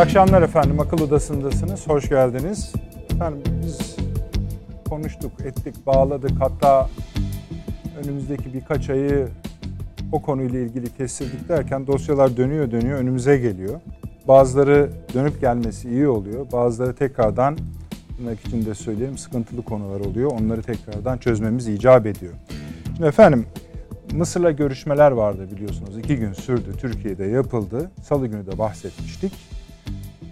Akşamlar efendim. Akıl Odası'ndasınız. Hoş geldiniz. Efendim biz konuştuk, ettik, bağladık. Hatta önümüzdeki birkaç ayı o konuyla ilgili kestirdik derken dosyalar dönüyor dönüyor önümüze geliyor. Bazıları dönüp gelmesi iyi oluyor. Bazıları tekrardan tırnak içinde söyleyelim sıkıntılı konular oluyor. Onları tekrardan çözmemiz icap ediyor. Şimdi efendim Mısır'la görüşmeler vardı biliyorsunuz. İki gün sürdü. Türkiye'de yapıldı. Salı günü de bahsetmiştik.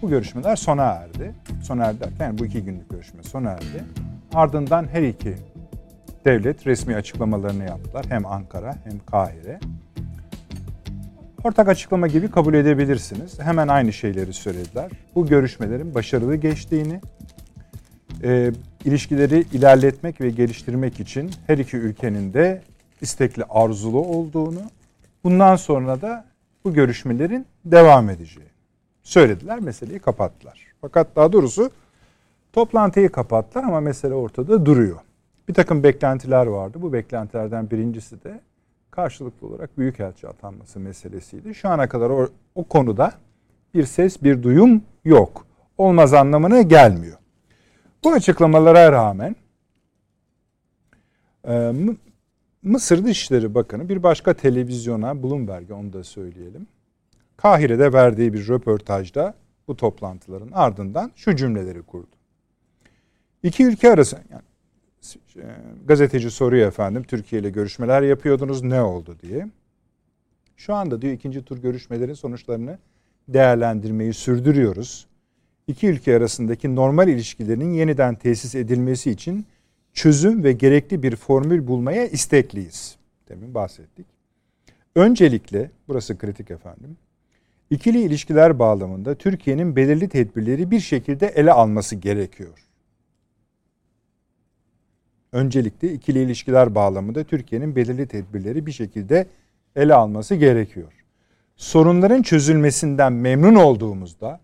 Bu görüşmeler sona erdi. Sona erdi derken yani bu iki günlük görüşme sona erdi. Ardından her iki devlet resmi açıklamalarını yaptılar. Hem Ankara hem Kahire. Ortak açıklama gibi kabul edebilirsiniz. Hemen aynı şeyleri söylediler. Bu görüşmelerin başarılı geçtiğini, e, ilişkileri ilerletmek ve geliştirmek için her iki ülkenin de istekli arzulu olduğunu, bundan sonra da bu görüşmelerin devam edeceği söylediler. Meseleyi kapattılar. Fakat daha doğrusu toplantıyı kapattılar ama mesele ortada duruyor. Bir takım beklentiler vardı. Bu beklentilerden birincisi de karşılıklı olarak büyükelçi atanması meselesiydi. Şu ana kadar o, o konuda bir ses, bir duyum yok. Olmaz anlamına gelmiyor. Bu açıklamalara rağmen e, Mısır Dışişleri Bakanı bir başka televizyona, Bloomberg'e onu da söyleyelim. Kahire'de verdiği bir röportajda bu toplantıların ardından şu cümleleri kurdu. İki ülke arasında yani e, gazeteci soruyor efendim Türkiye ile görüşmeler yapıyordunuz ne oldu diye. Şu anda diyor ikinci tur görüşmelerin sonuçlarını değerlendirmeyi sürdürüyoruz. İki ülke arasındaki normal ilişkilerin yeniden tesis edilmesi için çözüm ve gerekli bir formül bulmaya istekliyiz. Demin bahsettik. Öncelikle, burası kritik efendim, ikili ilişkiler bağlamında Türkiye'nin belirli tedbirleri bir şekilde ele alması gerekiyor. Öncelikle ikili ilişkiler bağlamında Türkiye'nin belirli tedbirleri bir şekilde ele alması gerekiyor. Sorunların çözülmesinden memnun olduğumuzda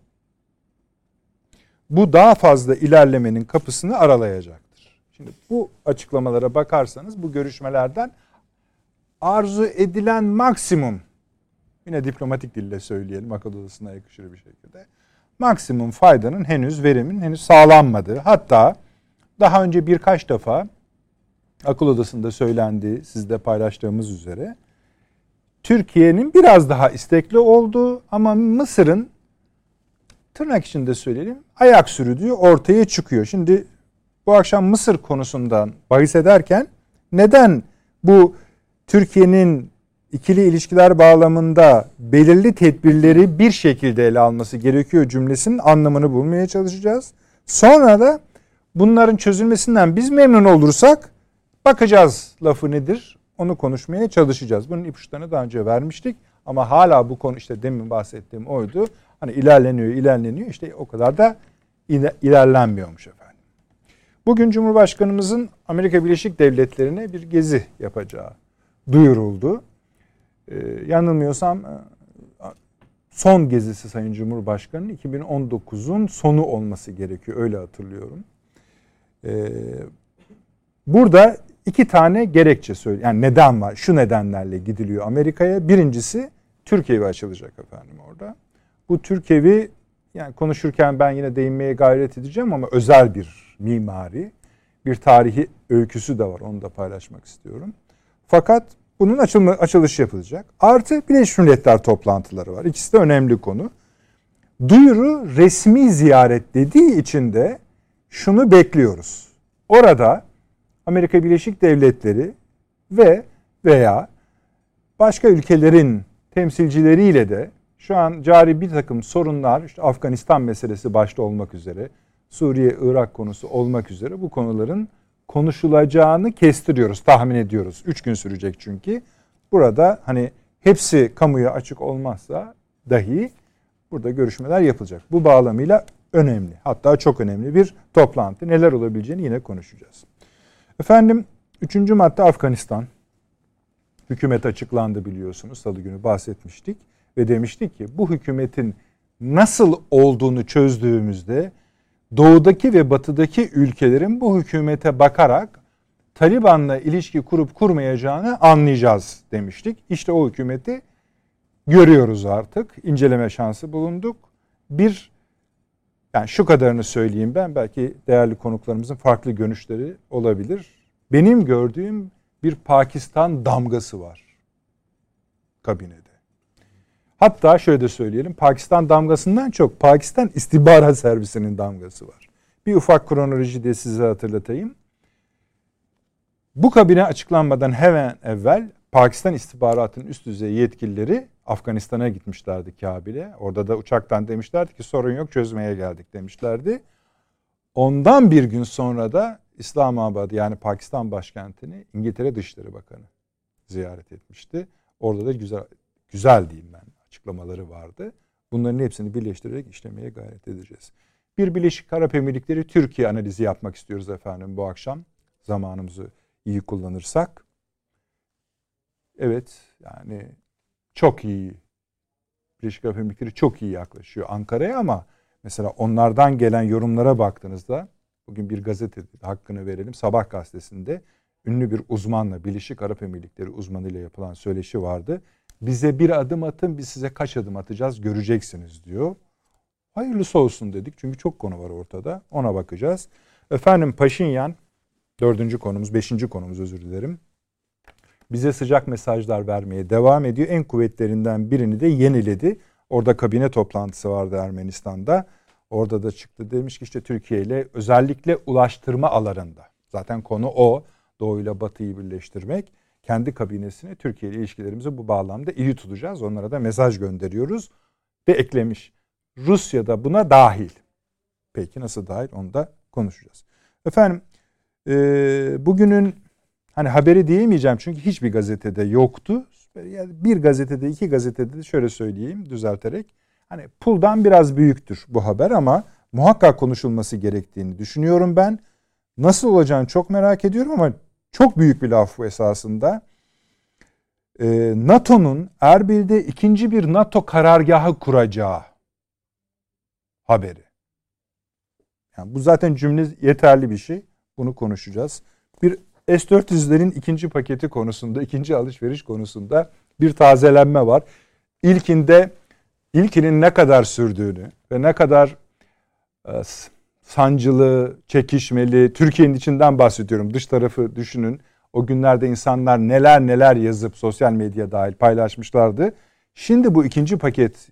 bu daha fazla ilerlemenin kapısını aralayacak. Şimdi bu açıklamalara bakarsanız bu görüşmelerden arzu edilen maksimum yine diplomatik dille söyleyelim akıl odasına yakışır bir şekilde maksimum faydanın henüz verimin henüz sağlanmadığı hatta daha önce birkaç defa akıl odasında söylendi sizde paylaştığımız üzere Türkiye'nin biraz daha istekli olduğu ama Mısır'ın tırnak içinde söyleyelim ayak sürdüğü ortaya çıkıyor. Şimdi bu akşam Mısır konusundan bahis ederken neden bu Türkiye'nin ikili ilişkiler bağlamında belirli tedbirleri bir şekilde ele alması gerekiyor cümlesinin anlamını bulmaya çalışacağız. Sonra da bunların çözülmesinden biz memnun olursak bakacağız lafı nedir onu konuşmaya çalışacağız. Bunun ipuçlarını daha önce vermiştik ama hala bu konu işte demin bahsettiğim oydu. Hani ilerleniyor ilerleniyor işte o kadar da ilerlenmiyormuş efendim. Bugün Cumhurbaşkanımızın Amerika Birleşik Devletleri'ne bir gezi yapacağı duyuruldu. Ee, yanılmıyorsam e, son gezisi Sayın Cumhurbaşkanı'nın 2019'un sonu olması gerekiyor. Öyle hatırlıyorum. Ee, burada iki tane gerekçe söyle. Yani neden var? Şu nedenlerle gidiliyor Amerika'ya. Birincisi Türkiye açılacak efendim orada. Bu Türkiye'vi yani konuşurken ben yine değinmeye gayret edeceğim ama özel bir mimari bir tarihi öyküsü de var. Onu da paylaşmak istiyorum. Fakat bunun açılma, açılışı yapılacak. Artı Birleşmiş Milletler toplantıları var. İkisi de önemli konu. Duyuru resmi ziyaret dediği için de şunu bekliyoruz. Orada Amerika Birleşik Devletleri ve veya başka ülkelerin temsilcileriyle de şu an cari bir takım sorunlar, işte Afganistan meselesi başta olmak üzere, Suriye, Irak konusu olmak üzere bu konuların konuşulacağını kestiriyoruz, tahmin ediyoruz. Üç gün sürecek çünkü. Burada hani hepsi kamuya açık olmazsa dahi burada görüşmeler yapılacak. Bu bağlamıyla önemli. Hatta çok önemli bir toplantı. Neler olabileceğini yine konuşacağız. Efendim 3. madde Afganistan. Hükümet açıklandı biliyorsunuz. Salı günü bahsetmiştik. Ve demiştik ki bu hükümetin nasıl olduğunu çözdüğümüzde doğudaki ve batıdaki ülkelerin bu hükümete bakarak Taliban'la ilişki kurup kurmayacağını anlayacağız demiştik. İşte o hükümeti görüyoruz artık. İnceleme şansı bulunduk bir yani şu kadarını söyleyeyim ben belki değerli konuklarımızın farklı görüşleri olabilir. Benim gördüğüm bir Pakistan damgası var kabinede. Hatta şöyle de söyleyelim Pakistan damgasından çok Pakistan istihbarat servisinin damgası var. Bir ufak kronoloji de size hatırlatayım. Bu kabine açıklanmadan hemen evvel Pakistan istihbaratının üst düzey yetkilileri Afganistan'a gitmişlerdi Kabil'e. Orada da uçaktan demişlerdi ki sorun yok çözmeye geldik demişlerdi. Ondan bir gün sonra da İslamabad yani Pakistan başkentini İngiltere Dışişleri Bakanı ziyaret etmişti. Orada da güzel güzel diyeyim ben açıklamaları vardı. Bunların hepsini birleştirerek işlemeye gayret edeceğiz. Bir Birleşik Arap Emirlikleri Türkiye analizi yapmak istiyoruz efendim bu akşam. Zamanımızı iyi kullanırsak. Evet yani çok iyi. Birleşik Arap Emirlikleri çok iyi yaklaşıyor Ankara'ya ama mesela onlardan gelen yorumlara baktığınızda bugün bir gazete hakkını verelim. Sabah gazetesinde ünlü bir uzmanla Birleşik Arap Emirlikleri uzmanıyla yapılan söyleşi vardı. Bize bir adım atın biz size kaç adım atacağız göreceksiniz diyor. Hayırlısı olsun dedik çünkü çok konu var ortada ona bakacağız. Efendim Paşinyan dördüncü konumuz beşinci konumuz özür dilerim bize sıcak mesajlar vermeye devam ediyor. En kuvvetlerinden birini de yeniledi. Orada kabine toplantısı vardı Ermenistan'da. Orada da çıktı demiş ki işte Türkiye ile özellikle ulaştırma alanında. Zaten konu o. Doğu ile Batı'yı birleştirmek. Kendi kabinesine Türkiye ile ilişkilerimizi bu bağlamda iyi tutacağız. Onlara da mesaj gönderiyoruz. Ve eklemiş. Rusya da buna dahil. Peki nasıl dahil onu da konuşacağız. Efendim bugünün Hani haberi diyemeyeceğim çünkü hiçbir gazetede yoktu. Yani bir gazetede, iki gazetede de şöyle söyleyeyim düzelterek. Hani puldan biraz büyüktür bu haber ama muhakkak konuşulması gerektiğini düşünüyorum ben. Nasıl olacağını çok merak ediyorum ama çok büyük bir laf bu esasında. Ee, NATO'nun Erbil'de ikinci bir NATO karargahı kuracağı haberi. Yani bu zaten cümle yeterli bir şey. Bunu konuşacağız. Bir S-400'lerin ikinci paketi konusunda, ikinci alışveriş konusunda bir tazelenme var. İlkinde ilkinin ne kadar sürdüğünü ve ne kadar e, sancılı, çekişmeli, Türkiye'nin içinden bahsediyorum. Dış tarafı düşünün. O günlerde insanlar neler neler yazıp sosyal medya dahil paylaşmışlardı. Şimdi bu ikinci paket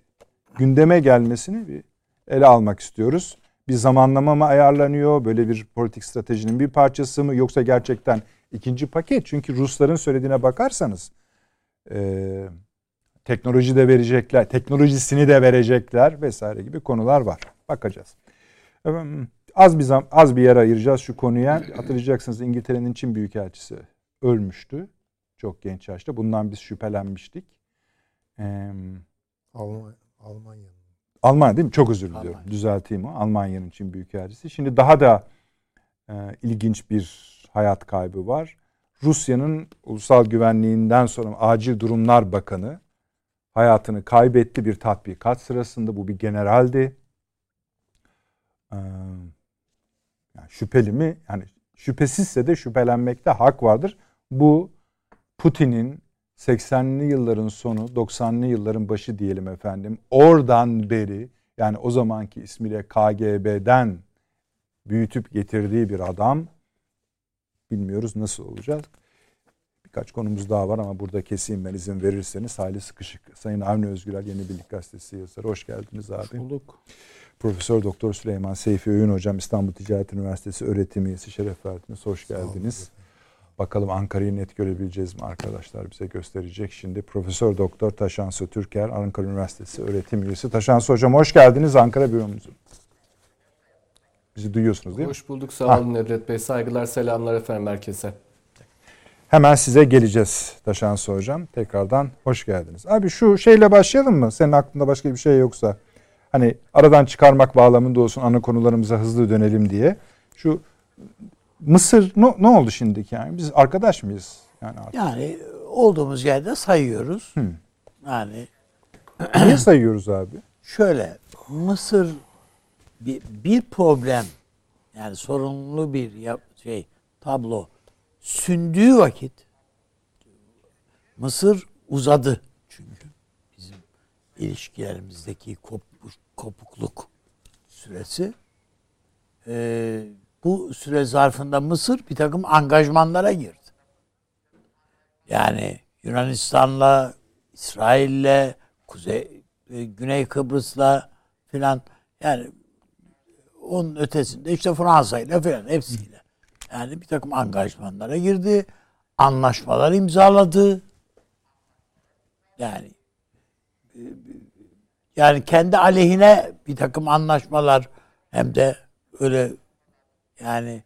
gündeme gelmesini bir ele almak istiyoruz bir zamanlama mı ayarlanıyor? Böyle bir politik stratejinin bir parçası mı? Yoksa gerçekten ikinci paket? Çünkü Rusların söylediğine bakarsanız e, teknoloji de verecekler, teknolojisini de verecekler vesaire gibi konular var. Bakacağız. Az bir zam, az bir yer ayıracağız şu konuya. Hatırlayacaksınız İngiltere'nin Çin Büyükelçisi ölmüştü. Çok genç yaşta. Bundan biz şüphelenmiştik. Ee, Almanya. Almanya. Almanya değil mi? Çok özür diliyorum. Almanya. Düzelteyim o. Almanya'nın için büyükelçisi. Şimdi daha da e, ilginç bir hayat kaybı var. Rusya'nın ulusal güvenliğinden sonra Acil Durumlar Bakanı hayatını kaybetti bir tatbikat sırasında. Bu bir generaldi. Ee, yani şüpheli mi? Yani şüphesizse de şüphelenmekte hak vardır. Bu Putin'in 80'li yılların sonu, 90'lı yılların başı diyelim efendim. Oradan beri yani o zamanki ismiyle KGB'den büyütüp getirdiği bir adam. Bilmiyoruz nasıl olacak. Birkaç konumuz daha var ama burada keseyim ben izin verirseniz. Hali sıkışık. Sayın Avni Özgürel Yeni Birlik Gazetesi yazarı. Hoş geldiniz abi. Hoş bulduk. Profesör Doktor Süleyman Seyfi Öğün Hocam İstanbul Ticaret Üniversitesi öğretim üyesi şeref verdiniz. Hoş geldiniz. Bakalım Ankara'yı net görebileceğiz mi arkadaşlar bize gösterecek. Şimdi Profesör Doktor Taşansı Türker Ankara Üniversitesi öğretim üyesi. Taşansı Hocam hoş geldiniz Ankara büromuza. Bizi duyuyorsunuz değil mi? Hoş bulduk sağ olun Nedret Bey. Saygılar selamlar efendim herkese. Hemen size geleceğiz Taşansı Hocam. Tekrardan hoş geldiniz. Abi şu şeyle başlayalım mı? Senin aklında başka bir şey yoksa. Hani aradan çıkarmak bağlamında olsun ana konularımıza hızlı dönelim diye. Şu Mısır ne, ne oldu şimdiki yani? Biz arkadaş mıyız? Yani, artık? yani olduğumuz yerde sayıyoruz. Hmm. Yani Niye sayıyoruz abi? Şöyle Mısır bir, bir problem yani sorunlu bir yap, şey tablo sündüğü vakit Mısır uzadı çünkü bizim ilişkilerimizdeki kop, kopukluk süresi. Ee, bu süre zarfında Mısır bir takım angajmanlara girdi. Yani Yunanistan'la, İsrail'le, Kuzey, e, Güney Kıbrıs'la filan yani onun ötesinde işte Fransa'yla filan hepsiyle. Yani bir takım angajmanlara girdi. Anlaşmalar imzaladı. Yani e, yani kendi aleyhine bir takım anlaşmalar hem de öyle yani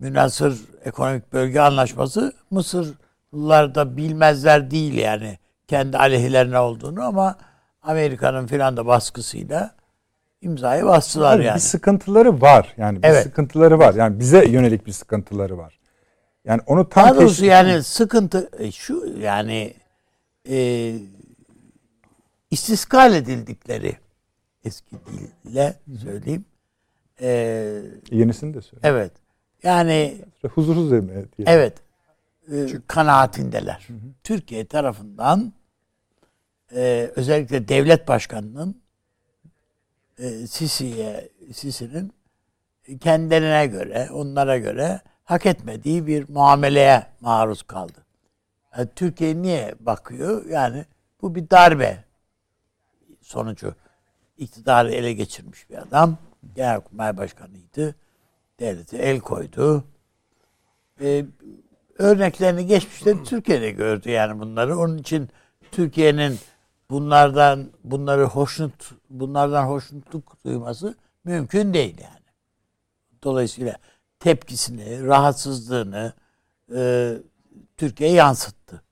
münasır ekonomik bölge anlaşması Mısırlılar da bilmezler değil yani kendi aleyhlerine olduğunu ama Amerika'nın filan da baskısıyla imzayı bastılar yani. Bir sıkıntıları var. Yani bir Evet. sıkıntıları var. Yani bize yönelik bir sıkıntıları var. Yani onu tam Daha doğrusu teşvik- yani sıkıntı e, şu yani e, istiskal edildikleri eski dille söyleyeyim. E, yenisini de söyle. evet. Yani Huzursuz diye. evet e, kanaatindeler. Türkiye tarafından e, özellikle devlet başkanının e, Sisi'ye Sisi'nin kendilerine göre, onlara göre hak etmediği bir muameleye maruz kaldı. Yani Türkiye niye bakıyor? Yani bu bir darbe sonucu. İktidarı ele geçirmiş bir adam. Genelkurmay Başkanıydı. Devlete el koydu. Ee, örneklerini geçmişte Türkiye'de gördü yani bunları. Onun için Türkiye'nin bunlardan bunları hoşnut bunlardan hoşnutluk duyması mümkün değil yani. Dolayısıyla tepkisini, rahatsızlığını e, Türkiye'ye yansıttı.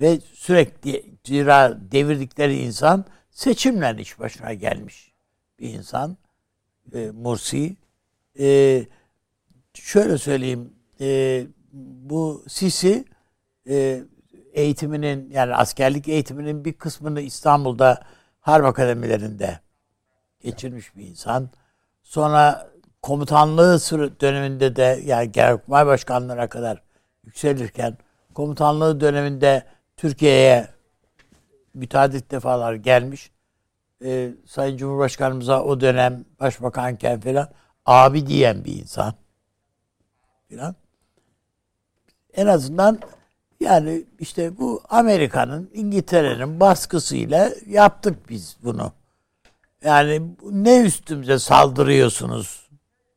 Ve sürekli zira devirdikleri insan seçimle iş başına gelmiş bir insan. E, Mursi. E, şöyle söyleyeyim. E, bu Sisi e, eğitiminin yani askerlik eğitiminin bir kısmını İstanbul'da harp akademilerinde geçirmiş bir insan. Sonra komutanlığı döneminde de yani Genelkurmay Başkanlığı'na kadar yükselirken komutanlığı döneminde Türkiye'ye müteadit defalar gelmiş. Ee, Sayın Cumhurbaşkanımıza o dönem başbakanken falan abi diyen bir insan. Falan. En azından yani işte bu Amerika'nın, İngiltere'nin baskısıyla yaptık biz bunu. Yani ne üstümüze saldırıyorsunuz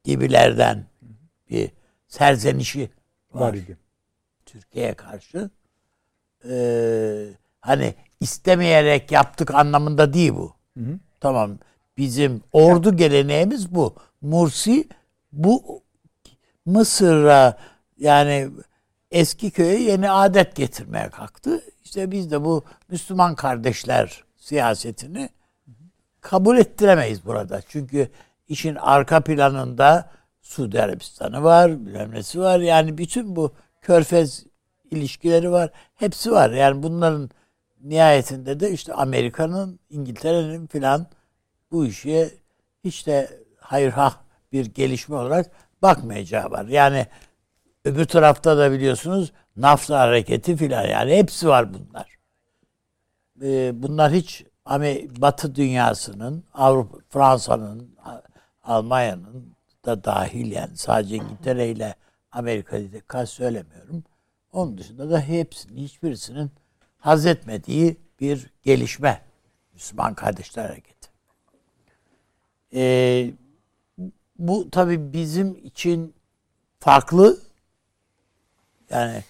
gibilerden bir serzenişi var, Var idi. Türkiye'ye karşı. Ee, hani istemeyerek yaptık anlamında değil bu. Tamam bizim ordu geleneğimiz bu. Mursi bu Mısır'a yani eski köye yeni adet getirmeye kalktı. İşte biz de bu Müslüman kardeşler siyasetini kabul ettiremeyiz burada. Çünkü işin arka planında Suudi Arabistan'ı var, bilmem nesi var. Yani bütün bu körfez ilişkileri var. Hepsi var. Yani bunların nihayetinde de işte Amerika'nın, İngiltere'nin filan bu işe hiç de hayır ha bir gelişme olarak bakmayacağı var. Yani öbür tarafta da biliyorsunuz NAFTA hareketi filan yani hepsi var bunlar. Ee, bunlar hiç Batı dünyasının, Avrupa, Fransa'nın, Almanya'nın da dahil yani sadece İngiltere ile Amerika'yı da kas söylemiyorum. Onun dışında da hepsinin hiçbirisinin haz etmediği bir gelişme Müslüman Kardeşler Hareketi. Ee, bu tabii bizim için farklı yani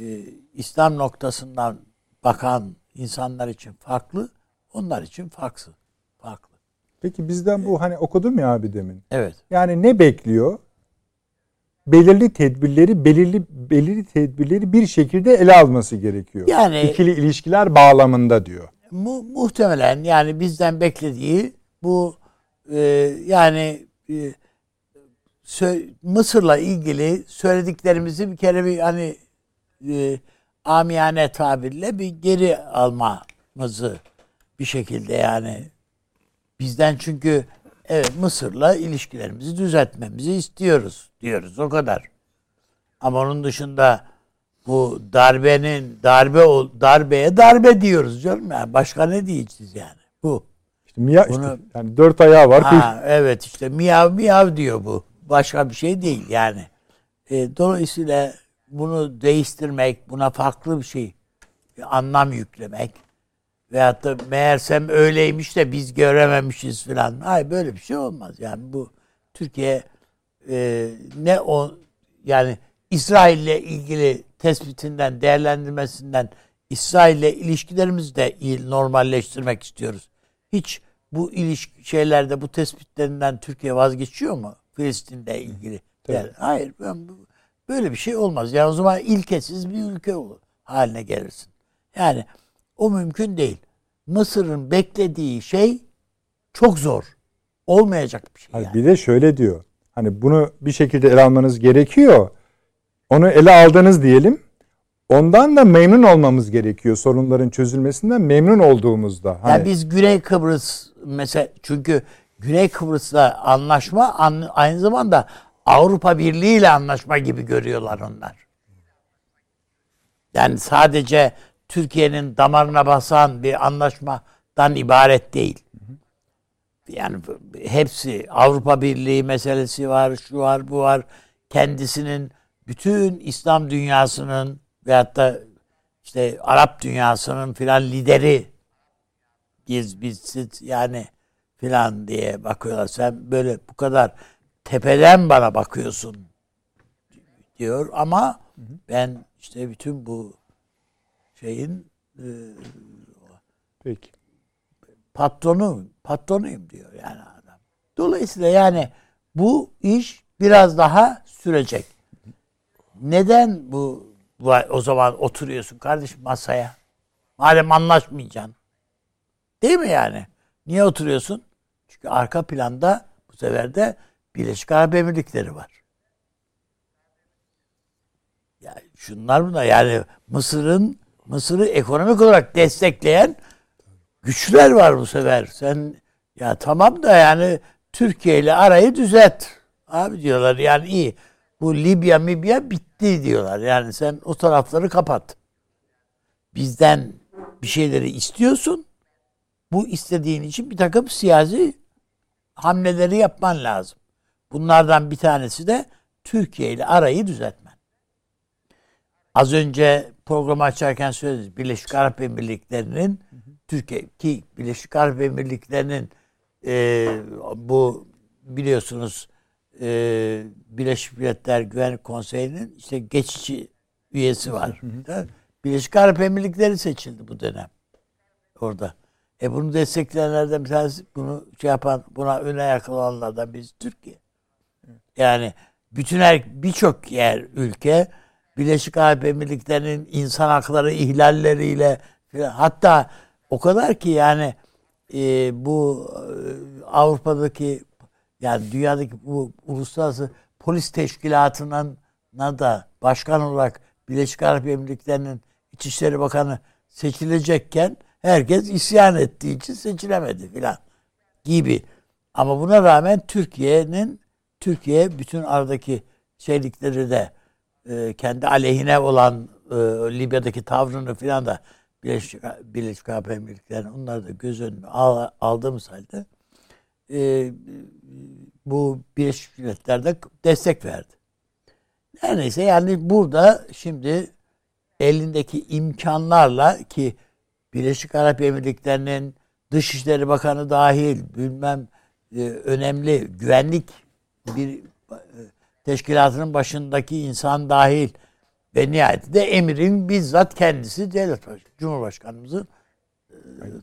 e, İslam noktasından bakan insanlar için farklı, onlar için farklı. Farklı. Peki bizden bu hani okudum ya abi demin. Evet. Yani ne bekliyor? Belirli tedbirleri, belirli belirli tedbirleri bir şekilde ele alması gerekiyor. Yani- ikili ilişkiler bağlamında diyor. Mu, muhtemelen yani bizden beklediği bu e, yani e, sö- Mısır'la ilgili söylediklerimizi bir kere bir hani e, amiyane tabirle bir geri almamızı bir şekilde yani bizden çünkü evet Mısır'la ilişkilerimizi düzeltmemizi istiyoruz diyoruz o kadar. Ama onun dışında bu darbenin darbe ol- darbeye darbe diyoruz canım yani başka ne diyeceğiz yani bu. İşte miyav, işte, Bunu- yani dört ayağı var. Ha, evet işte miyav miyav diyor bu. Başka bir şey değil yani. E, dolayısıyla bunu değiştirmek, buna farklı bir şey, bir anlam yüklemek veyahut da meğersem öyleymiş de biz görememişiz falan. Hayır böyle bir şey olmaz. Yani bu Türkiye e, ne o yani İsrail'le ilgili tespitinden, değerlendirmesinden İsrail'le ilişkilerimizi de iyi normalleştirmek istiyoruz. Hiç bu ilişki şeylerde bu tespitlerinden Türkiye vazgeçiyor mu? Filistin'le ilgili. Yani, hayır ben bu- böyle bir şey olmaz. Yani o zaman ilkesiz bir ülke olur, haline gelirsin. Yani o mümkün değil. Mısır'ın beklediği şey çok zor. Olmayacak bir şey. Yani. Bir de şöyle diyor. Hani bunu bir şekilde ele almanız gerekiyor. Onu ele aldınız diyelim. Ondan da memnun olmamız gerekiyor. Sorunların çözülmesinden memnun olduğumuzda. Hani, Yani biz Güney Kıbrıs mesela çünkü Güney Kıbrıs'la anlaşma an- aynı zamanda Avrupa Birliği ile anlaşma gibi görüyorlar onlar. Yani sadece Türkiye'nin damarına basan bir anlaşmadan ibaret değil. Yani hepsi Avrupa Birliği meselesi var, şu var, bu var. Kendisinin bütün İslam dünyasının veyahut da işte Arap dünyasının filan lideri biz biz siz yani filan diye bakıyorlar. Sen böyle bu kadar tepeden bana bakıyorsun diyor ama ben işte bütün bu şeyin e, Peki. patronu patronuyum diyor yani adam. Dolayısıyla yani bu iş biraz daha sürecek. Neden bu o zaman oturuyorsun kardeşim masaya? Madem anlaşmayacaksın. Değil mi yani? Niye oturuyorsun? Çünkü arka planda bu sefer de Birleşik Arap Emirlikleri var. Yani şunlar bunlar yani Mısır'ın Mısır'ı ekonomik olarak destekleyen güçler var bu sefer. Sen ya tamam da yani Türkiye ile arayı düzelt. Abi diyorlar yani iyi. Bu Libya Mibya bitti diyorlar. Yani sen o tarafları kapat. Bizden bir şeyleri istiyorsun. Bu istediğin için bir takım siyasi hamleleri yapman lazım. Bunlardan bir tanesi de Türkiye ile arayı düzeltmen. Az önce programı açarken söyledik. Birleşik Arap Emirlikleri'nin Türkiye ki Birleşik Arap Emirlikleri'nin e, bu biliyorsunuz e, Birleşik Milletler Güvenlik Konseyi'nin işte geçici üyesi var. Birleşik Arap Emirlikleri seçildi bu dönem orada. E bunu destekleyenlerden bir tanesi bunu şey yapan buna öne yakın olanlardan birisi Türkiye. Yani bütün her birçok yer ülke Birleşik Arap Emirlikleri'nin insan hakları ihlalleriyle hatta o kadar ki yani e, bu e, Avrupa'daki yani dünyadaki bu uluslararası polis teşkilatının da başkan olarak Birleşik Arap Emirlikleri'nin İçişleri Bakanı seçilecekken herkes isyan ettiği için seçilemedi filan gibi. Ama buna rağmen Türkiye'nin Türkiye bütün aradaki şeylikleri de e, kendi aleyhine olan e, Libya'daki tavrını filan da Birleşik, Birleşik Arap Emirlikleri'nin onları da göz önüne al, aldığımız halde e, bu Birleşik Milletler'de destek verdi. Her neyse yani burada şimdi elindeki imkanlarla ki Birleşik Arap Emirlikleri'nin Dışişleri Bakanı dahil bilmem önemli güvenlik bir teşkilatının başındaki insan dahil ve nihayetinde emirin bizzat kendisi devlet baş, Cumhurbaşkanımızın e,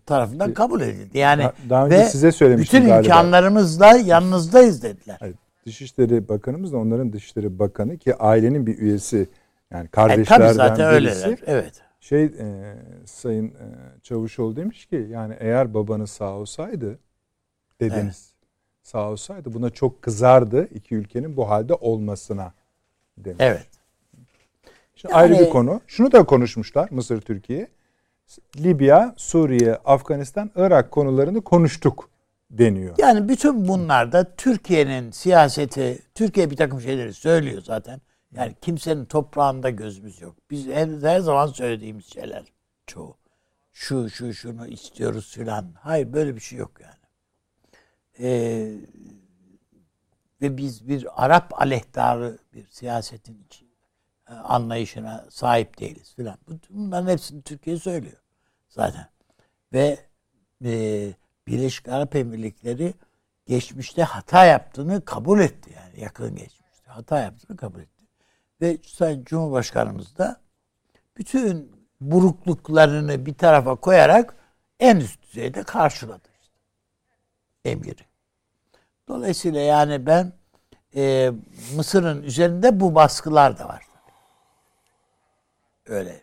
tarafından kabul edildi. Yani Daha- daha önce ve size söylemiştim bütün galiba. imkanlarımızla yanınızdayız dediler. Hayır, Dışişleri Bakanımız da onların Dışişleri Bakanı ki ailenin bir üyesi yani E, kardeşlerden tabii zaten birisi. öyleler. Evet. Şey e, Sayın e, Çavuşoğlu demiş ki yani eğer babanız sağ olsaydı dedeniz sağ olsaydı buna çok kızardı iki ülkenin bu halde olmasına demiş. Evet. Şimdi ayrı Yani- bir konu. Şunu da konuşmuşlar Mısır Türkiye. Libya, Suriye, Afganistan, Irak konularını konuştuk deniyor. Yani bütün bunlarda Türkiye'nin siyaseti, Türkiye bir takım şeyleri söylüyor zaten. Yani kimsenin toprağında gözümüz yok. Biz her, her zaman söylediğimiz şeyler çoğu. Şu şu şunu istiyoruz filan. Hayır böyle bir şey yok yani. Ee, ve biz bir Arap aleyhtarı bir siyasetin için e, anlayışına sahip değiliz filan. Bu- Bunların hepsini Türkiye söylüyor zaten. Ve e, Birleşik Arap Emirlikleri geçmişte hata yaptığını kabul etti yani yakın geçmişte hata yaptığını kabul etti. Ve Sayın Cumhurbaşkanımız da bütün burukluklarını bir tarafa koyarak en üst düzeyde karşıladı işte. Emiri. Dolayısıyla yani ben e, Mısır'ın üzerinde bu baskılar da var. Öyle.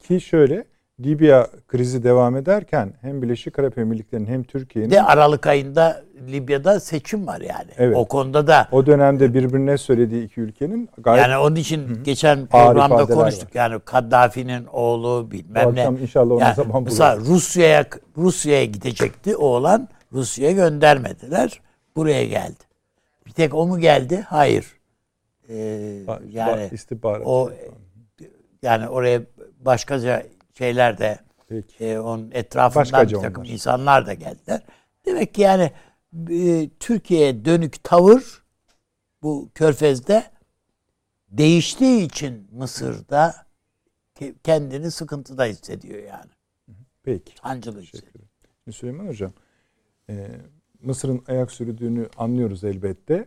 Ki şöyle Libya krizi devam ederken hem Birleşik Arap Emirlikleri'nin hem Türkiye'nin De Aralık ayında Libya'da seçim var yani. Evet. O konuda da o dönemde birbirine söylediği iki ülkenin gayet yani onun için geçen Ağır programda konuştuk. Yani Kaddafi'nin oğlu bu bilmem ne. akşam inşallah ona Yani zaman mesela buluruz. Rusya'ya Rusya'ya gidecekti oğlan. Rusya'ya göndermediler. Buraya geldi. Bir tek o mu geldi? Hayır. Ee, yani ba- istihbarat. o yani oraya başkaca şeyler de Peki. e, onun etrafından Başkaca bir takım onlar. insanlar da geldiler. Demek ki yani e, Türkiye'ye dönük tavır bu körfezde değiştiği için Mısır'da ke- kendini sıkıntıda hissediyor yani. Peki. Sancılı hissediyor. Süleyman Hocam, e, Mısır'ın ayak sürdüğünü anlıyoruz elbette.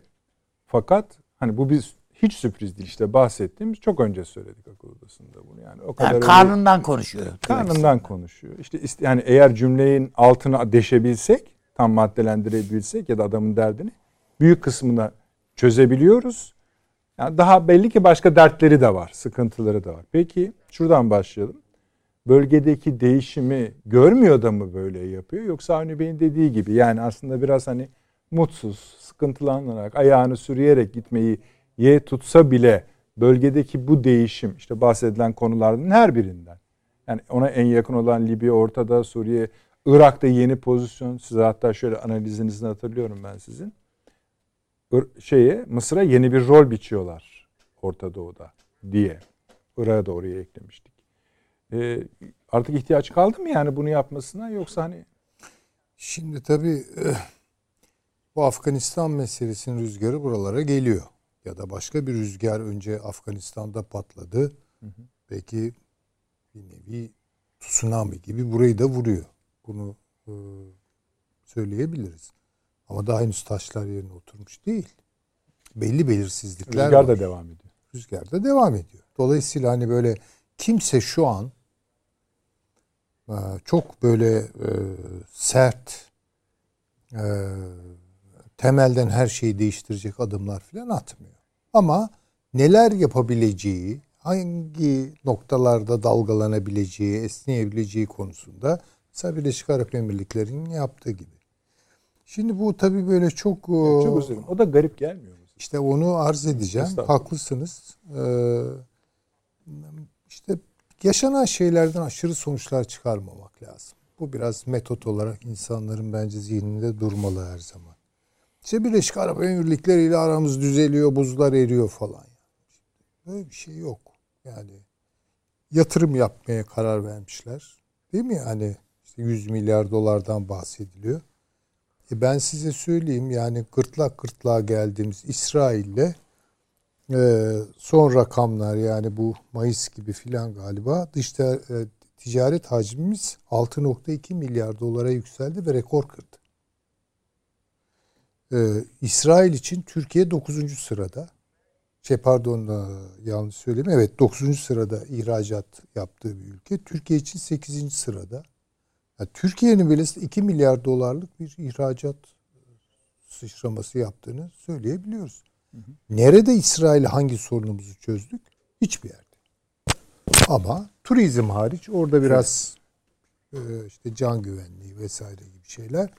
Fakat hani bu biz hiç sürpriz değil işte bahsettiğimiz çok önce söyledik akıl odasında bunu yani o kadar Yani öyle- karnından konuşuyor. karnından konuşuyor. İşte yani eğer cümlenin altına deşebilsek, tam maddelendirebilsek ya da adamın derdini büyük kısmını çözebiliyoruz. Yani daha belli ki başka dertleri de var, sıkıntıları da var. Peki şuradan başlayalım. Bölgedeki değişimi görmüyor da mı böyle yapıyor yoksa Avni Bey'in dediği gibi yani aslında biraz hani mutsuz, sıkıntılanarak, ayağını sürüyerek gitmeyi ye tutsa bile bölgedeki bu değişim işte bahsedilen konulardan her birinden yani ona en yakın olan Libya ortada, Suriye, Irak'ta yeni pozisyon. Size hatta şöyle analizinizini hatırlıyorum ben sizin. Şeye Mısır'a yeni bir rol biçiyorlar Orta Doğu'da diye. Irak'a da oraya eklemiştik. Ee, artık ihtiyaç kaldı mı yani bunu yapmasına yoksa hani Şimdi tabii eh, bu Afganistan meselesinin rüzgarı buralara geliyor. Ya da başka bir rüzgar önce Afganistan'da patladı. Belki bir nevi tsunami gibi burayı da vuruyor. Bunu e, söyleyebiliriz. Ama daha henüz taşlar yerine oturmuş değil. Belli belirsizlikler rüzgar var. da devam ediyor. Rüzgar da devam ediyor. Dolayısıyla hani böyle kimse şu an e, çok böyle e, sert e, temelden her şeyi değiştirecek adımlar falan atmıyor. Ama neler yapabileceği, hangi noktalarda dalgalanabileceği, esneyebileceği konusunda mesela Birleşik Arap Emirlikleri'nin yaptığı gibi. Şimdi bu tabii böyle çok, e, Çok özür. O da garip gelmiyor mu? işte onu arz edeceğim. Haklısınız. Ee, işte yaşanan şeylerden aşırı sonuçlar çıkarmamak lazım. Bu biraz metot olarak insanların bence zihninde durmalı her zaman. İşte Birleşik Arap Emirlikleri ile aramız düzeliyor, buzlar eriyor falan. Böyle bir şey yok. Yani yatırım yapmaya karar vermişler. Değil mi? Yani işte 100 milyar dolardan bahsediliyor. E ben size söyleyeyim yani gırtlak gırtlağa geldiğimiz İsrail'le e, son rakamlar yani bu Mayıs gibi filan galiba dışta e, ticaret hacmimiz 6.2 milyar dolara yükseldi ve rekor kırdı. E, İsrail için Türkiye 9. sırada. Şey pardon e, yanlış söyleyeyim. Evet 9. sırada ihracat yaptığı bir ülke. Türkiye için 8. sırada. Ya Türkiye'nin bile 2 milyar dolarlık bir ihracat sıçraması yaptığını söyleyebiliyoruz. Nerede İsrail hangi sorunumuzu çözdük? Hiçbir yerde. Ama turizm hariç orada biraz e, işte can güvenliği vesaire gibi şeyler.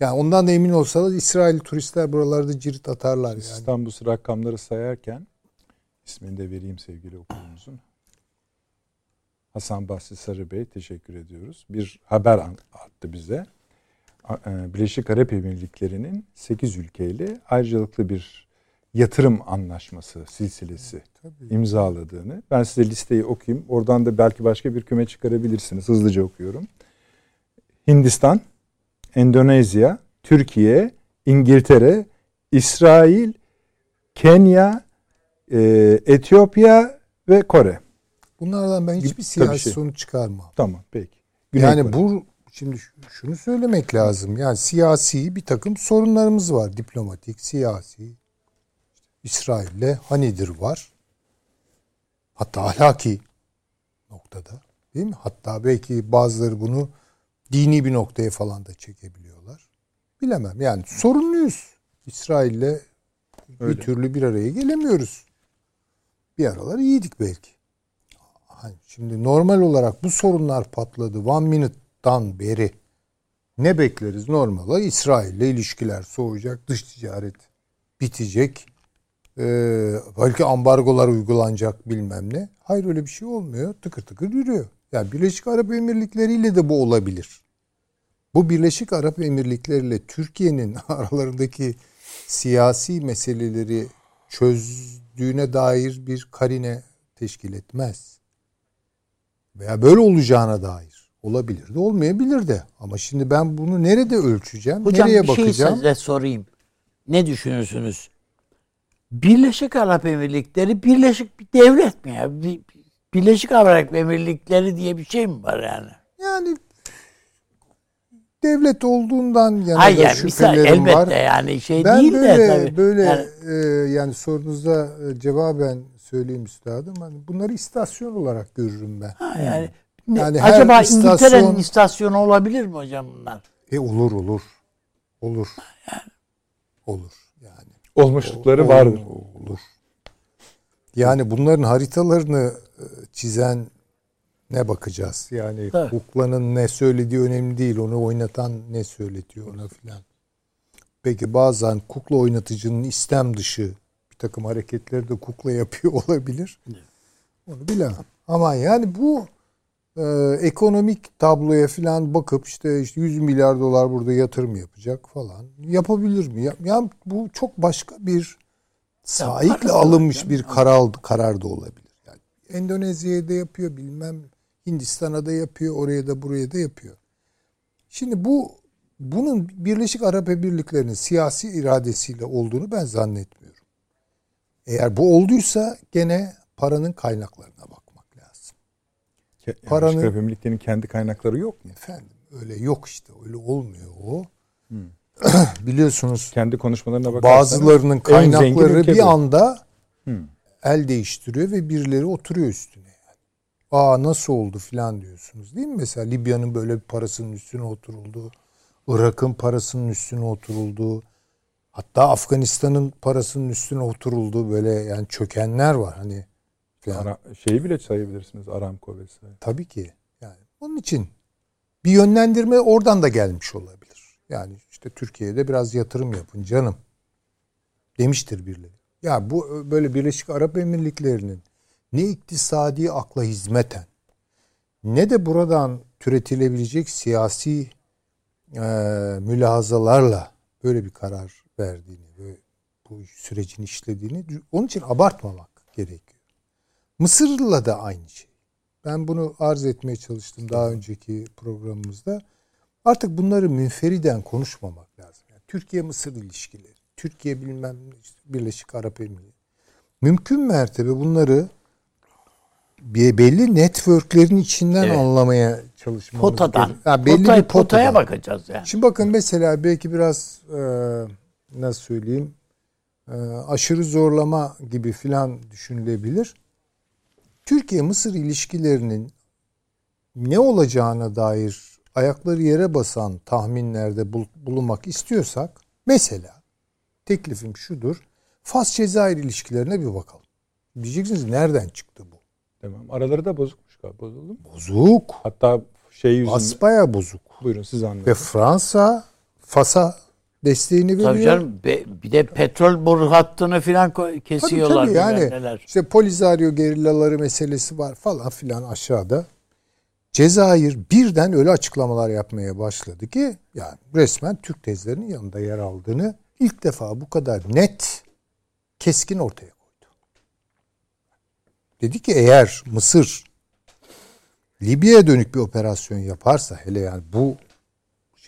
Yani ondan da emin olsalar İsrail turistler buralarda cirit atarlar yani. İstanbul rakamları sayarken ismini de vereyim sevgili okulumuzun. Hasan Basri Sarı Bey teşekkür ediyoruz. Bir haber attı bize. E, Birleşik Arap Emirlikleri'nin 8 ülkeyle ayrıcalıklı bir yatırım anlaşması silsilesi Tabii. imzaladığını. Ben size listeyi okuyayım. Oradan da belki başka bir küme çıkarabilirsiniz. Hızlıca okuyorum. Hindistan, Endonezya, Türkiye, İngiltere, İsrail, Kenya, e, Etiyopya ve Kore. Bunlardan ben hiçbir siyasi şey. sonuç çıkarmam. Tamam peki. Güney yani Kore. bu şimdi şunu söylemek lazım. Yani siyasi bir takım sorunlarımız var. Diplomatik, siyasi. İsrail'le Hanidir var. Hatta ahlaki noktada. Değil mi? Hatta belki bazıları bunu dini bir noktaya falan da çekebiliyorlar. Bilemem. Yani sorunluyuz. İsrail'le bir Öyle. türlü bir araya gelemiyoruz. Bir aralar iyiydik belki. Hani şimdi normal olarak bu sorunlar patladı. One Minute'dan beri ne bekleriz normala? İsrail'le ilişkiler soğuyacak, dış ticaret bitecek. Ee, belki ambargolar uygulanacak bilmem ne. Hayır öyle bir şey olmuyor. Tıkır tıkır yürüyor. Yani Birleşik Arap Emirlikleri ile de bu olabilir. Bu Birleşik Arap Emirlikleri ile Türkiye'nin aralarındaki siyasi meseleleri çözdüğüne dair bir karine teşkil etmez. Veya böyle olacağına dair. Olabilir de olmayabilir de. Ama şimdi ben bunu nerede ölçeceğim? Hocam nereye bir şey bakacağım? size sorayım. Ne düşünürsünüz? Birleşik Arap Emirlikleri birleşik bir devlet mi ya? Bir- Birleşik Arap Emirlikleri diye bir şey mi var yani? Yani devlet olduğundan yana Hayır da yani misal şüphelerim elbette var. yani şey Ben değil böyle de tabii. böyle Yani e, yani sorunuza e, cevaben söyleyeyim üstadım. Hani bunları istasyon olarak görürüm ben. ha, yani, ne- Yani her acaba istasyon- İngiltere'nin istasyonu olabilir mi hocam bunlar? E olur olur. Olur. Olur yani. Olmuşlukları vardır. Olur. Yani bunların haritalarını e, çizen ne bakacağız? Yani Tabii. kuklanın ne söylediği önemli değil. Onu oynatan ne söyletiyor ona filan. Peki bazen kukla oynatıcının istem dışı bir takım hareketleri de kukla yapıyor olabilir. Onu bilemem. Ama yani bu e, ekonomik tabloya falan bakıp işte, işte 100 milyar dolar burada yatırım yapacak falan. Yapabilir mi? Ya, ya bu çok başka bir saikle para da alınmış bir karar, karar da olabilir. Yani Endonezya'ya da yapıyor bilmem Hindistan'a da yapıyor oraya da buraya da yapıyor. Şimdi bu bunun Birleşik Arap Emirlikleri'nin siyasi iradesiyle olduğunu ben zannetmiyorum. Eğer bu olduysa gene paranın kaynaklarına. Yani Paranın- Birleşik Arap Emirlikleri'nin kendi kaynakları yok mu? Efendim öyle yok işte öyle olmuyor o. Biliyorsunuz Kendi konuşmalarına bakarsanız bazılarının kaynakları bir bu. anda Hı. el değiştiriyor ve birileri oturuyor üstüne yani. Aa nasıl oldu filan diyorsunuz değil mi? Mesela Libya'nın böyle bir parasının üstüne oturuldu. Irak'ın parasının üstüne oturuldu. Hatta Afganistan'ın parasının üstüne oturuldu. Böyle yani çökenler var hani. Filan. Ara- şeyi bile sayabilirsiniz Aramco vesaire. Tabii ki. Yani onun için bir yönlendirme oradan da gelmiş olabilir. Yani işte Türkiye'de biraz yatırım yapın canım. Demiştir birileri. Ya bu böyle Birleşik Arap Emirlikleri'nin ne iktisadi akla hizmeten ne de buradan türetilebilecek siyasi e, mülahazalarla böyle bir karar verdiğini ve bu sürecin işlediğini onun için abartmamak gerekiyor. Mısır'la da aynı şey. Ben bunu arz etmeye çalıştım daha önceki programımızda. Artık bunları münferiden konuşmamak lazım. Yani Türkiye-Mısır ilişkileri, Türkiye bilmem işte Birleşik Arap Emirlikleri. Mümkün mertebe bunları belli networklerin içinden Evet. anlamaya çalışmamız Potadan. gerekiyor. Ha, belli Potaya, bir potadan. potaya bakacağız yani. Şimdi bakın mesela belki biraz e, nasıl söyleyeyim e, aşırı zorlama gibi filan düşünülebilir. Türkiye-Mısır ilişkilerinin ne olacağına dair ayakları yere basan tahminlerde bul- bulunmak istiyorsak mesela teklifim şudur. Fas-Cezayir ilişkilerine bir bakalım. Diyeceksiniz nereden çıktı bu? Tamam. Araları da bozukmuş galiba. Bozuldu mu? Bozuk. Hatta şey yüzünden. Basbaya bozuk. Buyurun siz anlayın. Ve Fransa Fas'a desteğini veriyor. Tabii canım be- bir de petrol boru hattını filan kesiyorlar. Tabii, tabii, yani neler. işte Polisario gerillaları meselesi var falan filan aşağıda. Cezayir birden öyle açıklamalar yapmaya başladı ki yani resmen Türk tezlerinin yanında yer aldığını ilk defa bu kadar net keskin ortaya koydu. Dedi ki eğer Mısır Libya'ya dönük bir operasyon yaparsa hele yani bu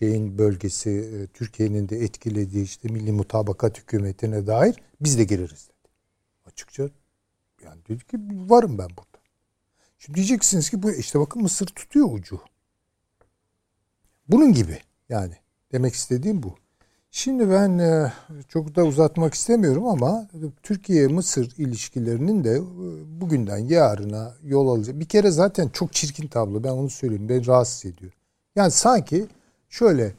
şeyin bölgesi e, Türkiye'nin de etkilediği işte Milli Mutabakat Hükümeti'ne dair biz de gireriz dedi. Açıkça yani dedi ki varım ben burada. Şimdi diyeceksiniz ki bu işte bakın Mısır tutuyor ucu. Bunun gibi yani demek istediğim bu. Şimdi ben e, çok da uzatmak istemiyorum ama Türkiye-Mısır ilişkilerinin de e, bugünden yarına yol alacak. Bir kere zaten çok çirkin tablo ben onu söyleyeyim. Beni rahatsız ediyor. Yani sanki şöyle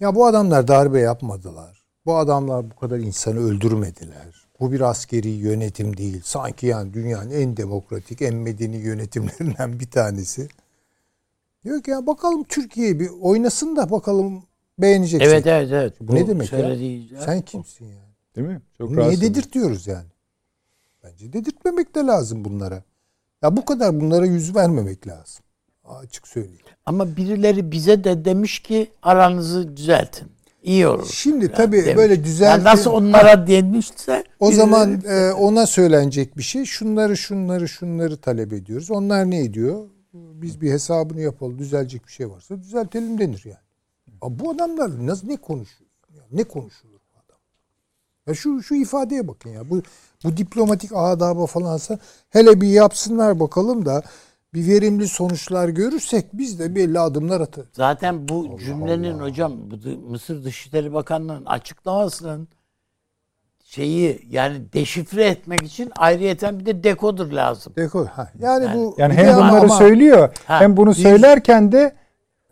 ya bu adamlar darbe yapmadılar. Bu adamlar bu kadar insanı öldürmediler. Bu bir askeri yönetim değil. Sanki yani dünyanın en demokratik, en medeni yönetimlerinden bir tanesi. Diyor ki ya bakalım Türkiye bir oynasın da bakalım beğeneceksin. Evet evet evet. Bu ne demek ya? Sen kimsin yani? Değil mi? Çok Bunu Niye dedirtiyoruz yani? Bence dedirtmemek de lazım bunlara. Ya bu kadar bunlara yüz vermemek lazım. Açık söyleyeyim. Ama birileri bize de demiş ki aranızı düzeltin. İyi olur. Şimdi tabii demiş. böyle Yani düzeltin. nasıl onlara denmişse O zaman e, ona söylenecek bir şey. Şunları şunları şunları talep ediyoruz. Onlar ne ediyor? Biz bir hesabını yapalım. Düzelecek bir şey varsa düzeltelim denir yani. Ama bu adamlar nasıl ne konuşuyor? Ya ne konuşulur bu adam? Ya şu şu ifadeye bakın ya. Bu bu diplomatik adaba falansa hele bir yapsınlar bakalım da bir verimli sonuçlar görürsek biz de belli adımlar atarız. zaten bu cümlenin hocam bu dı- Mısır Dışişleri Bakanlığı'nın açıklamasının şeyi yani deşifre etmek için ayrıyeten bir de dekodur lazım. Dekor. Ha. Yani, Yani- bu Yani hem bunları ama- söylüyor Ha, hem bunu bir- söylerken de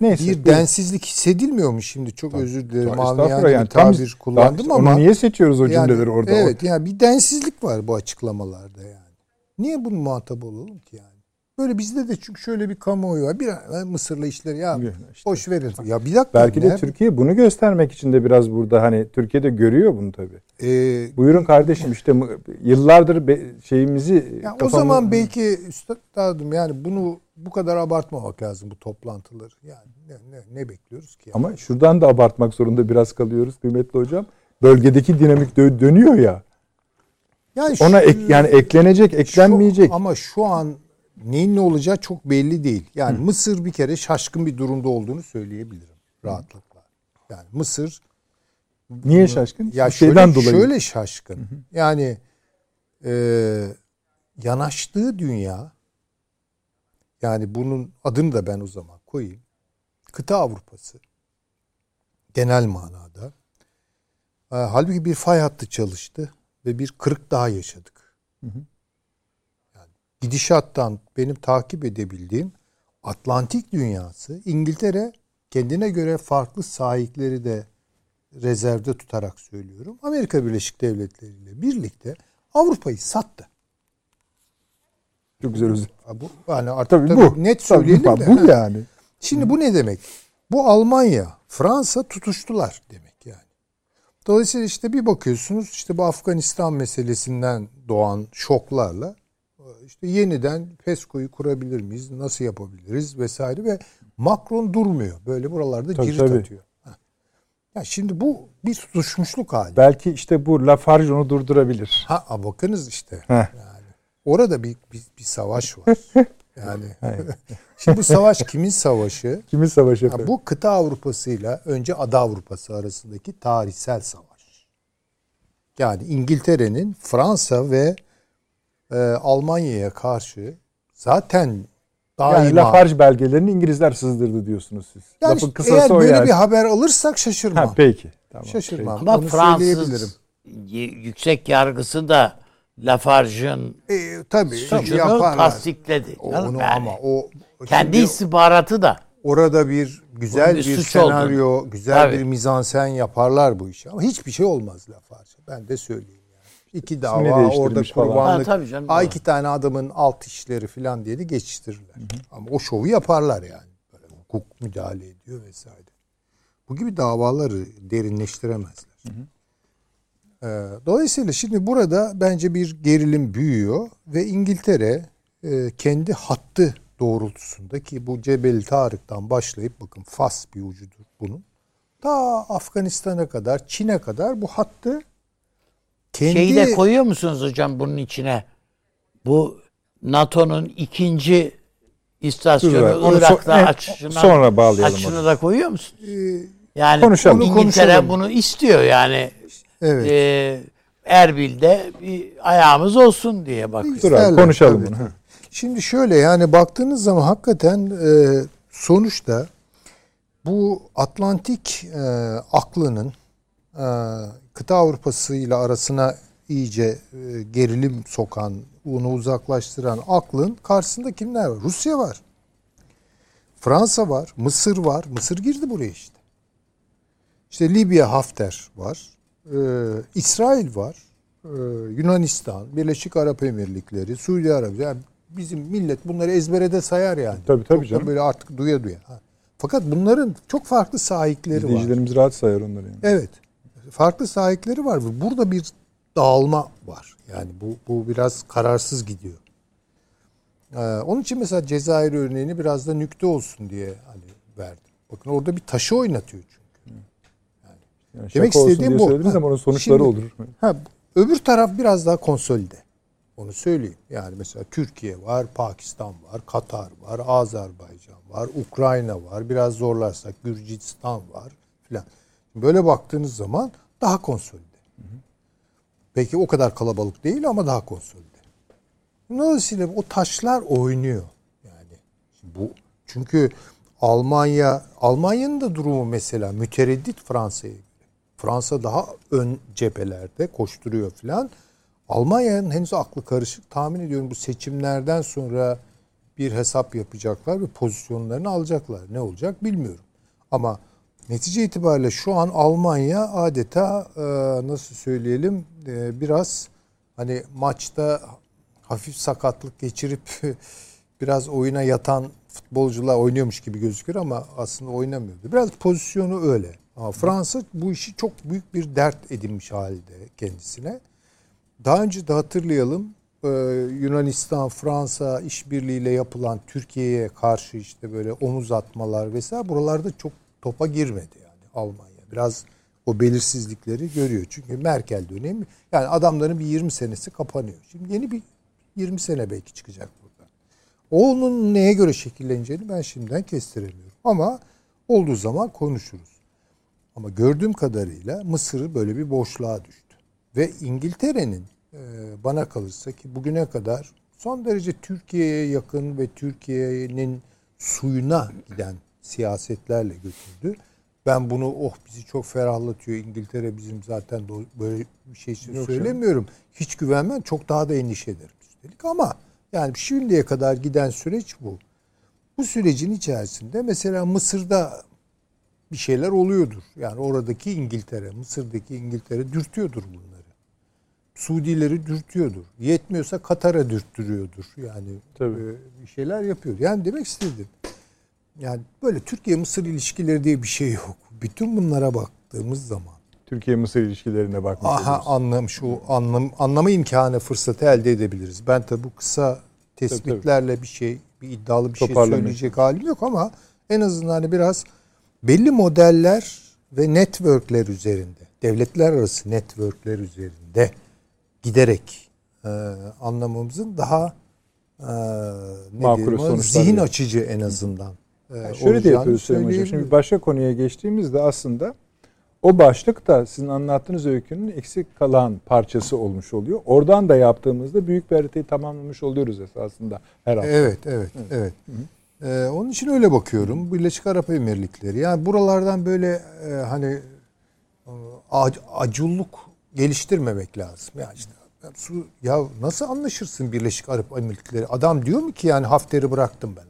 neyse. Bir densizlik hissedilmiyor mu şimdi? Çok özür dilerim. Estağfurullah Amiyane yani bir tam- tabir kullandım Onu ama. niye seçiyoruz o yani, cümleleri orada? Evet yani bir densizlik var bu açıklamalarda yani. Niye bunun muhatap olalım ki yani? Böyle bizde de çünkü şöyle bir kamuoyu var. Bir an Mısır'la işleri ya İşte. boş verin. Ya bir dakika. Belki de ne- Türkiye bunu göstermek için de biraz burada hani Türkiye'de görüyor bunu tabii. Ee, Buyurun kardeşim işte yıllardır be- şeyimizi ya o zaman belki üstadım yani bunu bu kadar abartmamak lazım bu toplantıları. Yani ne, ne, ne bekliyoruz ki? Yani? ama şuradan da abartmak zorunda biraz kalıyoruz kıymetli hocam. Bölgedeki dinamik dö- dönüyor ya. yani Ona şu- ek, yani eklenecek, eklenmeyecek. Şu- ama şu an neyin ne olacağı çok belli değil. Yani Mısır bir kere şaşkın bir durumda olduğunu söyleyebilirim rahatlıkla. Yani Mısır Niye şaşkın? ya şeyden şöyle, dolayı. şöyle şaşkın. Yani e, yanaştığı dünya yani bunun adını da ben o zaman koyayım. Kıta Avrupası genel manada. E, halbuki bir fay hattı çalıştı ve bir kırık daha yaşadık. Yani gidişattan benim takip edebildiğim Atlantik dünyası İngiltere kendine göre farklı sahipleri de rezervde tutarak söylüyorum. Amerika Birleşik Devletleri ile birlikte Avrupa'yı sattı. Çok güzel. Ha, Bu yani artık Tabii, tabii bu. net Tabii söyleyelim bu, de. bu yani. Şimdi bu ne demek? Bu Almanya, Fransa tutuştular demek yani. Dolayısıyla işte bir bakıyorsunuz işte bu Afganistan meselesinden doğan şoklarla işte yeniden PESCO'yu kurabilir miyiz? Nasıl yapabiliriz vesaire ve Macron durmuyor. Böyle buralarda Tabii, cirit tabii. atıyor. Heh. Ya şimdi bu bir tutuşmuşluk hali. Belki işte bu Lafarge onu durdurabilir. Ha bakınız işte. Heh. Yani orada bir, bir bir savaş var. Yani şimdi bu savaş kimin savaşı? Kimin savaşı Ha, bu kıta Avrupa'sıyla önce ada Avrupası arasındaki tarihsel savaş. Yani İngiltere'nin Fransa ve e, Almanya'ya karşı zaten daima Yani Lafarge belgelerini İngilizler sızdırdı diyorsunuz siz. Yani Lafın kısası eğer o böyle yani. bir haber alırsak şaşırmam. Ha, peki. Tamam, Şaşırmam. Ama Onu Fransız yüksek yargısı da Lafarge'ın E, tabii suçunu yaparlar. tasdikledi. O- Onu yani. ama o Kendi istihbaratı da. orada bir güzel Bunun bir bir senaryo, güzel Tabii. bir mizansen yaparlar bu işi. Ama hiçbir şey olmaz Lafarge. Ben de söyleyeyim. İki dava orada kurbanlık. Ha, tabii canım, Ay iki tane adamın alt işleri falan diye de geçiştirirler. Ama o şovu yaparlar yani. Böyle hukuk müdahale ediyor vesaire. Bu gibi davaları derinleştiremezler. Ee, Dolayısıyla şimdi burada bence bir gerilim büyüyor ve İngiltere e, kendi hattı doğrultusunda ki bu Cebel Tarık'tan başlayıp bakın Fas bir ucudur bunun. Ta Afganistan'a kadar, Çin'e kadar bu hattı kendi Şeyi de koyuyor musunuz hocam bunun içine? Bu NATO'nun ikinci istasyonu onu so- Irak'ta en- açışına, sonra bağlayalım açışını onu. da koyuyor musun? Ee, Yani Konuşalım. İngiltere Konuşalım. bunu istiyor yani. Evet. Ee, Erbil'de bir ayağımız olsun diye bakıyor. Dur abi konuşalım tabii. bunu. Şimdi şöyle yani baktığınız zaman hakikaten e, sonuçta bu Atlantik e, aklının e, kıta Avrupası ile arasına iyice e, gerilim sokan, onu uzaklaştıran aklın karşısında kimler var? Rusya var. Fransa var, Mısır var. Mısır girdi buraya işte. İşte Libya Hafter var. Ee, İsrail var. Ee, Yunanistan, Birleşik Arap Emirlikleri, Suudi Arabistan. Yani bizim millet bunları ezbere de sayar yani. Tabii, tabii Çok canım. Böyle artık duya duya. Ha. Fakat bunların çok farklı sahipleri var. İzleyicilerimiz rahat sayar onları yani. Evet. Farklı sahipleri var. Burada bir dağılma var. Yani bu, bu biraz kararsız gidiyor. Ee, onun için mesela Cezayir örneğini biraz da nükte olsun diye hani verdim. Bakın orada bir taşı oynatıyor çünkü. Yani Demek şaka olsun istediğim bu. Ha, ama onun sonuçları şimdi- olur. Ha, öbür taraf biraz daha konsolide. Onu söyleyeyim. Yani mesela Türkiye var, Pakistan var, Katar var, Azerbaycan var, Ukrayna var. Biraz zorlarsak Gürcistan var filan. Böyle baktığınız zaman daha konsolide. Belki o kadar kalabalık değil ama daha konsolide. Dolayısıyla o taşlar oynuyor. Yani bu çünkü Almanya Almanya'nın da durumu mesela mütereddit Fransa'ya göre. Fransa daha ön cephelerde koşturuyor filan. Almanya'nın henüz aklı karışık. Tahmin ediyorum bu seçimlerden sonra bir hesap yapacaklar ve pozisyonlarını alacaklar. Ne olacak bilmiyorum. Ama netice itibariyle şu an Almanya adeta e, nasıl söyleyelim e, biraz hani maçta hafif sakatlık geçirip biraz oyuna yatan futbolcular oynuyormuş gibi gözüküyor ama aslında oynamıyordu. Biraz pozisyonu öyle. Ama Fransa bu işi çok büyük bir dert edinmiş halde kendisine. Daha önce de hatırlayalım e, Yunanistan, Fransa işbirliğiyle yapılan Türkiye'ye karşı işte böyle omuz atmalar vesaire buralarda çok topa girmedi yani Almanya. Biraz o belirsizlikleri görüyor. Çünkü Merkel dönemi yani adamların bir 20 senesi kapanıyor. Şimdi yeni bir 20 sene belki çıkacak burada. Onun neye göre şekilleneceğini ben şimdiden kestiremiyorum. Ama olduğu zaman konuşuruz. Ama gördüğüm kadarıyla Mısır böyle bir boşluğa düştü. Ve İngiltere'nin e, bana kalırsa ki bugüne kadar son derece Türkiye'ye yakın ve Türkiye'nin suyuna giden siyasetlerle götürdü. Ben bunu oh bizi çok ferahlatıyor. İngiltere bizim zaten böyle bir şey için Yok söylemiyorum. Hiç güvenmem. Çok daha da endişe ederim üstelik. Ama yani şimdiye kadar giden süreç bu. Bu sürecin içerisinde mesela Mısır'da bir şeyler oluyordur. Yani oradaki İngiltere, Mısır'daki İngiltere dürtüyordur bunları. Suudileri dürtüyordur. Yetmiyorsa Katar'a dürttürüyordur. Yani Tabii. e, bir şeyler yapıyor. Yani demek istedim. Yani böyle Türkiye-Mısır ilişkileri diye bir şey yok. Bütün bunlara baktığımız zaman Türkiye-Mısır ilişkilerine bakmış aha anlam şu anlam anlama imkanı fırsatı elde edebiliriz. Ben tabi bu kısa tespitlerle bir şey bir iddialı bir şey söyleyecek halim yok ama en azından hani biraz belli modeller ve networkler üzerinde, devletler arası networkler üzerinde giderek e, anlamamızın daha e, ne Makul diyelim zihin yani. açıcı en azından. E, Yani şöyle de yapıyoruz Süleyman Hocam. Şimdi başka konuya geçtiğimizde aslında o başlık da sizin anlattığınız öykünün eksik kalan parçası olmuş oluyor. Oradan da yaptığımızda büyük bir haritayı tamamlamış oluyoruz esasında her hafta. Evet, evet, evet. Ee, onun için öyle bakıyorum. Birleşik Arap Emirlikleri. Yani buralardan böyle e, hani e, ac- aculluk geliştirmemek lazım. Yani işte ya nasıl anlaşırsın Birleşik Arap Emirlikleri? Adam diyor mu ki yani Hafter'i bıraktım ben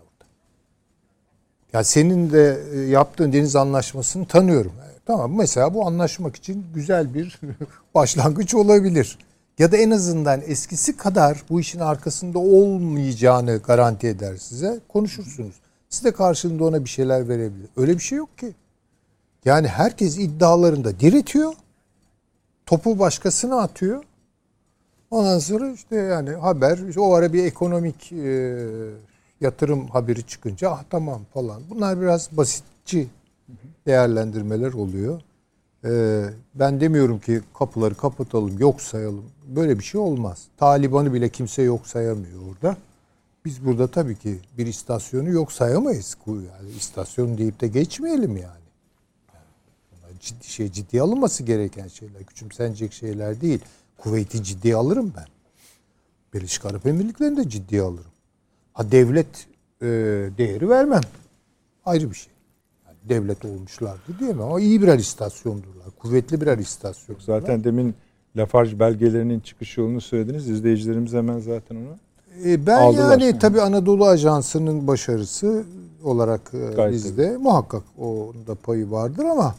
orada. Ya senin de e, yaptığın deniz anlaşmasını tanıyorum. E, Tamam mesela bu anlaşmak için güzel bir başlangıç olabilir. Ya da en azından eskisi kadar bu işin arkasında olmayacağını garanti eder size. Konuşursunuz. Siz de karşılığında ona bir şeyler verebilir. Öyle bir şey yok ki. Yani herkes iddialarında diretiyor. Topu başkasına atıyor. Ondan sonra işte yani haber işte o ara bir ekonomik e, yatırım haberi çıkınca ah tamam falan. Bunlar biraz basitçi değerlendirmeler oluyor. E, ben demiyorum ki kapıları kapatalım, yok sayalım. Böyle bir şey olmaz. Taliban'ı bile kimse yok sayamıyor orada. Biz burada tabii ki bir istasyonu yok sayamayız. Yani istasyon deyip de geçmeyelim yani. ciddi şey ciddiye alınması gereken şeyler. Küçümsenecek şeyler değil. Kuveyt'i ciddiye alırım ben. Birleşik Arap Emirlikleri'ni de ciddiye alırım. Ha devlet e, değeri vermem. Ayrı bir şey. Yani devlet olmuşlardı diyemem ama iyi birer istasyondurlar. Kuvvetli birer istasyon. Zaten demin Lafarge belgelerinin çıkış yolunu söylediniz. İzleyicilerimiz hemen zaten onu E, ben Aldılar. yani tabii Anadolu Ajansı'nın başarısı olarak e, bizde muhakkak onun da payı vardır ama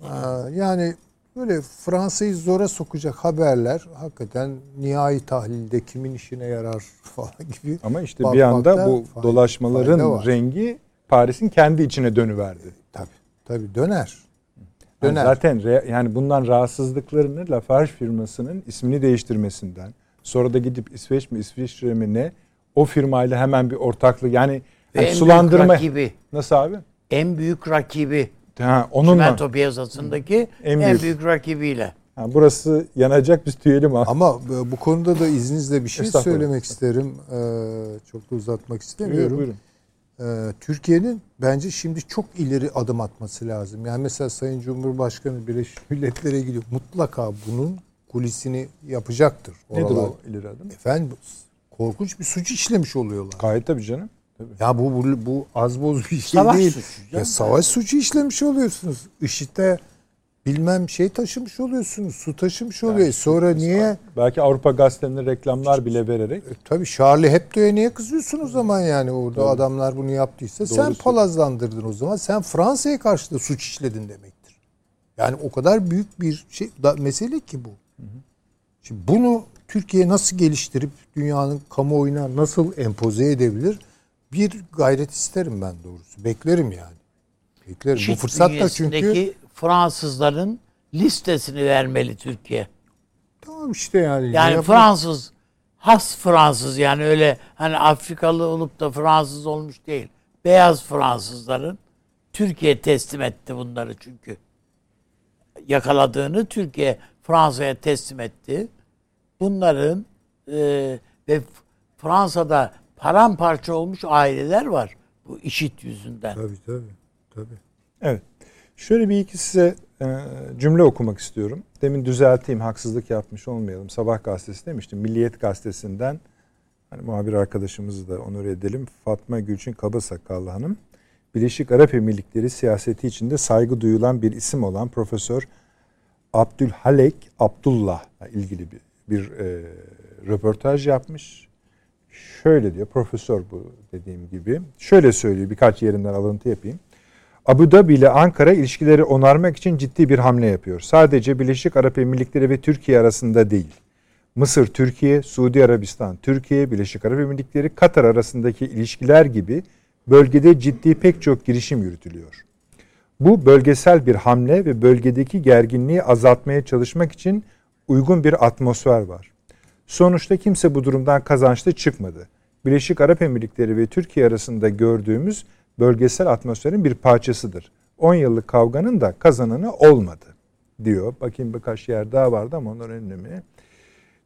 e, yani böyle Fransa'yı zora sokacak haberler hakikaten nihai tahlilde kimin işine yarar falan gibi. Ama işte bir anda bu fayda- dolaşmaların fayda rengi Paris'in kendi içine dönüverdi. Tabii tabii döner. Yani Döner. zaten re- yani bundan rahatsızlıklarını Lafarge firmasının ismini değiştirmesinden sonra da gidip İsveç mi İsviçre mi ne o firmayla hemen bir ortaklık yani, yani en sulandırma büyük rakibi, nasıl abi? en büyük rakibi Ha, onunla. çimento piyasasındaki En en büyük. büyük, rakibiyle. Ha, burası yanacak biz tüyelim abi. Ama bu konuda da izninizle bir şey söylemek isterim. Ee, çok da uzatmak istemiyorum. Buyurun. Ee, Türkiye'nin bence şimdi çok ileri adım atması lazım. Yani mesela Sayın Cumhurbaşkanı Birleşmiş Milletler'e gidiyor. Mutlaka bunun kulisini yapacaktır. Nedir Oralar- o ileri adım? Efendim korkunç bir suç işlemiş oluyorlar. Gayet tabii canım. Tabii. Ya bu bu, bu az boz bir şey Savaş değil. suçu Ya canım. savaş suçu işlemiş oluyorsunuz. IŞİD'e bilmem şey taşımış oluyorsunuz. Su taşımış oluyor. Sonra niye Belki Avrupa gazetelerine reklamlar bile vererek E, Tabii Charlie Hebdo'ya niye kızıyorsun o zaman yani orada adamlar bunu yaptıysa sen Doğrusu. palazlandırdın o zaman sen Fransa'ya karşı da suç işledin demektir. Yani o kadar büyük bir şey da, mesele ki bu. Şimdi bunu Türkiye nasıl geliştirip dünyanın kamuoyuna nasıl empoze edebilir? Bir gayret isterim ben doğrusu. Beklerim yani. Beklerim. Bu Şit fırsat da çünkü Fransızların listesini vermeli Türkiye. tamam işte yani. Yani Yap- Fransız, has Fransız yani öyle hani Afrikalı olup da Fransız olmuş değil. Beyaz Fransızların Türkiye teslim etti bunları çünkü. Yakaladığını Türkiye Fransa'ya teslim etti. Bunların e, ve Fransa'da paramparça olmuş aileler var bu işit yüzünden. Tabii tabii. Tabii. Evet. Şöyle bir iki size e, cümle okumak istiyorum. Demin düzelteyim, haksızlık yapmış olmayalım. Sabah gazetesi demiştim. Milliyet gazetesinden hani muhabir arkadaşımızı da onur edelim. Fatma Gülçin Kabasakallı Hanım. Birleşik Arap Emirlikleri siyaseti içinde saygı duyulan bir isim olan Profesör Abdülhalek Abdullah'la ilgili bir, bir e, röportaj yapmış. Şöyle diyor, profesör bu dediğim gibi. Şöyle söylüyor, birkaç yerinden alıntı yapayım. Abu Dhabi ile Ankara ilişkileri onarmak için ciddi bir hamle yapıyor. Sadece Birleşik Arap Emirlikleri ve Türkiye arasında değil. Mısır, Türkiye, Suudi Arabistan, Türkiye, Birleşik Arap Emirlikleri, Katar arasındaki ilişkiler gibi bölgede ciddi pek çok girişim yürütülüyor. Bu bölgesel bir hamle ve bölgedeki gerginliği azaltmaya çalışmak için uygun bir atmosfer var. Sonuçta kimse bu durumdan kazançlı çıkmadı. Birleşik Arap Emirlikleri ve Türkiye arasında gördüğümüz bölgesel atmosferin bir parçasıdır. 10 yıllık kavganın da kazananı olmadı diyor. Bakayım birkaç yer daha vardı ama onlar önemli.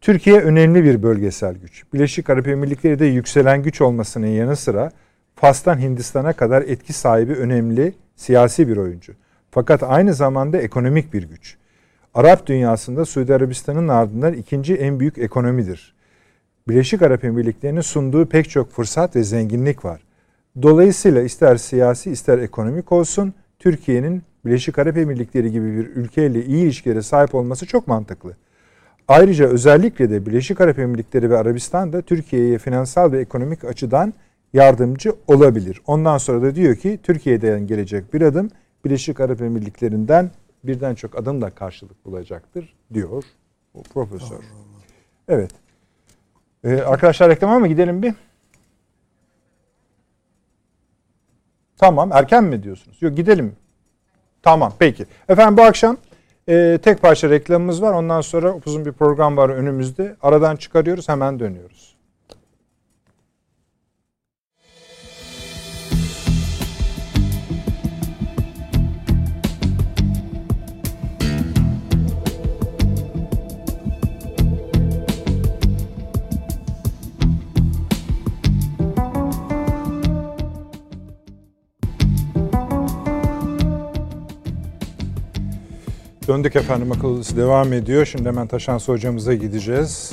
Türkiye önemli bir bölgesel güç. Birleşik Arap Emirlikleri de yükselen güç olmasının yanı sıra Fas'tan Hindistan'a kadar etki sahibi önemli siyasi bir oyuncu. Fakat aynı zamanda ekonomik bir güç. Arap dünyasında Suudi Arabistan'ın ardından ikinci en büyük ekonomidir. Birleşik Arap Emirlikleri'nin sunduğu pek çok fırsat ve zenginlik var. Dolayısıyla ister siyasi ister ekonomik olsun Türkiye'nin Birleşik Arap Emirlikleri gibi bir ülkeyle iyi ilişkilere sahip olması çok mantıklı. Ayrıca özellikle de Birleşik Arap Emirlikleri ve Arabistan da Türkiye'ye finansal ve ekonomik açıdan yardımcı olabilir. Ondan sonra da diyor ki Türkiye'den gelecek bir adım Birleşik Arap Emirlikleri'nden birden çok adımla karşılık bulacaktır diyor o profesör. Evet. Ee, arkadaşlar reklama mı gidelim bir? Tamam erken mi diyorsunuz? Yok gidelim. Tamam peki. Efendim bu akşam e, tek parça reklamımız var. Ondan sonra uzun bir program var önümüzde. Aradan çıkarıyoruz hemen dönüyoruz. Döndük efendim akıl devam ediyor. Şimdi hemen Taşansı hocamıza gideceğiz.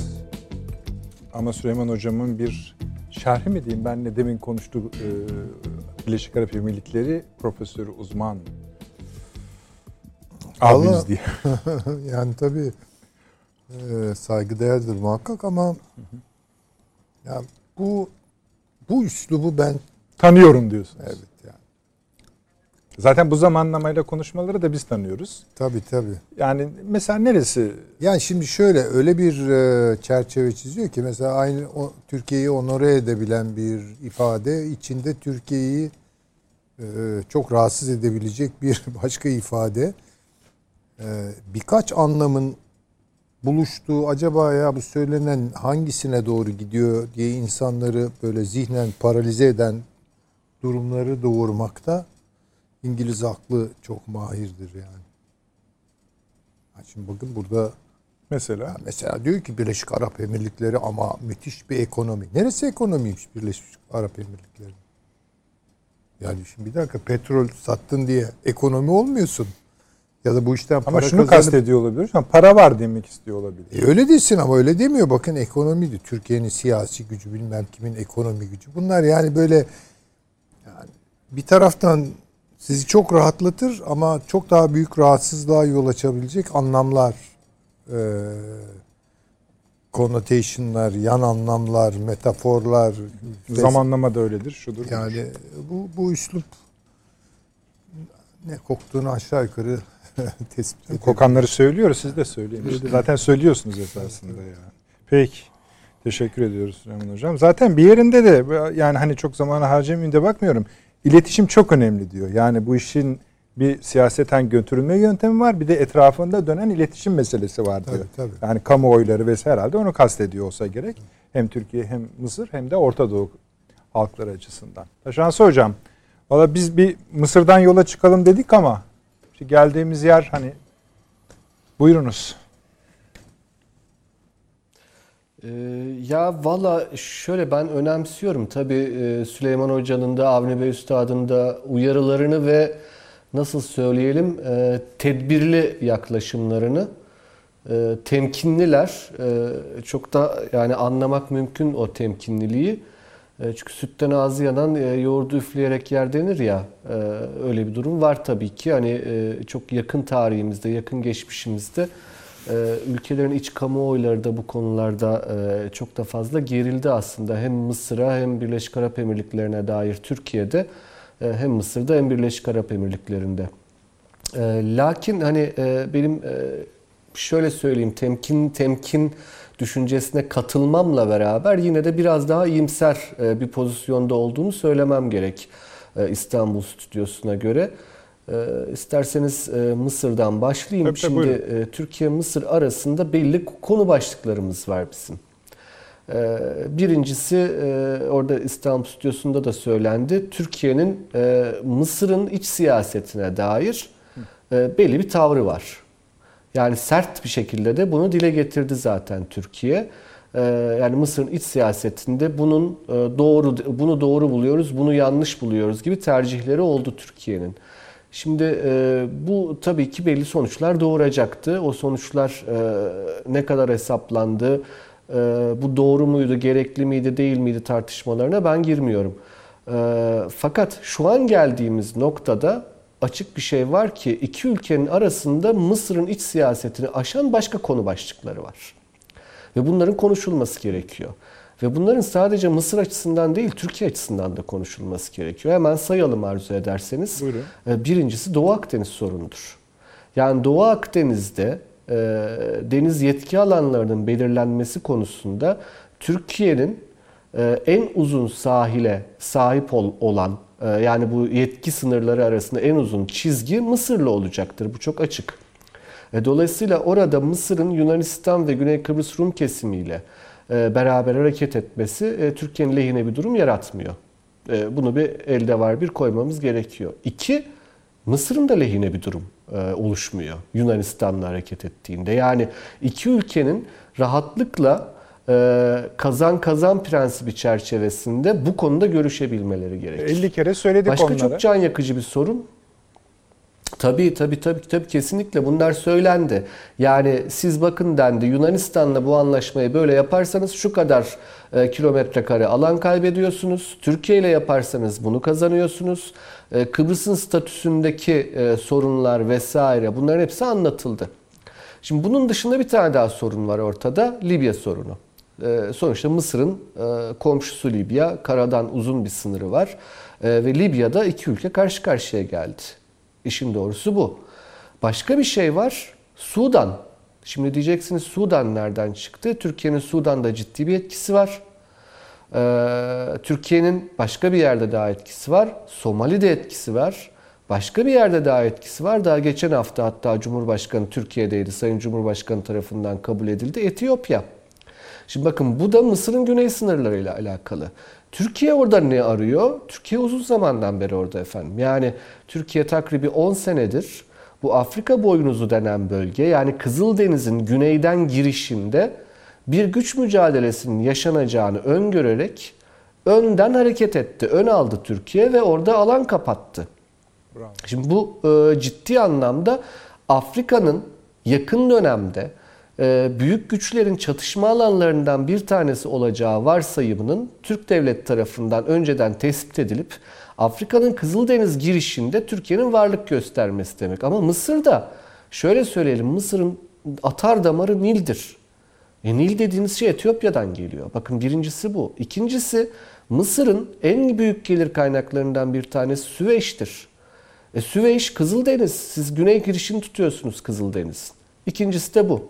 Ama Süleyman hocamın bir şerhi mi diyeyim ben ne demin konuştuk e, Birleşik Arap Emirlikleri profesörü uzman abimiz diye. yani tabii e, saygıdeğerdir muhakkak ama ya bu bu üslubu ben Tanıyorum diyorsunuz. evet Zaten bu zamanlamayla konuşmaları da biz tanıyoruz. tabii tabii. Yani mesela neresi? Yani şimdi şöyle öyle bir e, çerçeve çiziyor ki mesela aynı o Türkiye'yi onore edebilen bir ifade içinde Türkiye'yi e, çok rahatsız edebilecek bir başka ifade. E, birkaç anlamın buluştuğu acaba ya bu söylenen hangisine doğru gidiyor diye insanları böyle zihnen paralize eden durumları doğurmakta İngiliz aklı çok mahirdir yani. Ha Şimdi bakın burada Mesela ya mesela diyor ki Birleşik Arap Emirlikleri ama müthiş bir ekonomi. Neresi ekonomiymiş Birleşik Arap Emirlikleri? Yani şimdi bir dakika petrol sattın diye ekonomi olmuyorsun. Ya da bu işten ama para şunu kazanıp- kastediyor olabilir. Ama para var demek istiyor olabilir. E öyle değilsin ama öyle demiyor. Bakın ekonomiydi. Türkiye'nin siyasi gücü bilmem kimin ekonomi gücü. Bunlar yani böyle yani bir taraftan sizi çok rahatlatır ama çok daha büyük rahatsızlığa yol açabilecek anlamlar e, connotation'lar, yan anlamlar, metaforlar Zamanlama da öyledir. Şudur. yani bu bu üslup ne koktuğunu aşağı yukarı tespit ediyor. Kokanları söylüyoruz. Siz de söyleyin. Zaten söylüyorsunuz esasında yani. Peki. Teşekkür ediyoruz Süleyman Hocam. Zaten bir yerinde de yani hani çok zamanı harcamayayım da bakmıyorum. İletişim çok önemli diyor. Yani bu işin bir siyaseten götürülme yöntemi var. Bir de etrafında dönen iletişim meselesi var diyor. Tabii, tabii. Yani kamuoyları vesaire herhalde onu kastediyor olsa gerek. Hem Türkiye hem Mısır hem de Orta Doğu halkları açısından. Taşansı Hocam, valla biz bir Mısır'dan yola çıkalım dedik ama işte geldiğimiz yer hani buyurunuz. Ee, ya valla şöyle ben önemsiyorum. Tabii e, Süleyman Hoca'nın da Avni Bey Üstad'ın da uyarılarını ve nasıl söyleyelim e, tedbirli yaklaşımlarını E, temkinliler çok da yani anlamak mümkün o temkinliliği. Çünkü sütten ağzı yanan yoğurdu üfleyerek yer denir ya öyle bir durum var tabii ki. Hani çok yakın tarihimizde yakın geçmişimizde ee, ülkelerin iç kamuoyları da bu konularda e, çok da fazla gerildi aslında. Hem Mısır'a hem Birleşik Arap Emirlikleri'ne dair Türkiye'de e, hem Mısır'da hem Birleşik Arap Emirlikleri'nde. E, Lakin hani benim şöyle söyleyeyim temkin temkin düşüncesine katılmamla beraber yine de biraz daha iyimser bir pozisyonda olduğunu söylemem gerek İstanbul stüdyosuna göre. E, İsterseniz e, Mısır'dan başlayayım. Tabii, Şimdi buyurun. e, Türkiye-Mısır arasında belli konu başlıklarımız var bizim. E, Birincisi e, orada İstanbul stüdyosunda da söylendi. Türkiye'nin e, Mısır'ın iç siyasetine dair e, belli bir tavrı var. Yani sert bir şekilde de bunu dile getirdi zaten Türkiye. E, Yani Mısır'ın iç siyasetinde bunun e, doğru bunu doğru buluyoruz, bunu yanlış buluyoruz gibi tercihleri oldu Türkiye'nin. Şimdi e, bu tabii ki belli sonuçlar doğuracaktı. O sonuçlar e, ne kadar hesaplandı, e, bu doğru muydu, gerekli miydi, değil miydi tartışmalarına ben girmiyorum. E, fakat şu an geldiğimiz noktada açık bir şey var ki iki ülkenin arasında Mısır'ın iç siyasetini aşan başka konu başlıkları var. Ve bunların konuşulması gerekiyor. Ve bunların sadece Mısır açısından değil, Türkiye açısından da konuşulması gerekiyor. Hemen sayalım arzu ederseniz. Buyurun. Ee, Birincisi Doğu Akdeniz sorunudur. Yani Doğu Akdeniz'de e, deniz yetki alanlarının belirlenmesi konusunda Türkiye'nin e, en uzun sahile sahip ol- olan e, yani bu yetki sınırları arasında en uzun çizgi Mısır'la olacaktır. Bu çok açık. E, Dolayısıyla orada Mısır'ın Yunanistan ve Güney Kıbrıs Rum kesimiyle e, beraber hareket etmesi e, Türkiye'nin lehine bir durum yaratmıyor. E, Bunu bir elde var bir koymamız gerekiyor. İki, Mısır'ın da lehine bir durum e, oluşmuyor Yunanistan'la hareket ettiğinde. Yani iki ülkenin rahatlıkla e, kazan kazan prensibi çerçevesinde bu konuda görüşebilmeleri gerekir. 50 kere söyledik Başka onlara. çok can yakıcı bir sorun. Tabii tabii tabii tabii kesinlikle bunlar söylendi. Yani siz bakın dendi Yunanistan'la bu anlaşmayı böyle yaparsanız şu kadar e, kilometre kare alan kaybediyorsunuz. Türkiye ile yaparsanız bunu kazanıyorsunuz. E, Kıbrıs'ın statüsündeki e, sorunlar vesaire bunların hepsi anlatıldı. Şimdi bunun dışında bir tane daha sorun var ortada. Libya sorunu. E, sonuçta Mısır'ın e, komşusu Libya. Karadan uzun bir sınırı var. E, ve Libya'da iki ülke karşı karşıya geldi. İşin doğrusu bu. Başka bir şey var. Sudan. Şimdi diyeceksiniz Sudan nereden çıktı? Türkiye'nin Sudan'da ciddi bir etkisi var. Ee, Türkiye'nin başka bir yerde daha etkisi var. Somali'de etkisi var. Başka bir yerde daha etkisi var. Daha geçen hafta hatta Cumhurbaşkanı Türkiye'deydi. Sayın Cumhurbaşkanı tarafından kabul edildi. Etiyopya. Şimdi bakın bu da Mısır'ın güney sınırlarıyla alakalı. Türkiye orada ne arıyor? Türkiye uzun zamandan beri orada efendim. Yani Türkiye takribi 10 senedir bu Afrika boynuzu denen bölge yani Kızıldeniz'in güneyden girişinde bir güç mücadelesinin yaşanacağını öngörerek önden hareket etti. Ön aldı Türkiye ve orada alan kapattı. Bravo. Şimdi bu e, ciddi anlamda Afrika'nın yakın dönemde büyük güçlerin çatışma alanlarından bir tanesi olacağı varsayımının Türk devlet tarafından önceden tespit edilip Afrika'nın Kızıldeniz girişinde Türkiye'nin varlık göstermesi demek. Ama Mısır'da şöyle söyleyelim Mısır'ın atar damarı Nil'dir. E, Nil dediğiniz şey Etiyopya'dan geliyor. Bakın birincisi bu. İkincisi Mısır'ın en büyük gelir kaynaklarından bir tanesi Süveyş'tir. E, Süveyş Kızıldeniz. Siz güney girişini tutuyorsunuz Kızıldeniz'in. İkincisi de bu.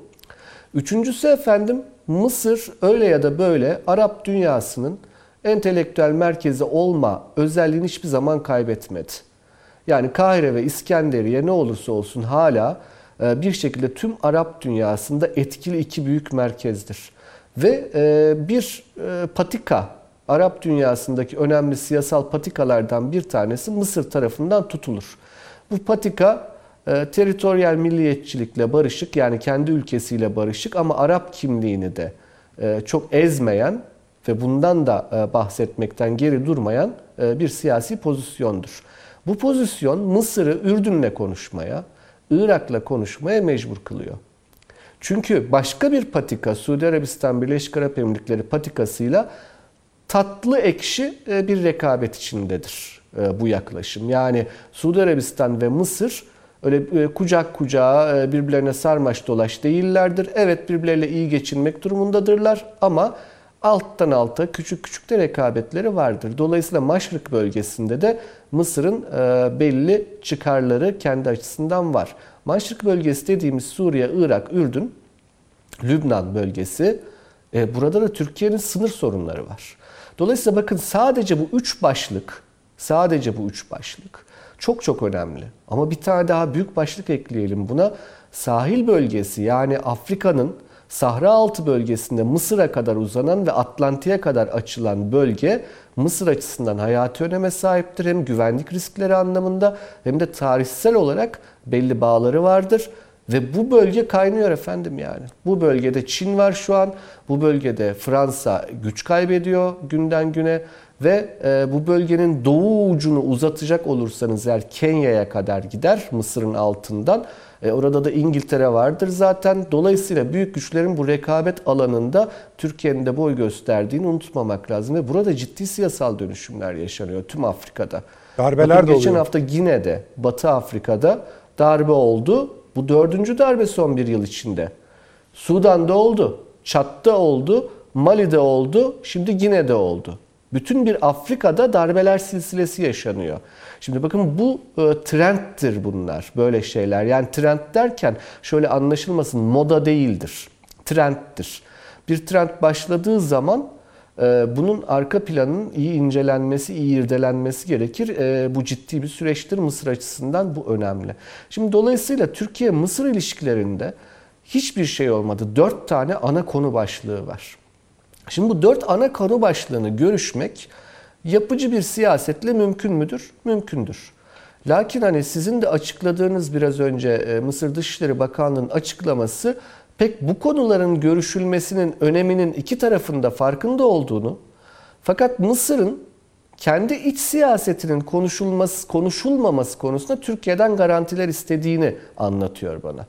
Üçüncüsü efendim Mısır öyle ya da böyle Arap dünyasının entelektüel merkezi olma özelliğini hiçbir zaman kaybetmedi. Yani Kahire ve İskenderiye ne olursa olsun hala e, bir şekilde tüm Arap dünyasında etkili iki büyük merkezdir. Ve e, bir e, patika, Arap dünyasındaki önemli siyasal patikalardan bir tanesi Mısır tarafından tutulur. Bu patika teritoryal milliyetçilikle barışık yani kendi ülkesiyle barışık ama Arap kimliğini de çok ezmeyen ve bundan da bahsetmekten geri durmayan bir siyasi pozisyondur. Bu pozisyon Mısır'ı Ürdün'le konuşmaya, Irak'la konuşmaya mecbur kılıyor. Çünkü başka bir patika Suudi Arabistan Birleşik Arap Emirlikleri patikasıyla tatlı ekşi e, bir rekabet içindedir e, bu yaklaşım. Yani Suudi Arabistan ve Mısır öyle e, kucak kucağa birbirlerine sarmaş dolaş değillerdir. Evet birbirleriyle iyi geçinmek durumundadırlar ama alttan alta küçük küçük de rekabetleri vardır. Dolayısıyla Maşrık bölgesinde de Mısır'ın e, belli çıkarları kendi açısından var. Maşrık bölgesi dediğimiz Suriye, Irak, Ürdün, Lübnan bölgesi e, burada da Türkiye'nin sınır sorunları var. Dolayısıyla bakın sadece bu üç başlık, sadece bu üç başlık çok çok önemli. Ama bir tane daha büyük başlık ekleyelim buna. Sahil bölgesi yani Afrika'nın Sahra altı bölgesinde Mısır'a kadar uzanan ve Atlantik'e kadar açılan bölge Mısır açısından hayati öneme sahiptir. Hem güvenlik riskleri anlamında hem de tarihsel olarak belli bağları vardır. Ve bu bölge kaynıyor efendim yani. Bu bölgede Çin var şu an. Bu bölgede Fransa güç kaybediyor günden güne. Ve e, bu bölgenin doğu ucunu uzatacak olursanız eğer Kenya'ya kadar gider Mısır'ın altından. E, orada da İngiltere vardır zaten. Dolayısıyla büyük güçlerin bu rekabet alanında Türkiye'nin de boy gösterdiğini unutmamak lazım. Ve burada ciddi siyasal dönüşümler yaşanıyor tüm Afrika'da. Darbeler Bakın de geçen oluyor. hafta Gine'de, Batı Afrika'da darbe oldu. Bu dördüncü darbe son bir yıl içinde. Sudan'da oldu, Çat'ta oldu, Mali'de oldu, şimdi Gine'de oldu. Bütün bir Afrika'da darbeler silsilesi yaşanıyor. Şimdi bakın bu e, trendtir bunlar, böyle şeyler. Yani trend derken şöyle anlaşılmasın, moda değildir. Trendtir. Bir trend başladığı zaman e, bunun arka planının iyi incelenmesi, iyi irdelenmesi gerekir. E, bu ciddi bir süreçtir Mısır açısından bu önemli. Şimdi dolayısıyla Türkiye-Mısır ilişkilerinde hiçbir şey olmadı. Dört tane ana konu başlığı var. Şimdi bu dört ana konu başlığını görüşmek yapıcı bir siyasetle mümkün müdür? Mümkündür. Lakin hani sizin de açıkladığınız biraz önce e, Mısır Dışişleri Bakanlığı'nın açıklaması pek bu konuların görüşülmesinin öneminin iki tarafında farkında olduğunu fakat Mısır'ın kendi iç siyasetinin konuşulması, konuşulmaması konusunda Türkiye'den garantiler istediğini anlatıyor bana.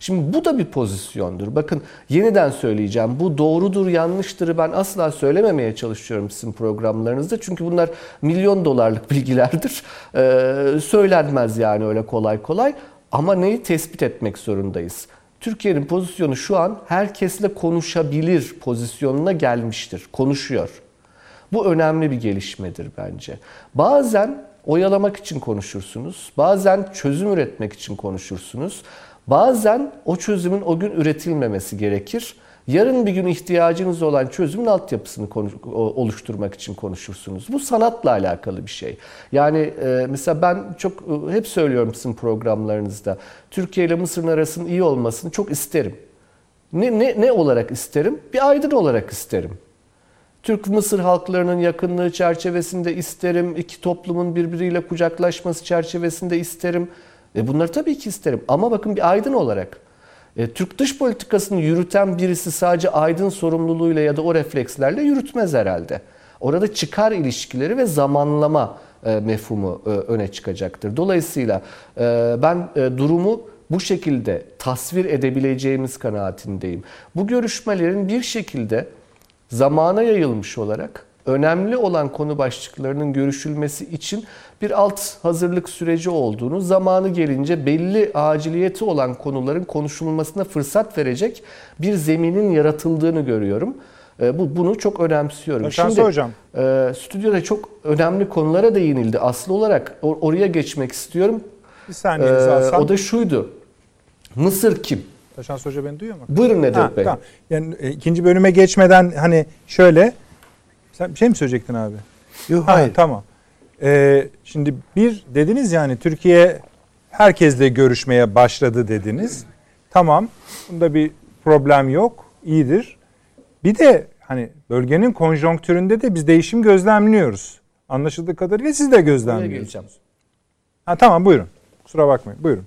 Şimdi bu da bir pozisyondur. Bakın yeniden söyleyeceğim. Bu doğrudur, yanlıştır ben asla söylememeye çalışıyorum sizin programlarınızda. Çünkü bunlar milyon dolarlık bilgilerdir. Ee, söylenmez yani öyle kolay kolay. Ama neyi tespit etmek zorundayız? Türkiye'nin pozisyonu şu an herkesle konuşabilir pozisyonuna gelmiştir. Konuşuyor. Bu önemli bir gelişmedir bence. Bazen oyalamak için konuşursunuz. Bazen çözüm üretmek için konuşursunuz. Bazen o çözümün o gün üretilmemesi gerekir. Yarın bir gün ihtiyacınız olan çözümün altyapısını oluşturmak için konuşursunuz. Bu sanatla alakalı bir şey. Yani e, mesela ben çok e, hep söylüyorum sizin programlarınızda. Türkiye ile Mısır'ın arasının iyi olmasını çok isterim. Ne, ne, ne olarak isterim? Bir aydın olarak isterim. Türk-Mısır halklarının yakınlığı çerçevesinde isterim. iki toplumun birbiriyle kucaklaşması çerçevesinde isterim. E bunları tabii ki isterim. Ama bakın bir aydın olarak. E, Türk dış politikasını yürüten birisi sadece aydın sorumluluğuyla ya da o reflekslerle yürütmez herhalde. Orada çıkar ilişkileri ve zamanlama e, mefhumu e, öne çıkacaktır. Dolayısıyla e, ben e, durumu bu şekilde tasvir edebileceğimiz kanaatindeyim. Bu görüşmelerin bir şekilde zamana yayılmış olarak önemli olan konu başlıklarının görüşülmesi için bir alt hazırlık süreci olduğunu, zamanı gelince belli aciliyeti olan konuların konuşulmasına fırsat verecek bir zeminin yaratıldığını görüyorum. E, bu bunu çok önemsiyorum. Şimdi hocam. E, stüdyoda çok önemli konulara değinildi. Aslı olarak or- oraya geçmek istiyorum. Bir saniyenizi e, alsam. O da şuydu. Mısır kim? Taşans Hoca beni duyuyor mu? Buyurun Nedret ha, Bey. Tamam. Yani e, ikinci bölüme geçmeden hani şöyle sen bir şey mi söyleyecektin abi? Yok hayır. Tamam. Ee, şimdi bir dediniz yani Türkiye herkesle görüşmeye başladı dediniz. Tamam. Bunda bir problem yok. İyidir. Bir de hani bölgenin konjonktüründe de biz değişim gözlemliyoruz. Anlaşıldığı kadarıyla siz de gözlemliyorsunuz. Ha tamam buyurun. Kusura bakmayın. Buyurun.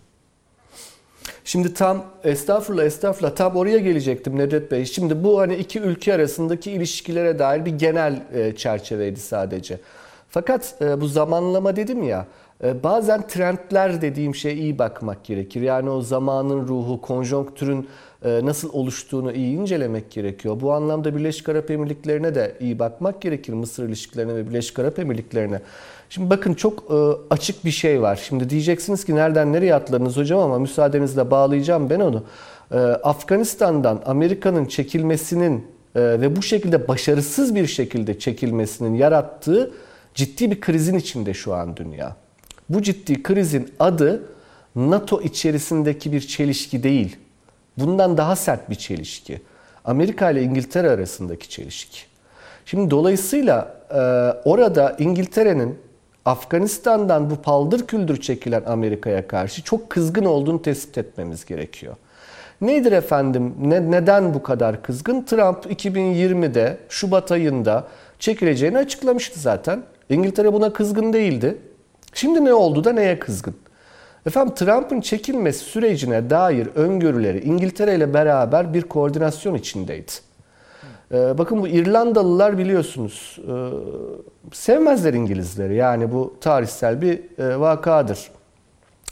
Şimdi tam estağfurullah estağfurullah tam oraya gelecektim Nedret Bey. Şimdi bu hani iki ülke arasındaki ilişkilere dair bir genel e, çerçeveydi sadece. Fakat e, bu zamanlama dedim ya e, bazen trendler dediğim şeye iyi bakmak gerekir. Yani o zamanın ruhu, konjonktürün nasıl oluştuğunu iyi incelemek gerekiyor. Bu anlamda Birleşik Arap Emirlikleri'ne de iyi bakmak gerekir. Mısır ilişkilerine ve Birleşik Arap Emirlikleri'ne. Şimdi bakın çok e, açık bir şey var. Şimdi diyeceksiniz ki nereden nereye atladınız hocam ama müsaadenizle bağlayacağım ben onu. E, Afganistan'dan Amerika'nın çekilmesinin e, ve bu şekilde başarısız bir şekilde çekilmesinin yarattığı ciddi bir krizin içinde şu an dünya. Bu ciddi krizin adı NATO içerisindeki bir çelişki değil. Bundan daha sert bir çelişki. Amerika ile İngiltere arasındaki çelişki. Şimdi dolayısıyla orada İngiltere'nin Afganistan'dan bu paldır küldür çekilen Amerika'ya karşı çok kızgın olduğunu tespit etmemiz gerekiyor. Nedir efendim? Ne, neden bu kadar kızgın? Trump 2020'de Şubat ayında çekileceğini açıklamıştı zaten. İngiltere buna kızgın değildi. Şimdi ne oldu da neye kızgın? Efendim Trump'ın çekilmesi sürecine dair öngörüleri İngiltere ile beraber bir koordinasyon içindeydi. Ee, bakın bu İrlandalılar biliyorsunuz e, sevmezler İngilizleri. Yani bu tarihsel bir e, vakadır.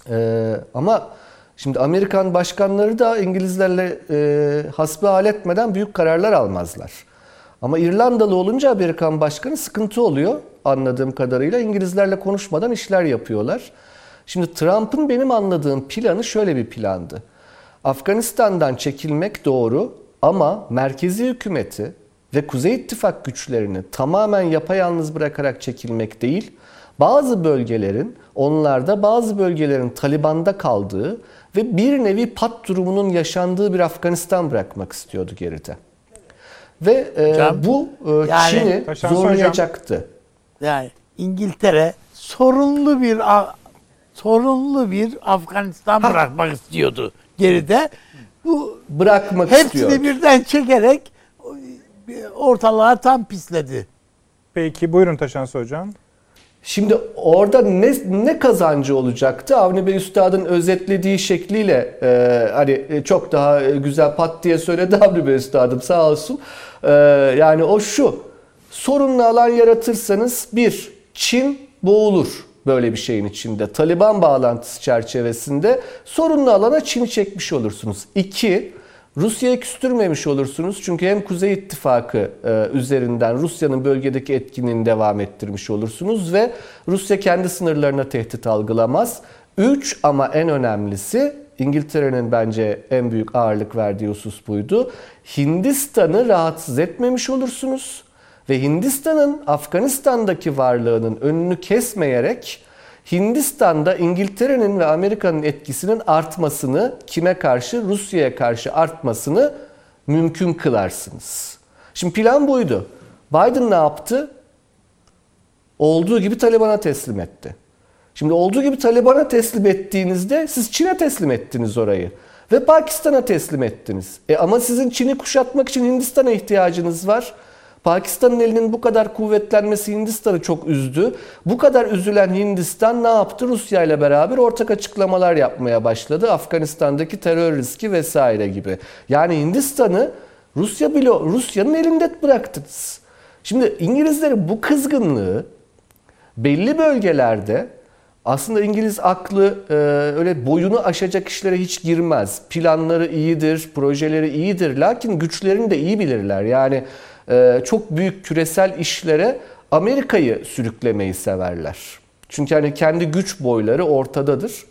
E, ama şimdi Amerikan başkanları da İngilizlerle hasbihal etmeden büyük kararlar almazlar. Ama İrlandalı olunca Amerikan başkanı sıkıntı oluyor anladığım kadarıyla. İngilizlerle konuşmadan işler yapıyorlar. Şimdi Trump'ın benim anladığım planı şöyle bir plandı. Afganistan'dan çekilmek doğru ama merkezi hükümeti ve Kuzey İttifak güçlerini tamamen yapayalnız bırakarak çekilmek değil, bazı bölgelerin onlarda bazı bölgelerin Taliban'da kaldığı ve bir nevi pat durumunun yaşandığı bir Afganistan bırakmak istiyordu geride. Ve e, hocam, bu e, yani, Çin'i zorlayacaktı. Hocam, yani İngiltere sorunlu bir sorunlu bir Afganistan ha. bırakmak istiyordu geride bu bırakmak hepsini istiyor. Hepsini birden çekerek ortalığa tam pisledi. Peki buyurun Taşansı Hocam. Şimdi orada ne, ne kazancı olacaktı? Avni Bey Üstad'ın özetlediği şekliyle e, hani e, çok daha güzel pat diye söyledi Avni Bey Üstad'ım sağ olsun. E, yani o şu, sorunlu alan yaratırsanız bir, Çin boğulur böyle bir şeyin içinde. Taliban bağlantısı çerçevesinde sorunlu alana Çin'i çekmiş olursunuz. İki, Rusya'yı küstürmemiş olursunuz. Çünkü hem Kuzey İttifakı e, üzerinden Rusya'nın bölgedeki etkinliğini devam ettirmiş olursunuz ve Rusya kendi sınırlarına tehdit algılamaz. Üç ama en önemlisi İngiltere'nin bence en büyük ağırlık verdiği husus buydu. Hindistan'ı rahatsız etmemiş olursunuz ve Hindistan'ın Afganistan'daki varlığının önünü kesmeyerek Hindistan'da İngiltere'nin ve Amerika'nın etkisinin artmasını kime karşı? Rusya'ya karşı artmasını mümkün kılarsınız. Şimdi plan buydu. Biden ne yaptı? Olduğu gibi Taliban'a teslim etti. Şimdi olduğu gibi Taliban'a teslim ettiğinizde siz Çin'e teslim ettiniz orayı. Ve Pakistan'a teslim ettiniz. E ama sizin Çin'i kuşatmak için Hindistan'a ihtiyacınız var. Pakistan'ın elinin bu kadar kuvvetlenmesi Hindistan'ı çok üzdü. Bu kadar üzülen Hindistan ne yaptı? Rusya ile beraber ortak açıklamalar yapmaya başladı. Afganistan'daki terör riski vesaire gibi. Yani Hindistan'ı Rusya bile Rusya'nın elinde bıraktınız. Şimdi İngilizlerin bu kızgınlığı belli bölgelerde aslında İngiliz aklı e, öyle boyunu aşacak işlere hiç girmez. Planları iyidir, projeleri iyidir. Lakin güçlerini de iyi bilirler. Yani çok büyük küresel işlere Amerika'yı sürüklemeyi severler. Çünkü hani kendi güç boyları ortadadır.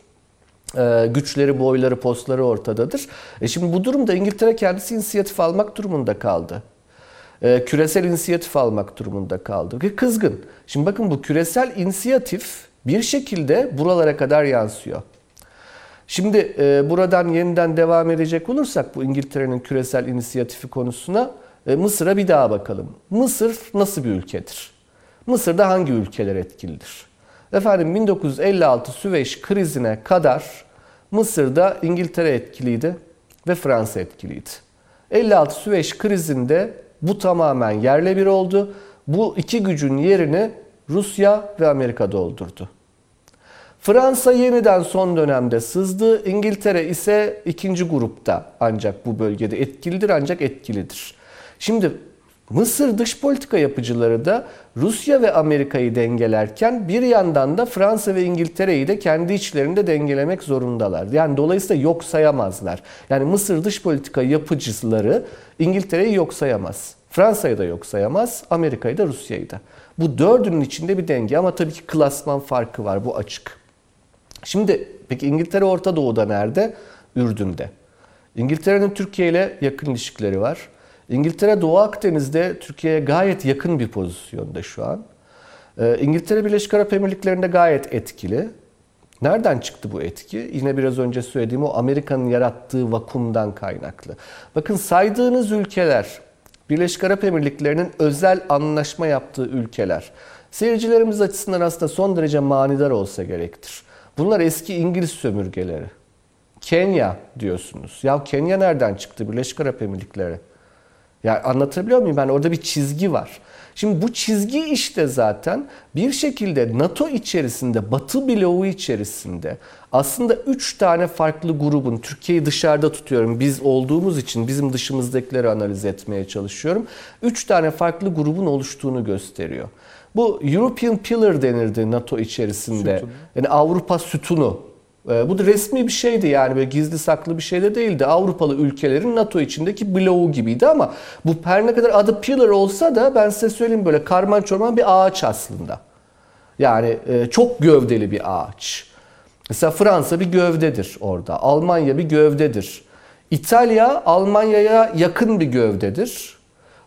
E, güçleri, boyları, postları ortadadır. E şimdi bu durumda İngiltere kendisi inisiyatif almak durumunda kaldı. E, küresel inisiyatif almak durumunda kaldı. Ve kızgın. Şimdi bakın bu küresel inisiyatif bir şekilde buralara kadar yansıyor. Şimdi e, buradan yeniden devam edecek olursak bu İngiltere'nin küresel inisiyatifi konusuna e, Mısır'a bir daha bakalım. Mısır nasıl bir ülkedir? Mısır'da hangi ülkeler etkilidir? Efendim 1956 Süveyş krizine kadar Mısır'da İngiltere etkiliydi ve Fransa etkiliydi. 56 Süveyş krizinde bu tamamen yerle bir oldu. Bu iki gücün yerini Rusya ve Amerika doldurdu. Fransa yeniden son dönemde sızdı. İngiltere ise ikinci grupta ancak bu bölgede etkilidir ancak etkilidir. Şimdi Mısır dış politika yapıcıları da Rusya ve Amerika'yı dengelerken bir yandan da Fransa ve İngiltere'yi de kendi içlerinde dengelemek zorundalar. Yani dolayısıyla yok sayamazlar. Yani Mısır dış politika yapıcıları İngiltere'yi yok sayamaz. Fransa'yı da yok sayamaz, Amerika'yı da Rusya'yı da. Bu dördünün içinde bir denge ama tabii ki klasman farkı var bu açık. Şimdi peki İngiltere Orta Doğu'da nerede? Ürdün'de. İngiltere'nin Türkiye ile yakın ilişkileri var. İngiltere Doğu Akdeniz'de Türkiye'ye gayet yakın bir pozisyonda şu an. Ee, İngiltere Birleşik Arap Emirlikleri'nde gayet etkili. Nereden çıktı bu etki? Yine biraz önce söylediğim o Amerika'nın yarattığı vakumdan kaynaklı. Bakın saydığınız ülkeler, Birleşik Arap Emirlikleri'nin özel anlaşma yaptığı ülkeler. Seyircilerimiz açısından aslında son derece manidar olsa gerektir. Bunlar eski İngiliz sömürgeleri. Kenya diyorsunuz. Ya Kenya nereden çıktı? Birleşik Arap Emirlikleri. Yani anlatabiliyor muyum? Ben orada bir çizgi var. Şimdi bu çizgi işte zaten bir şekilde NATO içerisinde, Batı bloğu içerisinde aslında üç tane farklı grubun, Türkiye'yi dışarıda tutuyorum, biz olduğumuz için bizim dışımızdakileri analiz etmeye çalışıyorum. Üç tane farklı grubun oluştuğunu gösteriyor. Bu European Pillar denirdi NATO içerisinde. Sütun. Yani Avrupa sütunu bu da resmi bir şeydi yani böyle gizli saklı bir şey de değildi. Avrupalı ülkelerin NATO içindeki bloğu gibiydi ama bu her ne kadar adı pillar olsa da ben size söyleyeyim böyle karman çorman bir ağaç aslında. Yani e, çok gövdeli bir ağaç. Mesela Fransa bir gövdedir orada. Almanya bir gövdedir. İtalya Almanya'ya yakın bir gövdedir.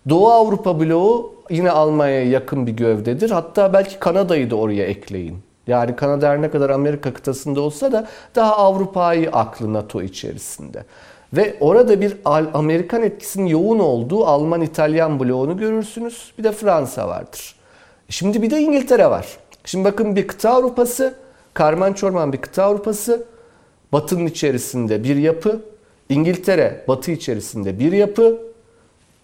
Doğu Avrupa bloğu yine Almanya'ya yakın bir gövdedir. Hatta belki Kanada'yı da oraya ekleyin. Yani Kanada ne kadar Amerika kıtasında olsa da daha Avrupa'yı aklı NATO içerisinde. Ve orada bir Amerikan etkisinin yoğun olduğu Alman-İtalyan bloğunu görürsünüz. Bir de Fransa vardır. Şimdi bir de İngiltere var. Şimdi bakın bir kıta Avrupası, karman çorman bir kıta Avrupası, Batı'nın içerisinde bir yapı, İngiltere Batı içerisinde bir yapı,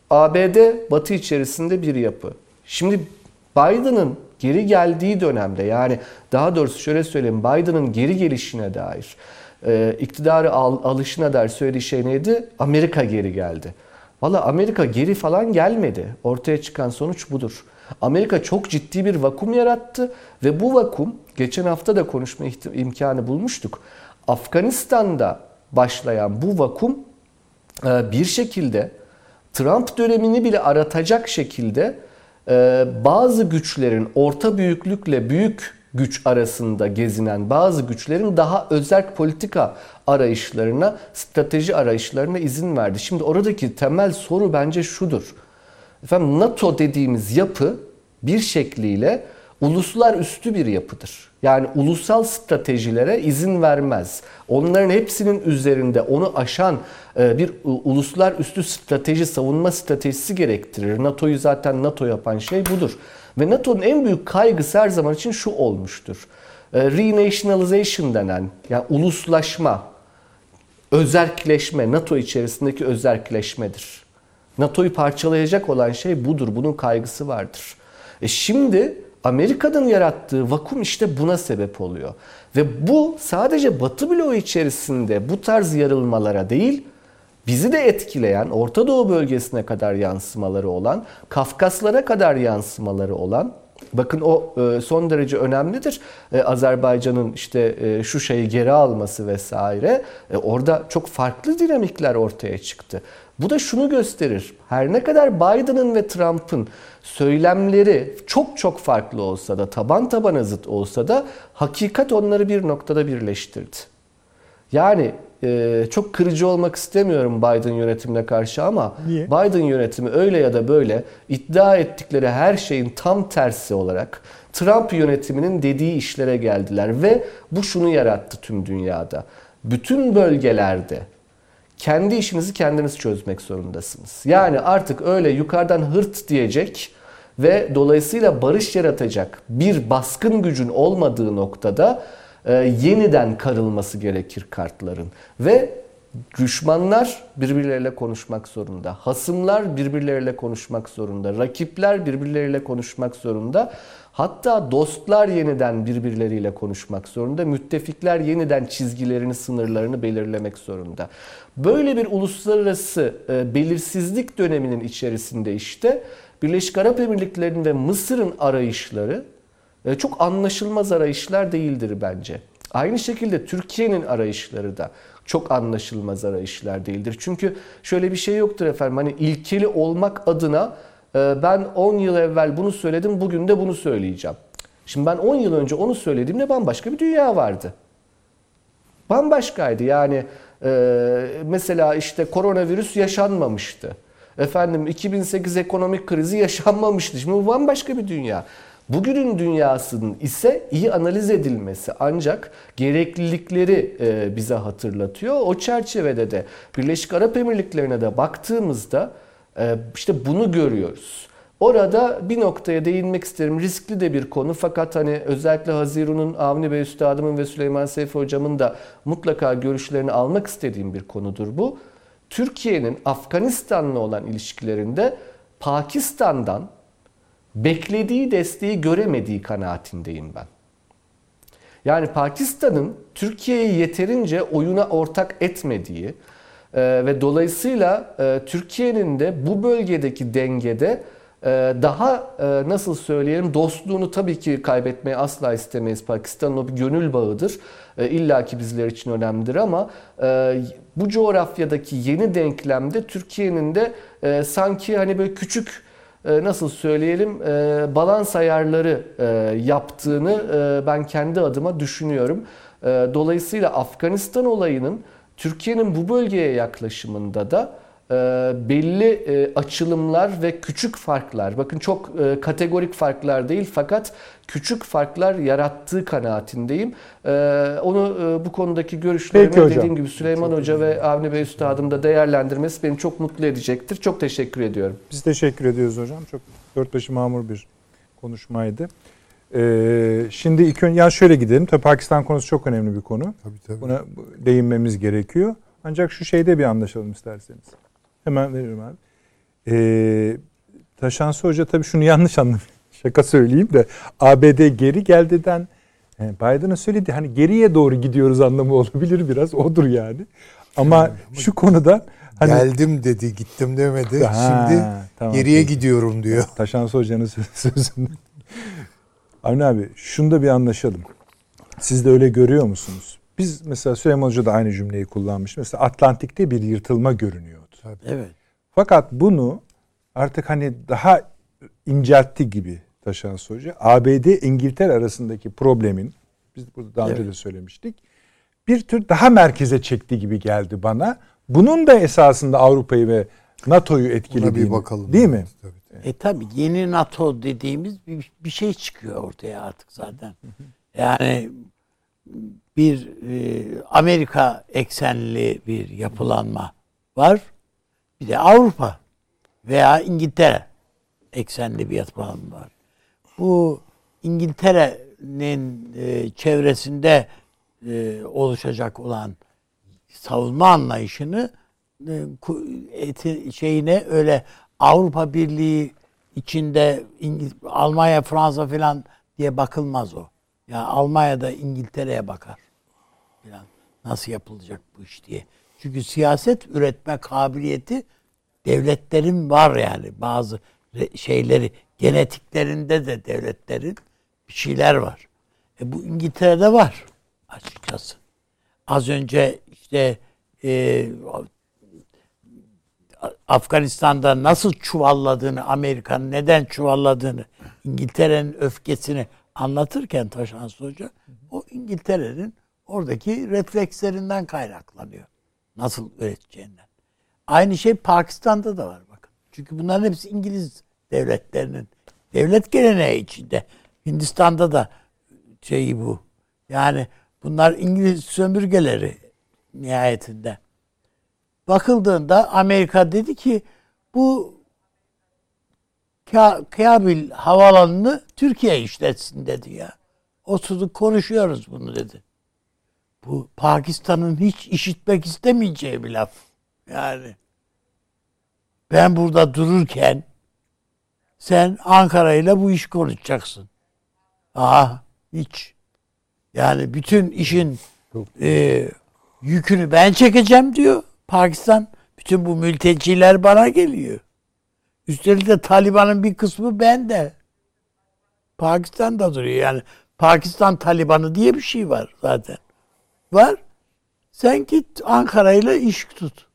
ABD Batı içerisinde bir yapı. Şimdi Biden'ın geri geldiği dönemde yani daha doğrusu şöyle söyleyeyim Biden'ın geri gelişine dair e, iktidarı al, alışına dair söylediği şey neydi? Amerika geri geldi. Valla Amerika geri falan gelmedi. Ortaya çıkan sonuç budur. Amerika çok ciddi bir vakum yarattı ve bu vakum geçen hafta da konuşma imkanı bulmuştuk. Afganistan'da başlayan bu vakum e, bir şekilde Trump dönemini bile aratacak şekilde bazı güçlerin orta büyüklükle büyük güç arasında gezinen bazı güçlerin daha özerk politika arayışlarına, strateji arayışlarına izin verdi. Şimdi oradaki temel soru bence şudur. Efendim NATO dediğimiz yapı bir şekliyle uluslar üstü bir yapıdır. Yani ulusal stratejilere izin vermez. Onların hepsinin üzerinde onu aşan e, bir uluslar üstü strateji, savunma stratejisi gerektirir. NATO'yu zaten NATO yapan şey budur. Ve NATO'nun en büyük kaygısı her zaman için şu olmuştur. E, renationalization denen, yani uluslaşma, özerkleşme, NATO içerisindeki özerkleşmedir. NATO'yu parçalayacak olan şey budur. Bunun kaygısı vardır. E şimdi Amerika'nın yarattığı vakum işte buna sebep oluyor. Ve bu sadece Batı bloğu içerisinde bu tarz yarılmalara değil, bizi de etkileyen, Orta Doğu bölgesine kadar yansımaları olan, Kafkaslara kadar yansımaları olan Bakın o e, son derece önemlidir. E, Azerbaycan'ın işte e, şu şeyi geri alması vesaire. Orada çok farklı dinamikler ortaya çıktı. Bu da şunu gösterir. Her ne kadar Biden'ın ve Trump'ın söylemleri çok çok farklı olsa da, taban tabana zıt olsa da hakikat onları bir noktada birleştirdi. Yani e, çok kırıcı olmak istemiyorum Biden yönetimine karşı ama Niye? Biden yönetimi öyle ya da böyle iddia ettikleri her şeyin tam tersi olarak Trump yönetiminin dediği işlere geldiler ve bu şunu yarattı tüm dünyada. Bütün bölgelerde kendi işinizi kendiniz çözmek zorundasınız. Yani artık öyle yukarıdan hırt diyecek ve dolayısıyla barış yaratacak bir baskın gücün olmadığı noktada e, yeniden karılması gerekir kartların. Ve düşmanlar birbirleriyle konuşmak zorunda. Hasımlar birbirleriyle konuşmak zorunda. Rakipler birbirleriyle konuşmak zorunda. Hatta dostlar yeniden birbirleriyle konuşmak zorunda. Müttefikler yeniden çizgilerini, sınırlarını belirlemek zorunda. Böyle bir uluslararası e, belirsizlik döneminin içerisinde işte Birleşik Arap Emirlikleri'nin ve Mısır'ın arayışları e, çok anlaşılmaz arayışlar değildir bence. Aynı şekilde Türkiye'nin arayışları da çok anlaşılmaz arayışlar değildir. Çünkü şöyle bir şey yoktur efendim hani ilkeli olmak adına ben 10 yıl evvel bunu söyledim bugün de bunu söyleyeceğim. Şimdi ben 10 yıl önce onu söylediğimde bambaşka bir dünya vardı. Bambaşkaydı yani e, mesela işte koronavirüs yaşanmamıştı. Efendim 2008 ekonomik krizi yaşanmamıştı. Şimdi bu bambaşka bir dünya. Bugünün dünyasının ise iyi analiz edilmesi ancak gereklilikleri e, bize hatırlatıyor. O çerçevede de Birleşik Arap Emirlikleri'ne de baktığımızda işte bunu görüyoruz. Orada bir noktaya değinmek isterim. Riskli de bir konu fakat hani özellikle Haziru'nun, Avni Bey Üstadımın ve Süleyman Seyfi Hocamın da mutlaka görüşlerini almak istediğim bir konudur bu. Türkiye'nin Afganistan'la olan ilişkilerinde Pakistan'dan beklediği desteği göremediği kanaatindeyim ben. Yani Pakistan'ın Türkiye'yi yeterince oyuna ortak etmediği e, ve dolayısıyla e, Türkiye'nin de bu bölgedeki dengede e, daha e, nasıl söyleyelim dostluğunu tabii ki kaybetmeyi asla istemeyiz. Pakistan'ın o bir gönül bağıdır. İlla ki bizler için önemlidir ama bu coğrafyadaki yeni denklemde Türkiye'nin de sanki hani böyle küçük nasıl söyleyelim balans ayarları yaptığını ben kendi adıma düşünüyorum. Dolayısıyla Afganistan olayının Türkiye'nin bu bölgeye yaklaşımında da e, belli e, açılımlar ve küçük farklar, bakın çok e, kategorik farklar değil fakat küçük farklar yarattığı kanaatindeyim. Onu bu konudaki görüşlerimi dediğim gibi Süleyman çok Hoca ve Avni Bey Üstadım da değerlendirmesi beni çok mutlu edecektir. Çok teşekkür ediyorum. Biz teşekkür ediyoruz hocam. Çok dört başı mamur bir konuşmaydı. Ee, şimdi ilk önce yani şöyle gidelim. Tabii Pakistan konusu çok önemli bir konu. Tabii tabii. Buna değinmemiz gerekiyor. Ancak şu şeyde bir anlaşalım isterseniz. Hemen veririm abi. Ee, Taşansı Hoca tabii şunu yanlış anlamış. Şaka söyleyeyim de ABD geri geldiden yani Biden'ın söylediği hani geriye doğru gidiyoruz anlamı olabilir biraz. Odur yani. Ama şu konuda hani geldim dedi, gittim demedi. Ha, Şimdi Tamam, Geriye peki. gidiyorum diyor. Taşansı Hoca'nın söz- sözünde. Avni abi şunu da bir anlaşalım. Siz de öyle görüyor musunuz? Biz mesela Süleyman Hoca da aynı cümleyi kullanmış. Mesela Atlantik'te bir yırtılma görünüyordu. Evet. Fakat bunu artık hani daha inceltti gibi Taşansı Hoca. ABD İngiltere arasındaki problemin biz burada daha önce Evet. de söylemiştik. Bir tür daha merkeze çekti gibi geldi bana. Bunun da esasında Avrupa'yı ve NATO'yu Buna etkilediğini. bir bakalım. Değil mi? Tabii, tabii. E tabi yeni NATO dediğimiz bir, bir şey çıkıyor ortaya artık zaten. Yani bir e, Amerika eksenli bir yapılanma var. Bir de Avrupa veya İngiltere eksenli bir yapılanma var. Bu İngiltere'nin e, çevresinde e, oluşacak olan savunma anlayışını e, şeyine öyle Avrupa Birliği içinde İngiliz, Almanya, Fransa falan diye bakılmaz o. Ya Almanya'da İngiltere'ye bakar. Falan. Nasıl yapılacak bu iş diye. Çünkü siyaset üretme kabiliyeti devletlerin var yani bazı şeyleri genetiklerinde de devletlerin bir şeyler var. E bu İngiltere'de var açıkçası. Az önce işte e, Afganistan'da nasıl çuvalladığını, Amerika'nın neden çuvalladığını, İngiltere'nin öfkesini anlatırken Taşansı Hoca, o İngiltere'nin oradaki reflekslerinden kaynaklanıyor. Nasıl üreteceğinden. Aynı şey Pakistan'da da var bakın. Çünkü bunların hepsi İngiliz devletlerinin devlet geleneği içinde. Hindistan'da da şeyi bu. Yani bunlar İngiliz sömürgeleri nihayetinde. Bakıldığında Amerika dedi ki bu Ka- Kabil havaalanını Türkiye işletsin dedi ya. Oturduk konuşuyoruz bunu dedi. Bu Pakistan'ın hiç işitmek istemeyeceği bir laf. Yani ben burada dururken sen Ankara ile bu iş konuşacaksın. Aa hiç. Yani bütün işin e, yükünü ben çekeceğim diyor Pakistan. Bütün bu mülteciler bana geliyor. Üstelik de Taliban'ın bir kısmı bende. Pakistan'da duruyor yani. Pakistan Talibanı diye bir şey var zaten. Var. Sen git Ankara ile iş tut.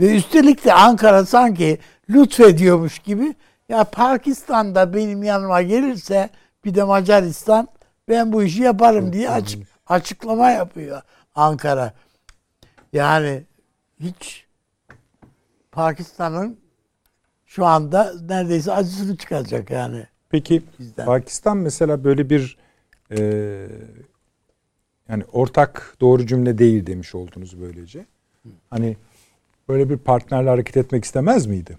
Ve üstelik de Ankara sanki lütfediyormuş gibi ya Pakistan'da benim yanıma gelirse bir de Macaristan ben bu işi yaparım diye açık, açıklama yapıyor Ankara. Yani hiç Pakistan'ın şu anda neredeyse acısını çıkacak yani. Peki Bizden. Pakistan mesela böyle bir e, yani ortak doğru cümle değil demiş oldunuz böylece. Hani böyle bir partnerle hareket etmek istemez miydi?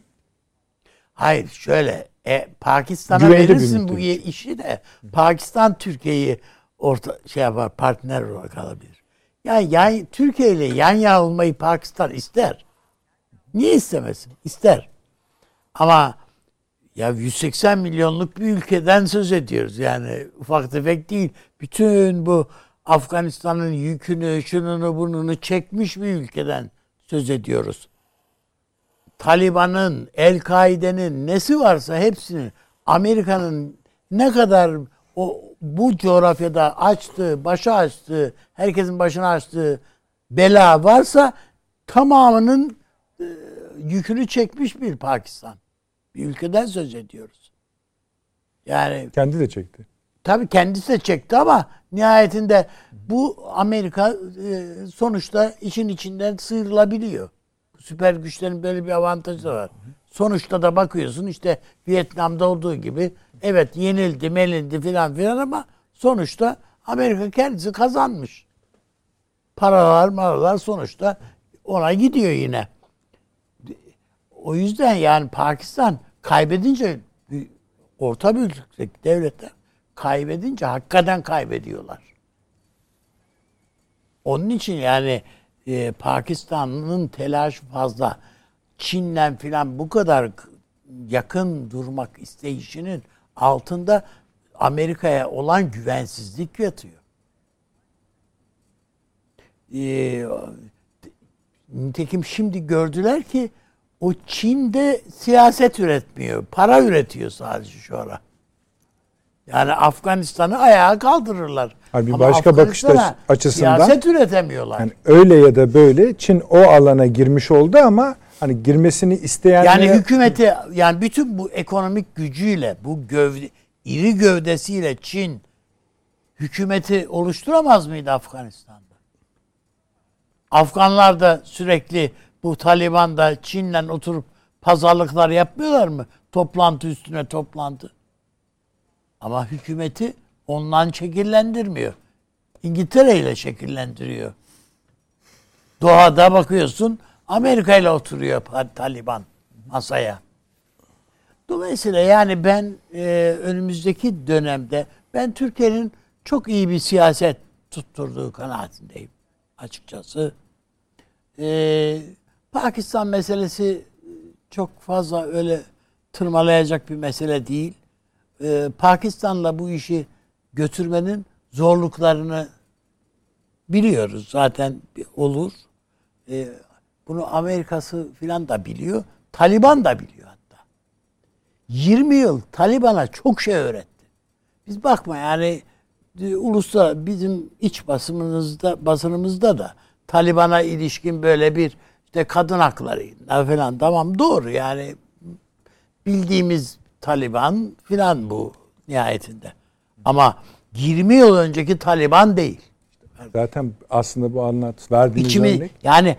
Hayır şöyle e, Pakistan'a Güveyli bir verirsin bu işi de Pakistan Türkiye'yi orta şey yapar partner olarak alabilir. Yani yan, Türkiye ile yan yana olmayı Pakistan ister. Niye istemesin? İster. Ama ya 180 milyonluk bir ülkeden söz ediyoruz. Yani ufak tefek değil. Bütün bu Afganistan'ın yükünü, şununu bununu çekmiş bir ülkeden söz ediyoruz. Taliban'ın, El-Kaide'nin nesi varsa hepsini Amerika'nın ne kadar o bu coğrafyada açtığı, başa açtığı, herkesin başına açtığı bela varsa tamamının e, yükünü çekmiş bir Pakistan. Bir ülkeden söz ediyoruz. Yani Kendi de çekti. Tabii kendisi de çekti ama nihayetinde bu Amerika e, sonuçta işin içinden sıyrılabiliyor. Süper güçlerin böyle bir avantajı da var. Sonuçta da bakıyorsun işte Vietnam'da olduğu gibi evet yenildi, melindi filan filan ama sonuçta Amerika kendisi kazanmış. Paralar, maralar sonuçta ona gidiyor yine. O yüzden yani Pakistan kaybedince orta büyüklükteki devletler kaybedince hakikaten kaybediyorlar. Onun için yani e, Pakistan'ın telaşı fazla. Çin'le filan bu kadar yakın durmak isteyişinin altında Amerika'ya olan güvensizlik yatıyor. E, nitekim şimdi gördüler ki o Çin'de siyaset üretmiyor. Para üretiyor sadece şu ara. Yani Afganistan'ı ayağa kaldırırlar. Abi bir Ama başka bakış açısından- siyaset üretemiyorlar. Yani öyle ya da böyle Çin o alana girmiş oldu ama hani girmesini isteyenlere Yani hükümeti yani bütün bu ekonomik gücüyle bu gövde iri gövdesiyle Çin hükümeti oluşturamaz mıydı Afganistan'da? Afganlar da sürekli bu Taliban da Çin'le oturup pazarlıklar yapmıyorlar mı? Toplantı üstüne toplantı. Ama hükümeti ondan şekillendirmiyor. İngiltere ile şekillendiriyor. Doğada bakıyorsun Amerika ile oturuyor Taliban masaya. Dolayısıyla yani ben e, önümüzdeki dönemde ben Türkiye'nin çok iyi bir siyaset tutturduğu kanaatindeyim açıkçası. E, Pakistan meselesi çok fazla öyle tırmalayacak bir mesele değil. E, Pakistan'la bu işi götürmenin zorluklarını biliyoruz zaten olur. E, bunu Amerika'sı filan da biliyor. Taliban da biliyor hatta. 20 yıl Taliban'a çok şey öğretti. Biz bakma yani e, uluslar bizim iç basımımızda basınımızda da Taliban'a ilişkin böyle bir işte kadın hakları falan tamam doğru yani bildiğimiz Taliban filan bu nihayetinde. Ama 20 yıl önceki Taliban değil. zaten aslında bu anlat verdiğiniz İçimi örnek yani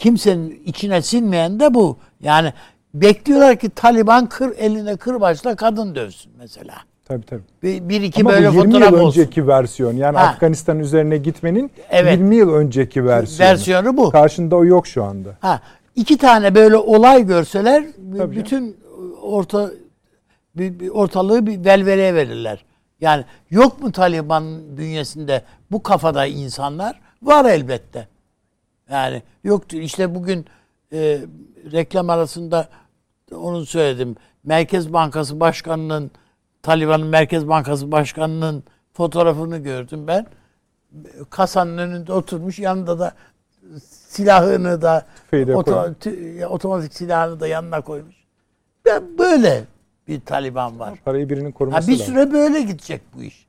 kimsenin içine sinmeyen de bu. Yani bekliyorlar ki Taliban kır eline kırbaçla kadın dövsün mesela. tabii tabii. Bir, bir iki Ama böyle bu 20 fotoğraf yıl olsun. önceki versiyon yani Ha. Afganistan üzerine gitmenin Evet. 20 yıl önceki versiyonu. Versiyonu bu. Karşında o yok şu anda. Ha, iki tane böyle olay görseler Tabii bütün orta bir, bir ortalığı bir velveleye verirler. Yani yok mu Taliban bünyesinde bu kafada insanlar? Var elbette. Yani yoktu. İşte bugün e, reklam arasında onu söyledim. Merkez Bankası Başkanı'nın Taliban'ın Merkez Bankası Başkanı'nın fotoğrafını gördüm ben. Kasanın önünde oturmuş yanında da silahını da Tüfeği de oto- koymuş. tü- otomatik silahını da yanına koymuş. Ben böyle bir Taliban var. Parayı birinin Ha, koruması bir lazım. süre böyle gidecek bu iş.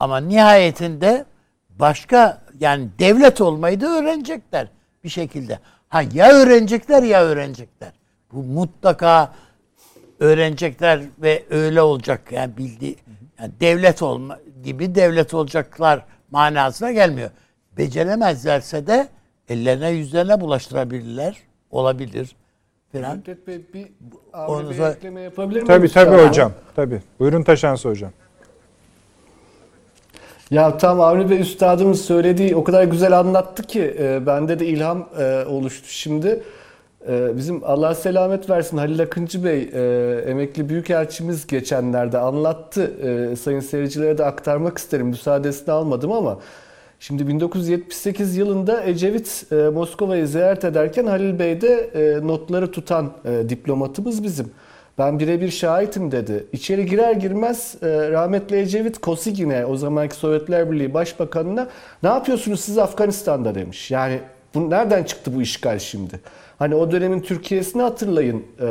Ama nihayetinde başka yani devlet olmayı da öğrenecekler bir şekilde. Ha ya öğrenecekler ya öğrenecekler. Bu mutlaka öğrenecekler ve öyle olacak yani bildiği yani devlet olma gibi devlet olacaklar manasına gelmiyor. Beceremezlerse de ellerine yüzlerine bulaştırabilirler. Olabilir falan. Müddet Bey bir da- ekleme yapabilir miyim? Tabii tabii hocam. Tabii. Buyurun Taşansı hocam. Ya tam Avni Bey Üstadımız söylediği o kadar güzel anlattı ki e, bende de ilham e, oluştu şimdi. E, bizim Allah selamet versin Halil Akıncı Bey e, emekli büyükelçimiz geçenlerde anlattı. E, sayın seyircilere de aktarmak isterim. Müsaadesini almadım ama Şimdi 1978 yılında Ecevit e, Moskova'yı ziyaret ederken Halil Bey de e, notları tutan e, diplomatımız bizim. Ben birebir şahitim dedi. İçeri girer girmez e, rahmetli Ecevit Kosigin'e o zamanki Sovyetler Birliği Başbakanı'na ne yapıyorsunuz siz Afganistan'da demiş. Yani bu nereden çıktı bu işgal şimdi? Hani o dönemin Türkiye'sini hatırlayın. E,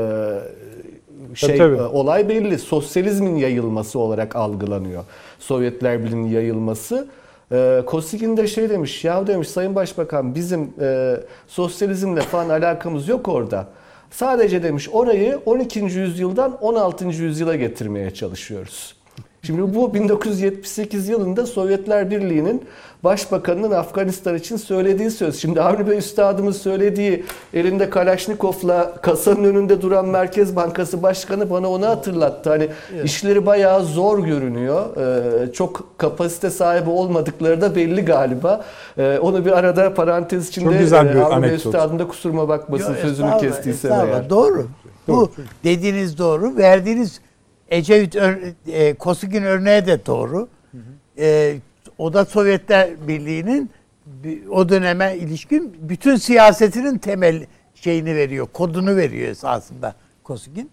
şey Tabii, tabii. e, olay belli. Sosyalizmin yayılması olarak algılanıyor. Sovyetler Birliği'nin yayılması. Ee, Kosygin de şey demiş, ya demiş Sayın Başbakan bizim e, sosyalizmle falan alakamız yok orada. Sadece demiş orayı 12. yüzyıldan 16. yüzyıla getirmeye çalışıyoruz. Şimdi bu 1978 yılında Sovyetler Birliği'nin Başbakanının Afganistan için söylediği söz. Şimdi Avni Bey Üstadımız söylediği elinde Kalaşnikov'la kasanın önünde duran Merkez Bankası Başkanı bana onu hatırlattı. Hani işleri bayağı zor görünüyor. Ee, çok kapasite sahibi olmadıkları da belli galiba. Ee, onu bir arada parantez içinde Çok güzel bir e, Avni Bey. Üstadım da kusuruma bakmasın Yok, sözünü kestiysem eğer. Doğru. Bu dediğiniz doğru. Verdiğiniz Ecevit e, Kosygin örneği de doğru. E, o da Sovyetler Birliği'nin bi- o döneme ilişkin bütün siyasetinin temel şeyini veriyor, kodunu veriyor esasında Kosygin.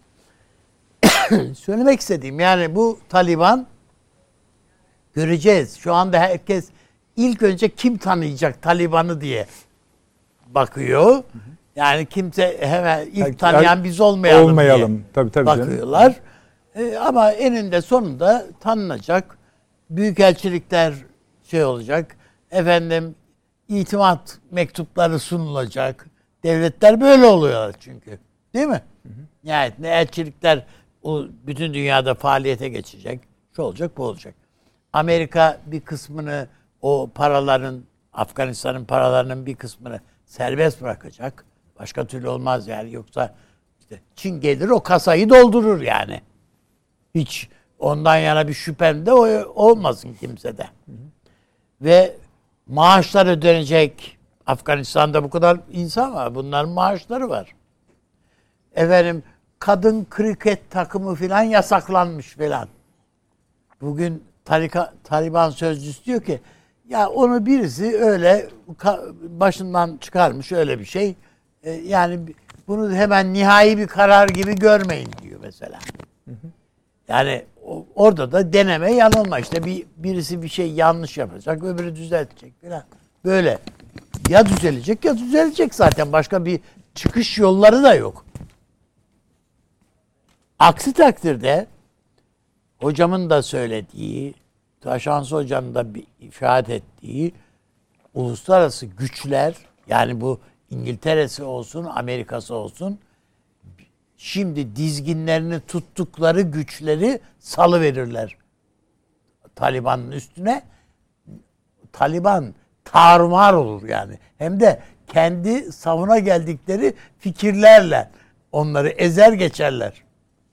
Söylemek istediğim yani bu Taliban göreceğiz. Şu anda herkes ilk önce kim tanıyacak Taliban'ı diye bakıyor. Yani kimse hemen ilk tanıyan biz olmayalım, Olmayalım. diye Tabii tabii canım. Bakıyorlar. E, ama eninde sonunda tanınacak. Büyükelçilikler şey olacak. Efendim itimat mektupları sunulacak. Devletler böyle oluyorlar çünkü. Değil mi? Nihayet ne elçilikler o bütün dünyada faaliyete geçecek. Şu olacak bu olacak. Amerika bir kısmını o paraların Afganistan'ın paralarının bir kısmını serbest bırakacak. Başka türlü olmaz yani. Yoksa işte Çin gelir o kasayı doldurur yani. Hiç ondan yana bir şüphem de olmasın kimsede. Ve maaşlar ödenecek. Afganistan'da bu kadar insan var. Bunların maaşları var. Efendim kadın kriket takımı filan yasaklanmış filan. Bugün Tarika, Taliban sözcüsü diyor ki ya onu birisi öyle başından çıkarmış öyle bir şey. E, yani bunu hemen nihai bir karar gibi görmeyin diyor mesela. Yani orada da deneme yanılma işte bir birisi bir şey yanlış yapacak öbürü düzeltecek falan. Böyle ya düzelecek ya düzelecek zaten başka bir çıkış yolları da yok. Aksi takdirde hocamın da söylediği, Taşansı hocanın da bir ifade ettiği uluslararası güçler yani bu İngiltere'si olsun, Amerika'sı olsun şimdi dizginlerini tuttukları güçleri salı verirler Taliban'ın üstüne. Taliban tarumar olur yani. Hem de kendi savuna geldikleri fikirlerle onları ezer geçerler.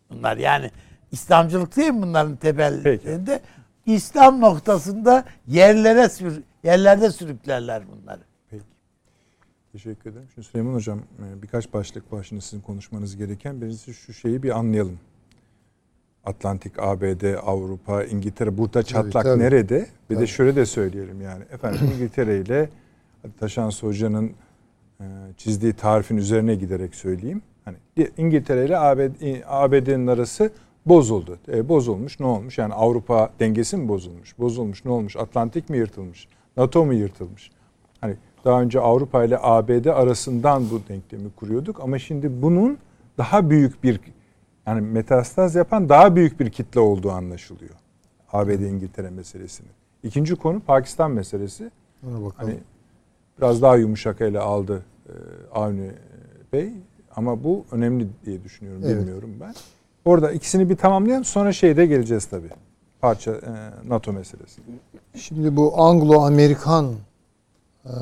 Bunlar yani İslamcılık değil mi bunların temelinde? İslam noktasında yerlere sür, yerlerde sürüklerler bunları. Teşekkür ederim. Şimdi Süleyman Hocam e, birkaç başlık başında sizin konuşmanız gereken. Birincisi şu şeyi bir anlayalım. Atlantik, ABD, Avrupa, İngiltere burada çatlak tabii. nerede? Bir de Tabii. şöyle de söyleyelim yani. Efendim İngiltere ile Taşansı Hoca'nın e, çizdiği tarifin üzerine giderek söyleyeyim. Hani İngiltere ile ABD, ABD'nin arası bozuldu. E, bozulmuş ne olmuş? Yani Avrupa dengesi mi bozulmuş? Bozulmuş ne olmuş? Atlantik mi yırtılmış? NATO mu yırtılmış? Daha önce Avrupa ile ABD arasından bu denklemi kuruyorduk ama şimdi bunun daha büyük bir yani metastaz yapan daha büyük bir kitle olduğu anlaşılıyor. ABD İngiltere meselesinin. İkinci konu Pakistan meselesi. Ona bakalım. Hani biraz daha yumuşak ele aldı e, Avni Bey ama bu önemli diye düşünüyorum. Evet. Bilmiyorum ben. Orada ikisini bir tamamlayalım sonra şeyde geleceğiz tabii. Parça e, NATO meselesi. Şimdi bu Anglo-Amerikan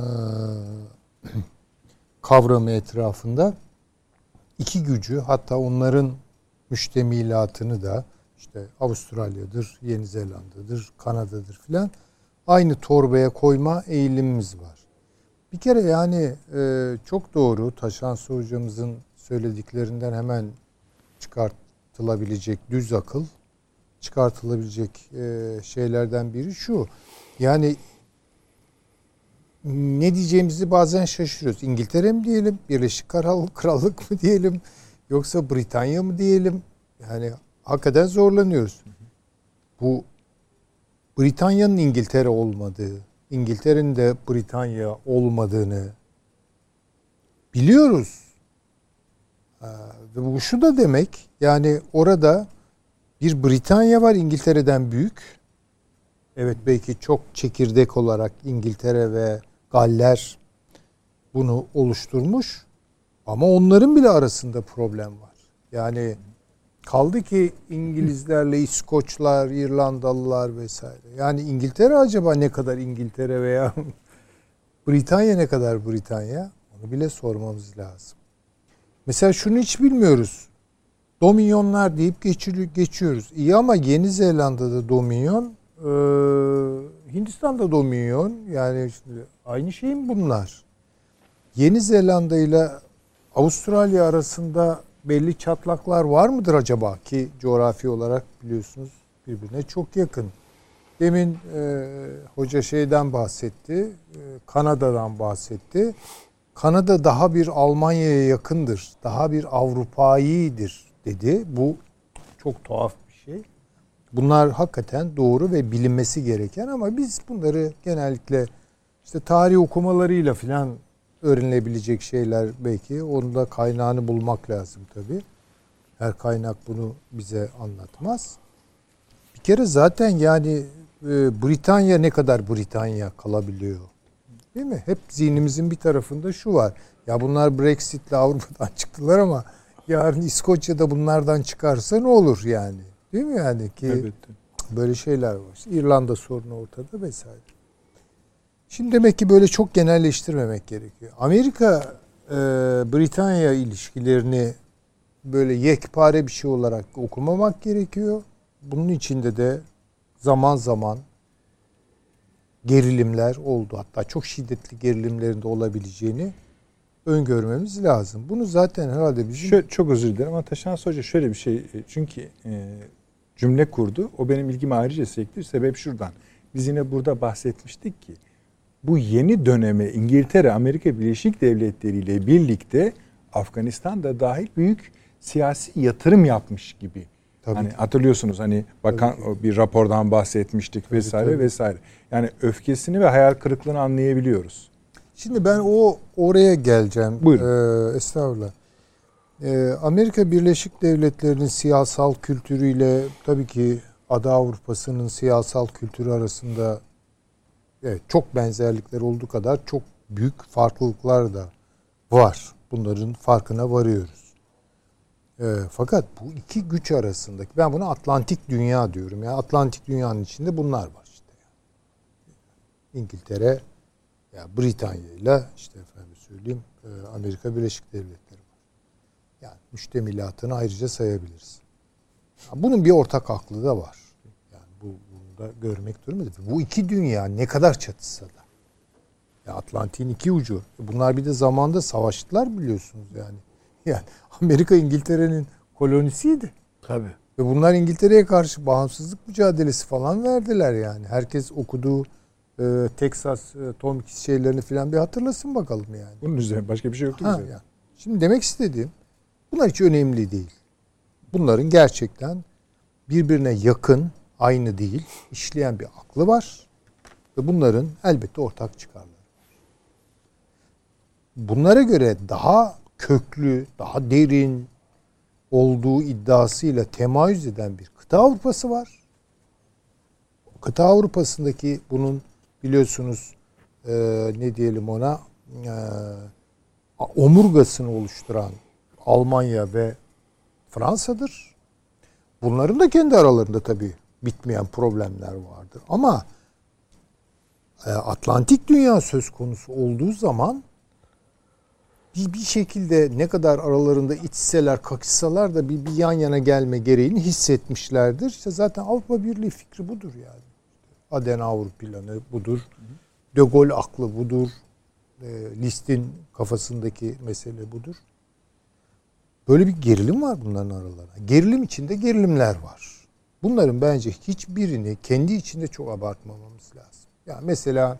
kavramı etrafında iki gücü hatta onların müştemilatını da işte Avustralya'dır, Yeni Zelanda'dır, Kanada'dır filan aynı torbaya koyma eğilimimiz var. Bir kere yani e, çok doğru Taşansı hocamızın söylediklerinden hemen çıkartılabilecek düz akıl çıkartılabilecek e, şeylerden biri şu. Yani ne diyeceğimizi bazen şaşırıyoruz. İngiltere mi diyelim, Birleşik Krallık, mı diyelim, yoksa Britanya mı diyelim? Yani hakikaten zorlanıyoruz. Bu Britanya'nın İngiltere olmadığı, İngiltere'nin de Britanya olmadığını biliyoruz. Ee, Ve bu şu da demek, yani orada bir Britanya var İngiltere'den büyük. Evet belki çok çekirdek olarak İngiltere ve Galler bunu oluşturmuş. Ama onların bile arasında problem var. Yani kaldı ki İngilizlerle İskoçlar, İrlandalılar vesaire. Yani İngiltere acaba ne kadar İngiltere veya Britanya ne kadar Britanya? Onu bile sormamız lazım. Mesela şunu hiç bilmiyoruz. Dominyonlar deyip geçiyoruz. İyi ama Yeni Zelanda'da dominyon, e, Hindistan'da dominyon. Yani şimdi aynı şey mi bunlar? Yeni Zelanda ile Avustralya arasında belli çatlaklar var mıdır acaba ki coğrafi olarak biliyorsunuz birbirine çok yakın. Demin e, hoca şeyden bahsetti, e, Kanada'dan bahsetti. Kanada daha bir Almanya'ya yakındır, daha bir Avrupaidir dedi. Bu çok tuhaf. Bunlar hakikaten doğru ve bilinmesi gereken ama biz bunları genellikle işte tarih okumalarıyla filan öğrenilebilecek şeyler belki. Onun da kaynağını bulmak lazım tabii. Her kaynak bunu bize anlatmaz. Bir kere zaten yani e, Britanya ne kadar Britanya kalabiliyor? Değil mi? Hep zihnimizin bir tarafında şu var. Ya bunlar Brexit'le Avrupa'dan çıktılar ama yarın İskoçya'da bunlardan çıkarsa ne olur yani? Değil mi yani ki Evet. böyle şeyler var. İşte İrlanda sorunu ortada vesaire. Şimdi demek ki böyle çok genelleştirmemek gerekiyor. Amerika e, Britanya ilişkilerini böyle yekpare bir şey olarak okumamak gerekiyor. Bunun içinde de zaman zaman gerilimler oldu. Hatta çok şiddetli gerilimlerin de olabileceğini öngörmemiz lazım. Bunu zaten herhalde bizim Şö- çok özür dilerim ama Taşan Hoca şöyle bir şey çünkü e, cümle kurdu. O benim ilgimi ayrıca çekti. Sebep şuradan. Biz yine burada bahsetmiştik ki bu yeni döneme İngiltere, Amerika Birleşik Devletleri ile birlikte Afganistan da dahil büyük siyasi yatırım yapmış gibi. Tabii hani ki. hatırlıyorsunuz hani bakan o bir rapordan bahsetmiştik vesaire tabii. vesaire. Yani öfkesini ve hayal kırıklığını anlayabiliyoruz. Şimdi ben o oraya geleceğim. Buyurun. Ee, estağfurullah. Ee, Amerika Birleşik Devletleri'nin siyasal kültürüyle tabii ki Ada Avrupa'sının siyasal kültürü arasında evet, çok benzerlikler olduğu kadar çok büyük farklılıklar da var. Bunların farkına varıyoruz. Ee, fakat bu iki güç arasındaki ben buna Atlantik dünya diyorum. Yani Atlantik dünyanın içinde bunlar var işte. İngiltere, ya Britanya ile işte efendim söyleyeyim e, Amerika Birleşik Devletleri. Yani müştemilatını ayrıca sayabiliriz. Ya Bunun bir ortak aklı da var. Yani bu bunu da görmek durumundayız. Bu iki dünya ne kadar çatışsa da. Ya Atlantik'in iki ucu. Bunlar bir de zamanda savaştılar biliyorsunuz yani. Yani Amerika İngiltere'nin kolonisiydi. Tabii. Ve bunlar İngiltere'ye karşı bağımsızlık mücadelesi falan verdiler yani. Herkes okuduğu e, Texas e, Tom X şeylerini falan bir hatırlasın bakalım yani. Bunun üzerine başka bir şey yoktu. Ha, yani. Şimdi demek istediğim bunlar hiç önemli değil. Bunların gerçekten birbirine yakın, aynı değil, işleyen bir aklı var. Ve bunların elbette ortak çıkarları. Bunlara göre daha köklü, daha derin olduğu iddiasıyla temayüz eden bir kıta Avrupası var. Kıta Avrupa'sındaki bunun biliyorsunuz e, ne diyelim ona e, omurgasını oluşturan Almanya ve Fransa'dır. Bunların da kendi aralarında tabii bitmeyen problemler vardır. Ama e, Atlantik dünya söz konusu olduğu zaman bir, bir şekilde ne kadar aralarında içseler, kakışsalar da bir, bir yan yana gelme gereğini hissetmişlerdir. İşte zaten Avrupa Birliği fikri budur yani. Adenauer planı budur. De Gaulle aklı budur. E, List'in kafasındaki mesele budur. Böyle bir gerilim var bunların aralarında. Gerilim içinde gerilimler var. Bunların bence hiçbirini kendi içinde çok abartmamamız lazım. Yani mesela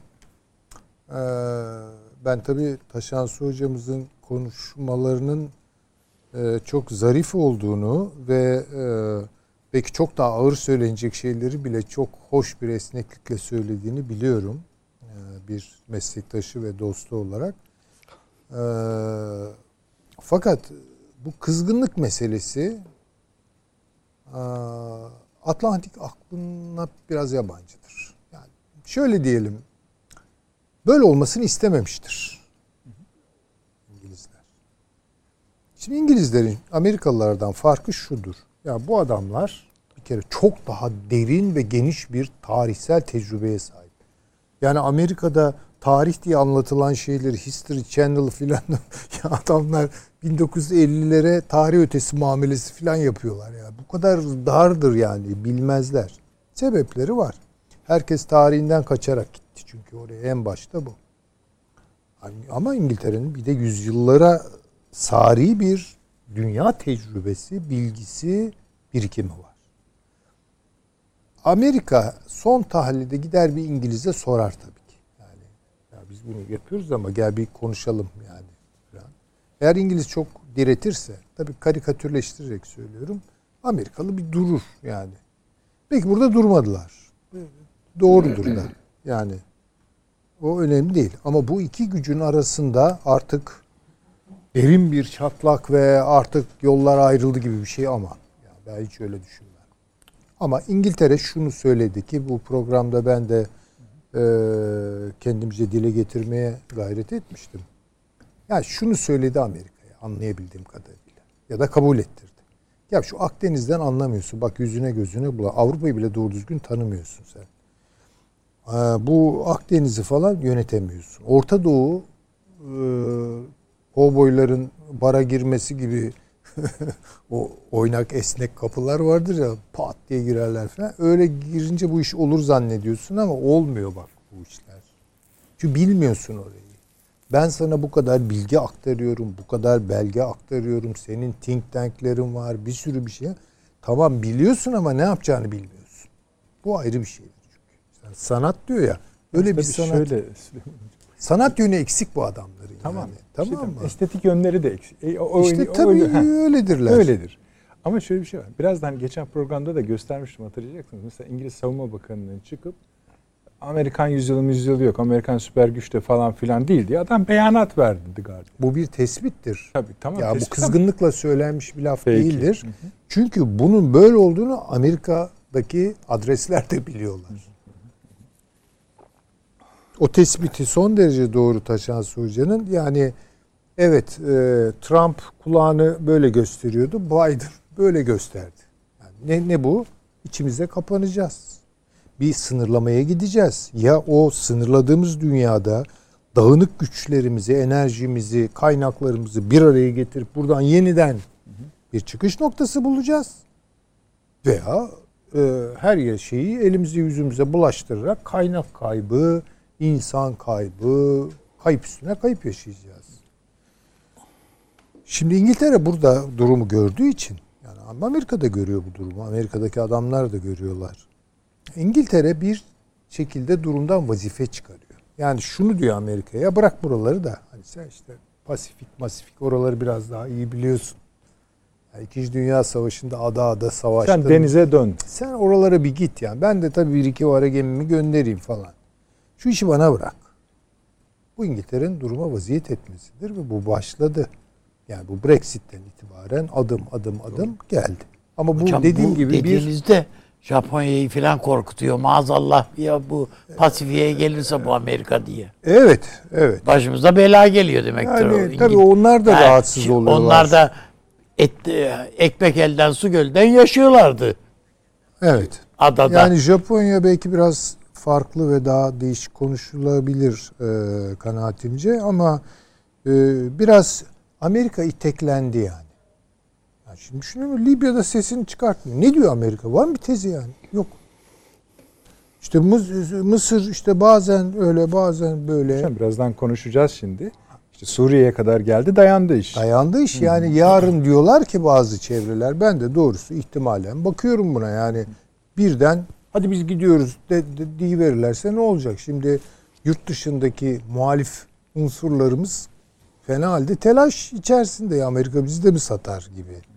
ben tabii Taşan Su hocamızın konuşmalarının çok zarif olduğunu ve belki çok daha ağır söylenecek şeyleri bile çok hoş bir esneklikle söylediğini biliyorum. Bir meslektaşı ve dostu olarak. E, fakat bu kızgınlık meselesi Atlantik aklına biraz yabancıdır. Yani şöyle diyelim, böyle olmasını istememiştir İngilizler. Şimdi İngilizlerin Amerikalılardan farkı şudur. Ya bu adamlar bir kere çok daha derin ve geniş bir tarihsel tecrübeye sahip. Yani Amerika'da tarih diye anlatılan şeyleri History Channel filan ya adamlar 1950'lere tarih ötesi muamelesi filan yapıyorlar ya. Bu kadar dardır yani bilmezler. Sebepleri var. Herkes tarihinden kaçarak gitti çünkü oraya en başta bu. Ama İngiltere'nin bir de yüzyıllara sari bir dünya tecrübesi, bilgisi, birikimi var. Amerika son tahlilde gider bir İngiliz'e sorar tabii ki. Yani ya biz bunu yapıyoruz ama gel bir konuşalım yani. Eğer İngiliz çok diretirse, tabii karikatürleştirerek söylüyorum, Amerikalı bir durur yani. Peki burada durmadılar. Doğrudur da. Yani O önemli değil. Ama bu iki gücün arasında artık derin bir çatlak ve artık yollar ayrıldı gibi bir şey ama yani ben hiç öyle düşünmem. Ama İngiltere şunu söyledi ki bu programda ben de e, kendimce dile getirmeye gayret etmiştim. Yani şunu söyledi Amerika'ya anlayabildiğim kadarıyla ya da kabul ettirdi. Ya şu Akdeniz'den anlamıyorsun. Bak yüzüne gözüne bula. Avrupa'yı bile doğru düzgün tanımıyorsun sen. Ee, bu Akdeniz'i falan yönetemiyorsun. Orta Doğu e, kovboyların bara girmesi gibi o oynak esnek kapılar vardır ya pat diye girerler falan. Öyle girince bu iş olur zannediyorsun ama olmuyor bak bu işler. Çünkü bilmiyorsun orayı. Ben sana bu kadar bilgi aktarıyorum, bu kadar belge aktarıyorum. Senin think tanklerin var, bir sürü bir şey. Tamam biliyorsun ama ne yapacağını bilmiyorsun. Bu ayrı bir şey. Yani sanat diyor ya. Öyle Tabii bir sanat. Şöyle, Sanat yönü eksik bu adamların. tamam. Yani. Tamam Tamam mı? Estetik yönleri de eksik. E, o, İşte o- tabii ha. öyledirler. Öyledir. Ama şöyle bir şey var. Birazdan geçen programda da göstermiştim hatırlayacaksınız. Mesela İngiliz Savunma Bakanı'nın çıkıp Amerikan yüzyılı yüzyılı yok. Amerikan süper güçte falan filan değil diye adam beyanat verdi Guardian. Bu bir tespittir. Tabii tamam. ya bu tespit ama- kızgınlıkla söylenmiş bir laf Peki. değildir. Çünkü bunun böyle olduğunu Amerika'daki adresler de biliyorlar. O tespiti son derece doğru taşan Sucan'ın yani evet e, Trump kulağını böyle gösteriyordu. Biden böyle gösterdi. Yani ne, ne bu? İçimize kapanacağız. Bir sınırlamaya gideceğiz. Ya o sınırladığımız dünyada dağınık güçlerimizi, enerjimizi, kaynaklarımızı bir araya getirip buradan yeniden bir çıkış noktası bulacağız. Veya e, her şeyi elimizi yüzümüze bulaştırarak kaynak kaybı, insan kaybı, kayıp üstüne kayıp yaşayacağız. Şimdi İngiltere burada durumu gördüğü için yani Amerika da görüyor bu durumu. Amerika'daki adamlar da görüyorlar. İngiltere bir şekilde durumdan vazife çıkarıyor. Yani şunu diyor Amerika'ya bırak buraları da hani sen işte Pasifik, Masifik oraları biraz daha iyi biliyorsun. Yani İkinci Dünya Savaşı'nda ada ada savaştın. Sen denize dön. Sen oralara bir git yani. Ben de tabii bir iki o ara gemimi göndereyim falan. Şu işi bana bırak. Bu İngiltere'nin duruma vaziyet etmesidir ve bu başladı. Yani bu Brexit'ten itibaren adım adım adım geldi. Ama bu Hocam dediğim bu gibi bir Japonya'yı falan korkutuyor. Maazallah ya bu Pasifik'e gelirse bu Amerika diye. evet evet. Başımıza bela geliyor demektir. o. Yani tabii onlar da Yani rahatsız oluyorlar. Onlar da et, ekmek elden su gölden yaşıyorlardı evet. adada. Yani Japonya belki biraz farklı ve daha değişik konuşulabilir e, kanaatimce ama e, biraz Amerika iteklendi yani. Yani şimdi düşünüyorum Libya'da sesini çıkartmıyor. Ne diyor Amerika? Var mı bir tezi yani? Yok. İşte Mıs- Mısır işte bazen öyle bazen böyle Hocam birazdan konuşacağız şimdi. İşte Suriye'ye kadar geldi dayandı iş. dayandı iş. Yani yarın diyorlar ki bazı çevreler ben de doğrusu ihtimalen bakıyorum buna yani birden hadi biz gidiyoruz de, de, diye verirlerse ne olacak? Şimdi yurt dışındaki muhalif unsurlarımız fena halde telaş içerisinde ya Amerika bizi de mi satar gibi.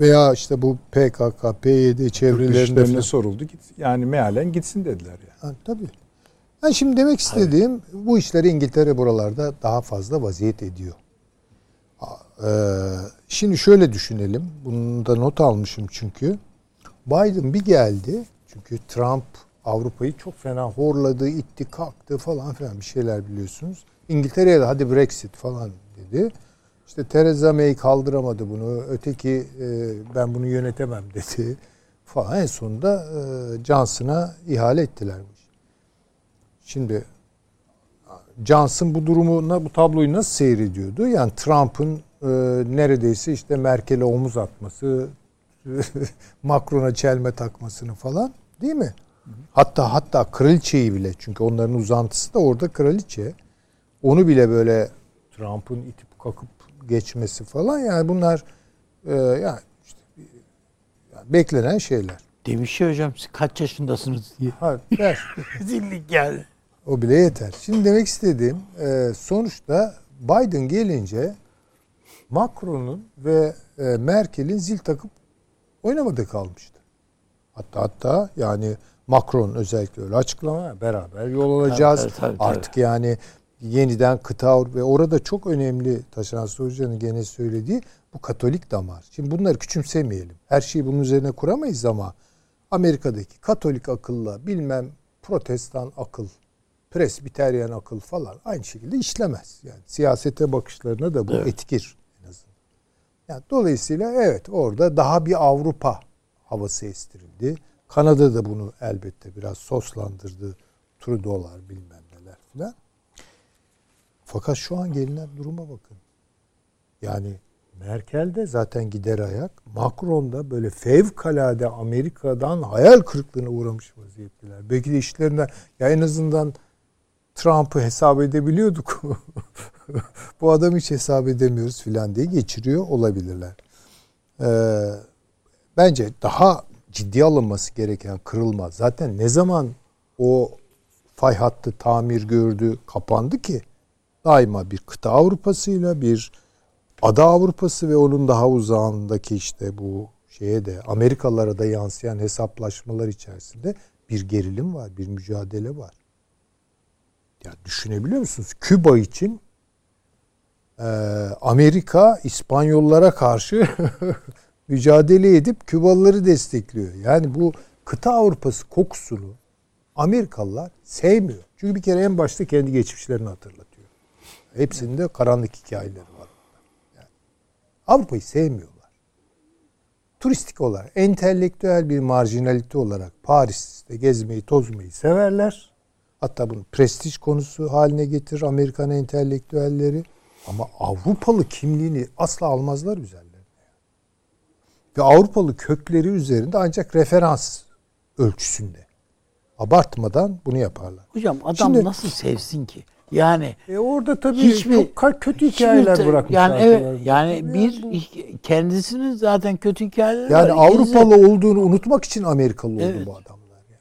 Veya işte bu PKK, PYD çevrelerinde falan. soruldu. Git, yani mealen gitsin dediler yani. Ha, tabii. Ben şimdi demek istediğim bu işleri İngiltere buralarda daha fazla vaziyet ediyor. Ee, şimdi şöyle düşünelim. Bunu da not almışım çünkü. Biden bir geldi. Çünkü Trump Avrupa'yı çok fena horladı, itti, kalktı falan filan bir şeyler biliyorsunuz. İngiltere'ye de hadi Brexit falan dedi. İşte Theresa May kaldıramadı bunu. Öteki e, ben bunu yönetemem dedi. Falan en sonunda e, Johnson'a ihale ettiler. Şimdi Johnson bu durumu, bu tabloyu nasıl seyrediyordu? Yani Trump'ın e, neredeyse işte Merkel'e omuz atması, Macron'a çelme takmasını falan değil mi? Hatta hatta kraliçeyi bile çünkü onların uzantısı da orada kraliçe. Onu bile böyle Trump'ın itip kakıp geçmesi falan yani bunlar e, yani işte yani beklenen şeyler. Demiş ya hocam siz kaç yaşındasınız diye. Ha, ver. Rezillik yani. O bile yeter. Şimdi demek istediğim e, sonuçta Biden gelince Macron'un ve e, Merkel'in zil takıp oynamadığı kalmıştı. Hatta hatta yani Macron özellikle öyle açıklama beraber yol alacağız. Tabii, tabii, tabii, Artık yani yeniden kıta ve orada çok önemli Taşan Hoca'nın gene söylediği bu Katolik damar. Şimdi bunları küçümsemeyelim. Her şeyi bunun üzerine kuramayız ama Amerika'daki Katolik akılla bilmem protestan akıl, presbiteryen akıl falan aynı şekilde işlemez. Yani siyasete bakışlarına da bu Evet. etkir en azından. Yani dolayısıyla evet orada daha bir Avrupa havası estirildi. Kanada da bunu elbette biraz soslandırdı. Trudeau'lar bilmem neler filan. Fakat şu an gelinen duruma bakın. Yani Merkel de zaten gider ayak. Macron da böyle fevkalade Amerika'dan hayal kırıklığına uğramış vaziyetteler. Belki de işlerinden ya en azından Trump'ı hesap edebiliyorduk. Bu adamı hiç hesap edemiyoruz filan diye geçiriyor olabilirler. Ee, bence daha ciddi alınması gereken kırılma. Zaten ne zaman o fay hattı tamir gördü, kapandı ki daima bir kıta Avrupa'sıyla bir ada Avrupa'sı ve onun daha uzağındaki işte bu şeye de Amerikalara da yansıyan hesaplaşmalar içerisinde bir gerilim var, bir mücadele var. Ya düşünebiliyor musunuz? Küba için e, Amerika İspanyollara karşı mücadele edip Kübalıları destekliyor. Yani bu kıta Avrupası kokusunu Amerikalılar sevmiyor. Çünkü bir kere en başta kendi geçmişlerini hatırlatıyor. Hepsinde karanlık hikayeleri var. Yani Avrupa'yı sevmiyorlar. Turistik olarak, entelektüel bir marjinalite olarak Paris'te gezmeyi, tozmayı severler. Hatta bunu prestij konusu haline getirir Amerikan entelektüelleri. Ama Avrupalı kimliğini asla almazlar üzerlerine. Ve Avrupalı kökleri üzerinde ancak referans ölçüsünde. Abartmadan bunu yaparlar. Hocam adam Şimdi- nasıl sevsin ki? Yani E orada tabii hiçbir çok kötü hiçbir hikayeler te- bırakmışlar. Yani evet yani bir bu- kendisinin zaten kötü hikayeleri yani var. Avrupalı olduğunu unutmak için Amerikalı oldu Evet. bu adamlar yani.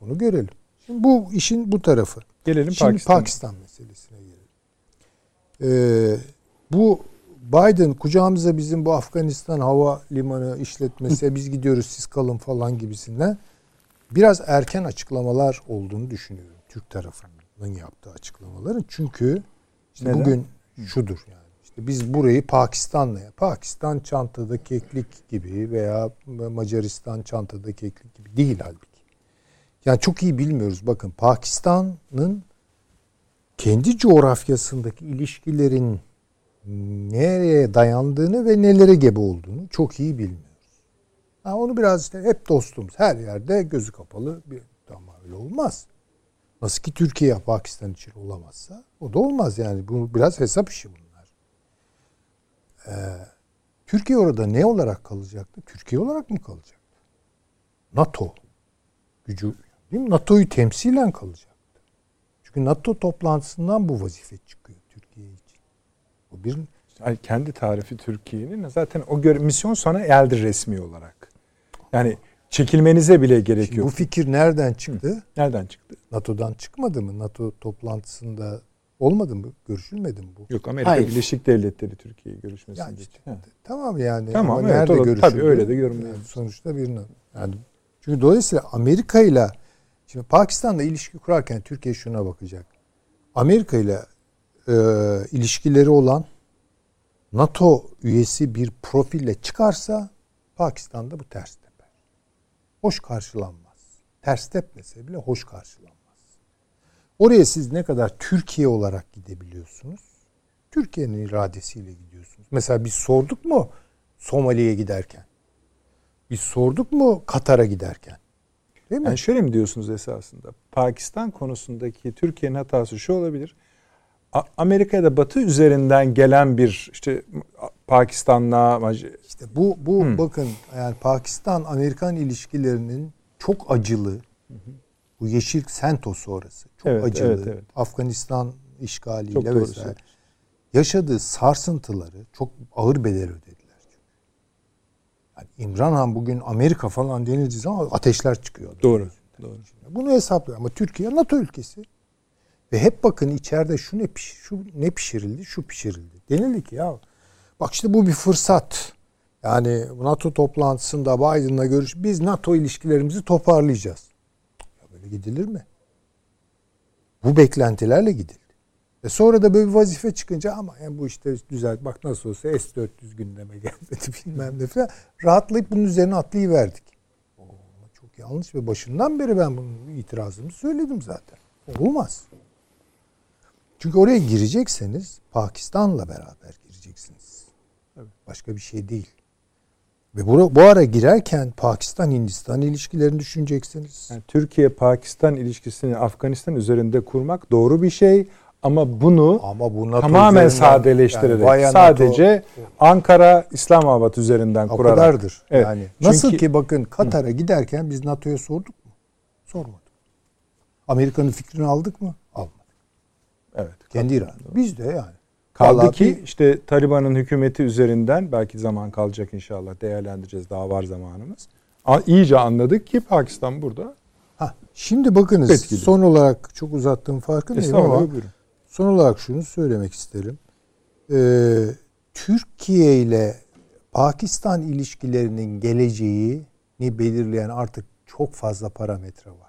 Bunu görelim. Şimdi bu işin bu tarafı. Gelelim Şimdi Pakistan'a. Pakistan meselesine gelelim. Ee, bu Biden kucağımıza bizim bu Afganistan hava limanı işletmesi biz gidiyoruz siz kalın falan gibisinden biraz erken açıklamalar olduğunu düşünüyorum Türk tarafının yaptığı açıklamaların. Çünkü işte Neden? bugün şudur yani. İşte biz burayı Pakistan'la Pakistan çantada keklik gibi veya Macaristan çantada keklik gibi değil halbuki. Yani çok iyi bilmiyoruz. Bakın Pakistan'ın kendi coğrafyasındaki ilişkilerin nereye dayandığını ve nelere gebe olduğunu çok iyi bilmiyoruz. Ha, onu biraz işte hep dostumuz. Her yerde gözü kapalı bir ama öyle olmaz. Nasıl ki Türkiye Pakistan için olamazsa o da olmaz yani. Bu biraz hesap işi bunlar. Ee, Türkiye orada ne olarak kalacaktı? Türkiye olarak mı kalacaktı? NATO gücü değil mi? NATO'yu temsilen kalacaktı. Çünkü NATO toplantısından bu vazife çıkıyor Türkiye için. Bu bir Yani kendi tarifi Türkiye'nin zaten o göre, misyon sona erdi resmi olarak. Yani çekilmenize bile gerek Şimdi yok. bu fikir nereden çıktı? Nereden çıktı? NATO'dan çıkmadı mı? NATO toplantısında olmadı mı? Görüşülmedi mi bu? Yok Amerika Hayır. Birleşik Devletleri Türkiye görüşmesinde. Yani işte, Ha. tamam yani. Tamam, Ama evet, nerede görüşüldü? tabii öyle de yorumluyoruz. Yani sonuçta birine. Yani çünkü dolayısıyla Amerika ile şimdi Pakistan'la ilişki kurarken Türkiye şuna bakacak. Amerika ile e, ilişkileri olan NATO üyesi bir profille çıkarsa Pakistan'da bu ters teper. Hoş karşılanmaz. Ters tepmese bile hoş karşılanmaz. Oraya siz ne kadar Türkiye olarak gidebiliyorsunuz? Türkiye'nin iradesiyle gidiyorsunuz. Mesela biz sorduk mu Somali'ye giderken? Biz sorduk mu Katar'a giderken? Değil mi? Yani şöyle mi diyorsunuz esasında? Pakistan konusundaki Türkiye'nin hatası şu olabilir. A- Amerika ya da Batı üzerinden gelen bir işte Pakistan'la İşte bu bu Hmm. bakın yani Pakistan Amerikan ilişkilerinin çok acılı bu yeşil Sento sonrası çok Evet, acılı evet, evet. Afganistan işgaliyle vesaire yaşadığı sarsıntıları çok ağır bedel ödediler. Yani İmran Han bugün Amerika falan denildiği zaman ateşler çıkıyor. Doğru. Doğru. Bunu hesaplıyor ama Türkiye NATO ülkesi. Ve hep bakın içeride şu ne piş, şu ne pişirildi, şu pişirildi. Denildi ki ya bak işte bu bir fırsat. Yani NATO toplantısında Biden'la görüş biz NATO ilişkilerimizi toparlayacağız. Böyle gidilir mi? Bu beklentilerle gidildi. Ve sonra da böyle bir vazife çıkınca ama yani bu işte güzel bak nasıl olsa S-400 gündeme gelmedi bilmem ne falan. Rahatlayıp bunun üzerine atlayıverdik. Çok yanlış ve başından beri ben bunun itirazımı söyledim zaten. Olmaz. Çünkü oraya girecekseniz Pakistan'la beraber gireceksiniz. Başka bir şey değil. Ve bu, bu ara girerken Pakistan-Hindistan ilişkilerini düşüneceksiniz. Yani Türkiye-Pakistan ilişkisini Afganistan üzerinde kurmak doğru bir şey ama bunu Ama bu NATO tamamen sadeleştirerek yani sadece Ankara İslamabad üzerinden NATO, kurarak. kadardır. Evet. Yani nasıl Çünkü- ki bakın Katar'a giderken biz NATO'ya sorduk mu? Sormadık. Amerika'nın fikrini aldık mı? Evet. Kendi İran. Biz de yani. Kaldı Vallahi ki işte Taliban'ın hükümeti üzerinden belki zaman kalacak inşallah değerlendireceğiz daha var zamanımız. İyice anladık ki Pakistan burada. Ha, şimdi bakınız Etkili. son olarak çok uzattığım farkındayım ama buyurun. son olarak şunu söylemek isterim. Ee, Türkiye ile Pakistan ilişkilerinin geleceğini belirleyen artık çok fazla parametre var.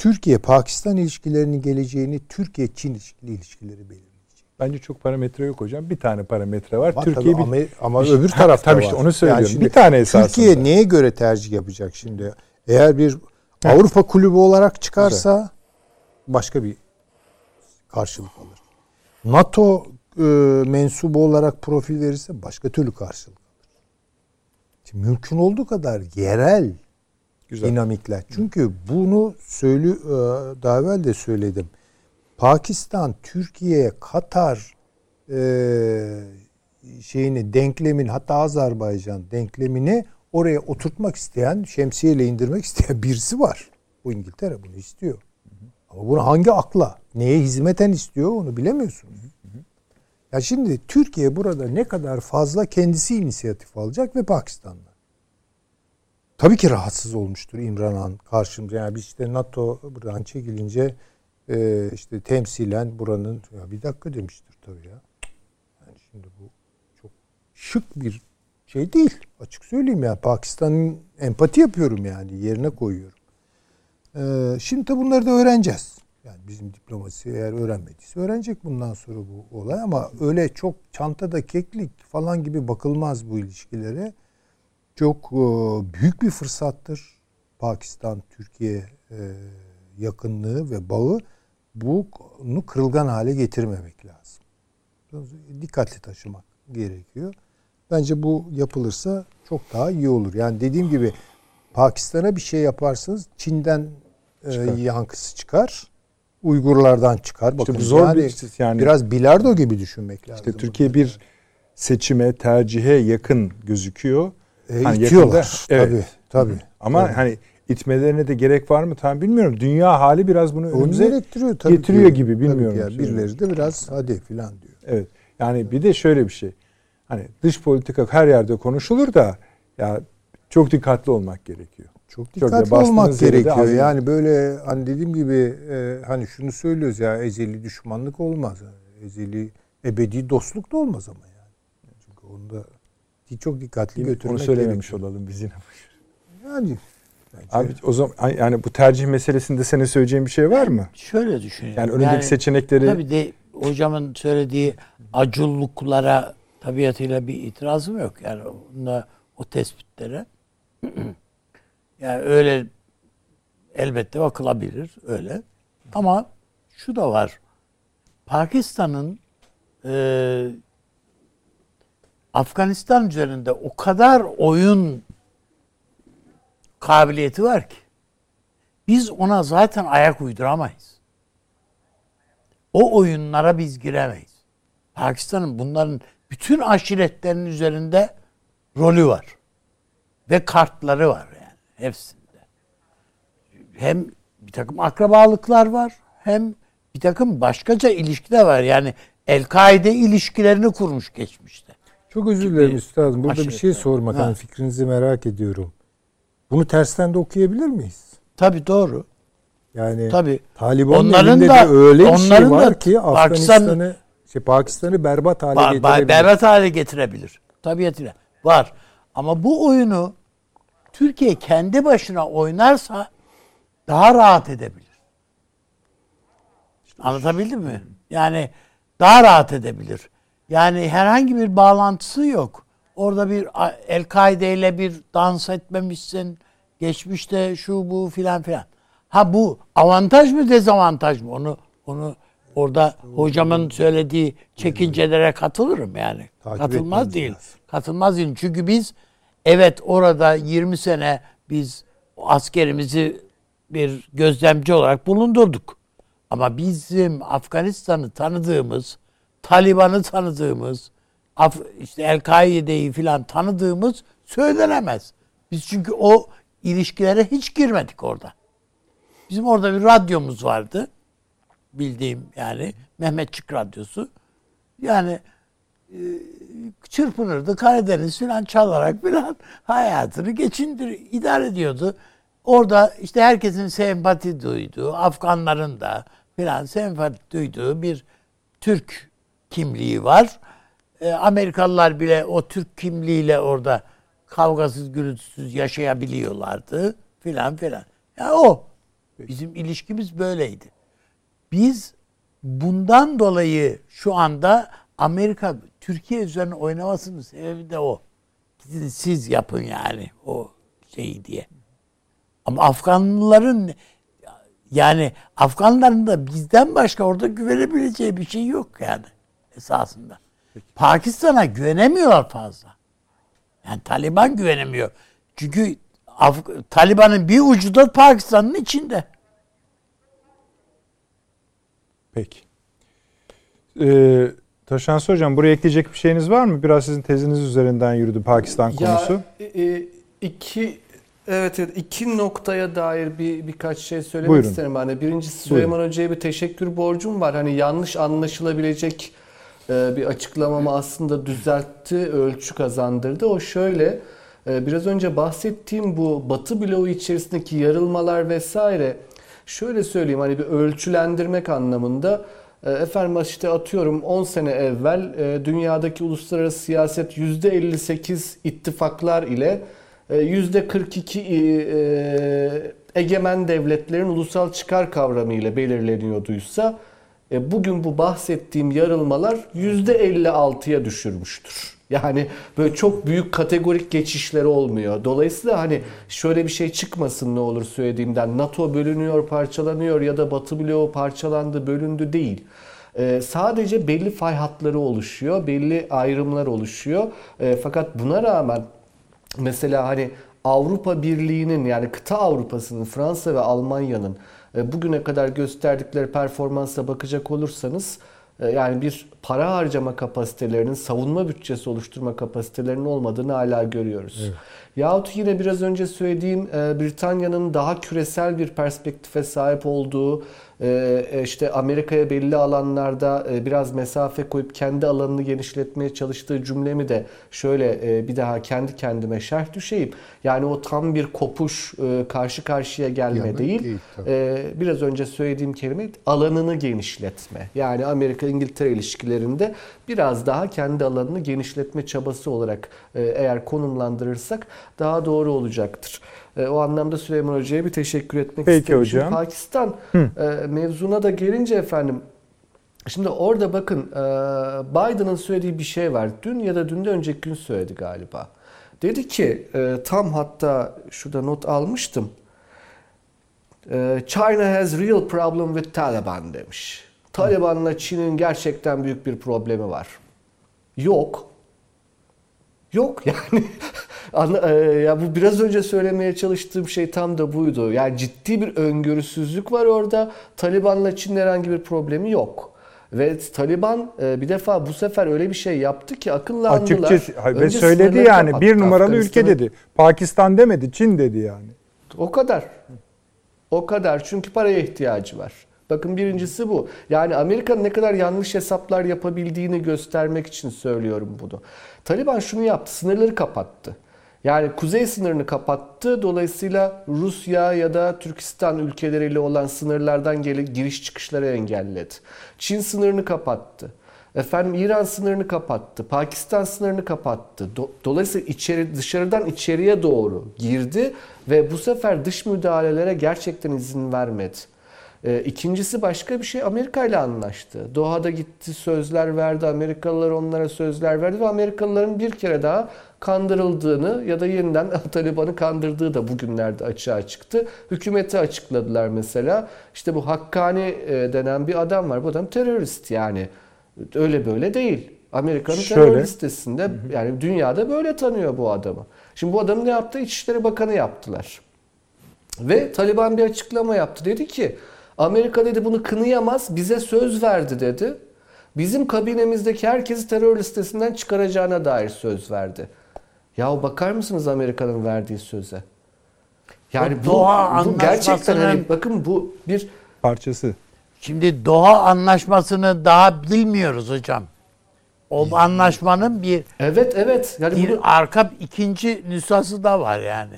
Türkiye-Pakistan ilişkilerinin geleceğini Türkiye-Çin ilişkileri belirleyecek. Bence çok parametre yok hocam. Bir tane parametre var. Var Türkiye tabii bir ama, ama bir- öbür tarafta tabii işte onu söylüyorum. şimdi Bir tane esasında. Türkiye neye göre tercih yapacak şimdi? Eğer bir Avrupa kulübü olarak çıkarsa başka bir karşılık alır. NATO e, mensubu olarak profil verirse başka türlü karşılık alır. Şimdi mümkün olduğu kadar yerel güzel. dinamikler. Çünkü bunu söylü e, daha evvel de söyledim. Pakistan, Türkiye, Katar e, şeyini denklemin hatta Azerbaycan denklemini oraya oturtmak isteyen, şemsiyeyle indirmek isteyen birisi var. Bu İngiltere bunu istiyor. Ama bunu hangi akla, neye hizmeten istiyor onu bilemiyorsunuz. Ya şimdi Türkiye burada ne kadar fazla kendisi inisiyatif alacak ve Pakistan'da. Tabii ki rahatsız olmuştur İmran Han karşımda. Yani biz işte NATO buradan çekilince e, işte temsilen buranın ya bir dakika demiştir tabii ya. Yani şimdi bu çok şık bir şey değil. Açık söyleyeyim yani Pakistan'ın empati yapıyorum yani yerine koyuyorum. Ee, şimdi de bunları da öğreneceğiz. Yani bizim diplomasi eğer öğrenmediyse öğrenecek bundan sonra bu olay ama öyle çok çantada keklik falan gibi bakılmaz bu ilişkilere. Çok e, büyük bir fırsattır. Pakistan Türkiye e, yakınlığı ve bağı bunu kırılgan hale getirmemek lazım. Dikkatli taşımak gerekiyor. Bence bu yapılırsa çok daha iyi olur. Yani dediğim gibi Pakistan'a bir şey yaparsanız Çin'den e, Çıkar. yankısı çıkar. Uygurlardan çıkar. Bakın bu zor yani, bir yani biraz bilardo gibi düşünmek lazım. işte Türkiye bir seçime, tercihe yakın gözüküyor. E, hani itiyorlar. yakında- evet. Tabii. Tabii. Ama Tabii. hani itmelerine de gerek var mı tam bilmiyorum. Dünya hali biraz bunu önümüze gerektiriyor tabii getiriyor gibi, Tabii bilmiyorum. yani birileri de biraz hadi filan diyor. Evet. Yani bir de şöyle bir şey. Hani dış politika her yerde konuşulur da ya çok dikkatli olmak gerekiyor. Çok Çok dikkatli bastığınız olmak gerekiyor. Yani böyle hani dediğim gibi e, hani şunu söylüyoruz ya ezeli düşmanlık olmaz. Ezeli ebedi dostluk da olmaz ama yani. Çünkü onu da çok dikkatli götürmek onu söylememiş gerekiyor. olalım biz yine. Yani bence Abi o zaman yani bu tercih meselesinde senin söyleyeceğin bir şey var mı? Şöyle düşünüyorum. Yani önündeki seçenekleri Tabii de hocamın söylediği aculluklara tabiatıyla bir itirazım yok. Yani onunla, o tespitlere. yani öyle elbette bakılabilir öyle. Ama şu da var. Pakistan'ın e, Afganistan üzerinde o kadar oyun kabiliyeti var ki biz ona zaten ayak uyduramayız. O oyunlara biz giremeyiz. Pakistan'ın bunların bütün aşiretlerinin üzerinde rolü var. Ve kartları var yani hepsinde. Hem bir takım akrabalıklar var hem bir takım başkaca ilişki de var. Yani El-Kaide ilişkilerini kurmuş geçmişte. Çok özür dilerim üstadım. Burada bir şey sormak Ha. hani fikrinizi merak ediyorum. Bunu tersten de okuyabilir miyiz? Tabii doğru. Yani Tabii. Taliban'ın Onların da- öyle bir şey onların da var ki Pakistan- Afganistan'ı şey, Pakistan'ı berbat hale ba- getirebilir. berbat hale getirebilir. Tabiatıyla. Var. Ama bu oyunu Türkiye kendi başına oynarsa daha rahat edebilir. Anlatabildim mi? Yani daha rahat edebilir. Yani herhangi bir bağlantısı yok. Orada bir El-Kaide ile bir dans etmemişsin. Geçmişte şu bu filan filan. Ha bu avantaj mı dezavantaj mı? Onu onu orada hocamın söylediği çekincelere katılırım yani. Takip Katılmaz değil. lazım. Katılmaz değil. Çünkü biz evet orada 20 sene biz askerimizi bir gözlemci olarak bulundurduk. Ama bizim Afganistan'ı tanıdığımız, Taliban'ı tanıdığımız, işte El-Kaide'yi filan tanıdığımız söylenemez. Biz çünkü o ilişkilere hiç girmedik orada. Bizim orada bir radyomuz vardı. Bildiğim yani Mehmetçik Radyosu. Yani e, çırpınırdı Karadeniz filan çalarak filan hayatını geçindir idare ediyordu. Orada işte herkesin sempati duyduğu, Afganların da filan sempati duyduğu bir Türk kimliği var. E, Amerikalılar bile o Türk kimliğiyle orada kavgasız gürültüsüz yaşayabiliyorlardı filan filan. Ya o. Bizim ilişkimiz böyleydi. Biz bundan dolayı şu anda Amerika Türkiye üzerine oynamasının sebebi de o. Gidin siz yapın yani o şeyi diye. Ama Afganlıların yani Afganların da bizden başka orada güvenebileceği bir şey yok yani esasında. Pakistan'a güvenemiyorlar fazla. Yani Taliban güvenemiyor. Çünkü Af- Taliban'ın bir ucu da Pakistan'ın içinde. Peki. Ee, Taşansı Hocam buraya ekleyecek bir şeyiniz var mı? Biraz sizin teziniz üzerinden yürüdü Pakistan konusu. Ya, e, iki Evet, evet iki noktaya dair bir birkaç şey söylemek Buyurun. isterim. Hani birincisi Süleyman Hoca'ya bir teşekkür borcum var. Hani yanlış anlaşılabilecek e, bir açıklamamı aslında düzeltti, ölçü kazandırdı. O şöyle, e, biraz önce bahsettiğim bu Batı bloğu içerisindeki yarılmalar vesaire, şöyle söyleyeyim hani bir ölçülendirmek anlamında e, efendim işte atıyorum 10 sene evvel e, dünyadaki uluslararası siyaset %58 ittifaklar ile e, %42 e, egemen devletlerin ulusal çıkar kavramı ile belirleniyorduysa e, bugün bu bahsettiğim yarılmalar %56'ya düşürmüştür. Yani böyle çok büyük kategorik geçişleri olmuyor. Dolayısıyla hani şöyle bir şey çıkmasın ne olur söylediğimden NATO bölünüyor, parçalanıyor ya da Batı bloğu parçalandı, bölündü değil. Ee, sadece belli fay hatları oluşuyor, belli ayrımlar oluşuyor. Ee, fakat buna rağmen mesela hani Avrupa Birliği'nin yani kıta Avrupa'sının Fransa ve Almanya'nın bugüne kadar gösterdikleri performansa bakacak olursanız e, yani bir para harcama kapasitelerinin, savunma bütçesi oluşturma kapasitelerinin olmadığını hala görüyoruz. Evet. Yahut yine biraz önce söylediğim e, Britanya'nın daha küresel bir perspektife sahip olduğu, işte Amerika'ya belli alanlarda biraz mesafe koyup kendi alanını genişletmeye çalıştığı cümlemi de şöyle bir daha kendi kendime şerh düşeyim. Yani o tam bir kopuş, karşı karşıya gelme Yanı değil. değil biraz önce söylediğim kelime alanını genişletme. Yani Amerika-İngiltere ilişkilerinde biraz daha kendi alanını genişletme çabası olarak eğer konumlandırırsak daha doğru olacaktır. E, o anlamda Süleyman Hoca'ya bir teşekkür etmek Peki isterim. hocam. Şimdi Pakistan Hı. E, mevzuna da gelince efendim Şimdi orada bakın e, Biden'ın söylediği bir şey var. Dün ya da dünden önceki gün söyledi galiba. Dedi ki tam hatta şurada not almıştım. China has real problem with Taliban demiş. Taliban'la Çin'in gerçekten büyük bir problemi var. Yok. Yok yani e, ya bu biraz önce söylemeye çalıştığım şey tam da buydu. Yani ciddi bir öngörüsüzlük var orada. Taliban'la Çin'in herhangi bir problemi yok. Ve Taliban e, bir defa bu sefer öyle bir şey yaptı ki akıllandılar. Açıkça ve söyledi yani bir numaralı ülke dedi. Pakistan demedi, Çin dedi yani. O kadar. O kadar çünkü paraya ihtiyacı var. Bakın birincisi bu. Yani Amerika'nın ne kadar yanlış hesaplar yapabildiğini göstermek için söylüyorum bunu. Taliban şunu yaptı, sınırları kapattı. Yani kuzey sınırını kapattı. Dolayısıyla Rusya ya da Türkistan ülkeleriyle olan sınırlardan giriş çıkışları engelledi. Çin sınırını kapattı. Efendim İran sınırını kapattı, Pakistan sınırını kapattı. Do- Dolayısıyla içeri dışarıdan içeriye doğru girdi ve bu sefer dış müdahalelere gerçekten izin vermedi. E, ikincisi başka bir şey Amerika ile anlaştı. Doha'da gitti sözler verdi. Amerikalılar onlara sözler verdi ve Amerikalıların bir kere daha kandırıldığını ya da yeniden Taliban'ı kandırdığı da bugünlerde açığa çıktı. Hükümeti açıkladılar mesela. İşte bu Hakkani e, denen bir adam var. Bu adam terörist yani. Öyle böyle değil. Amerika'nın Şöyle. terör listesinde yani dünyada böyle tanıyor bu adamı. Şimdi bu adamı ne yaptı? İçişleri Bakanı yaptılar. Ve Taliban bir açıklama yaptı. Dedi ki Amerika dedi bunu kınıyamaz bize söz verdi dedi. Bizim kabinemizdeki herkesi terör listesinden çıkaracağına dair söz verdi. Ya bakar mısınız Amerika'nın verdiği söze? Yani bu, Doha bu gerçekten hani Anlaşması'nın- bakın bu bir Parçası. Şimdi Doha anlaşmasını daha bilmiyoruz hocam. O anlaşmanın bir evet evet yani bir bunu, arka ikinci nüshası da var yani.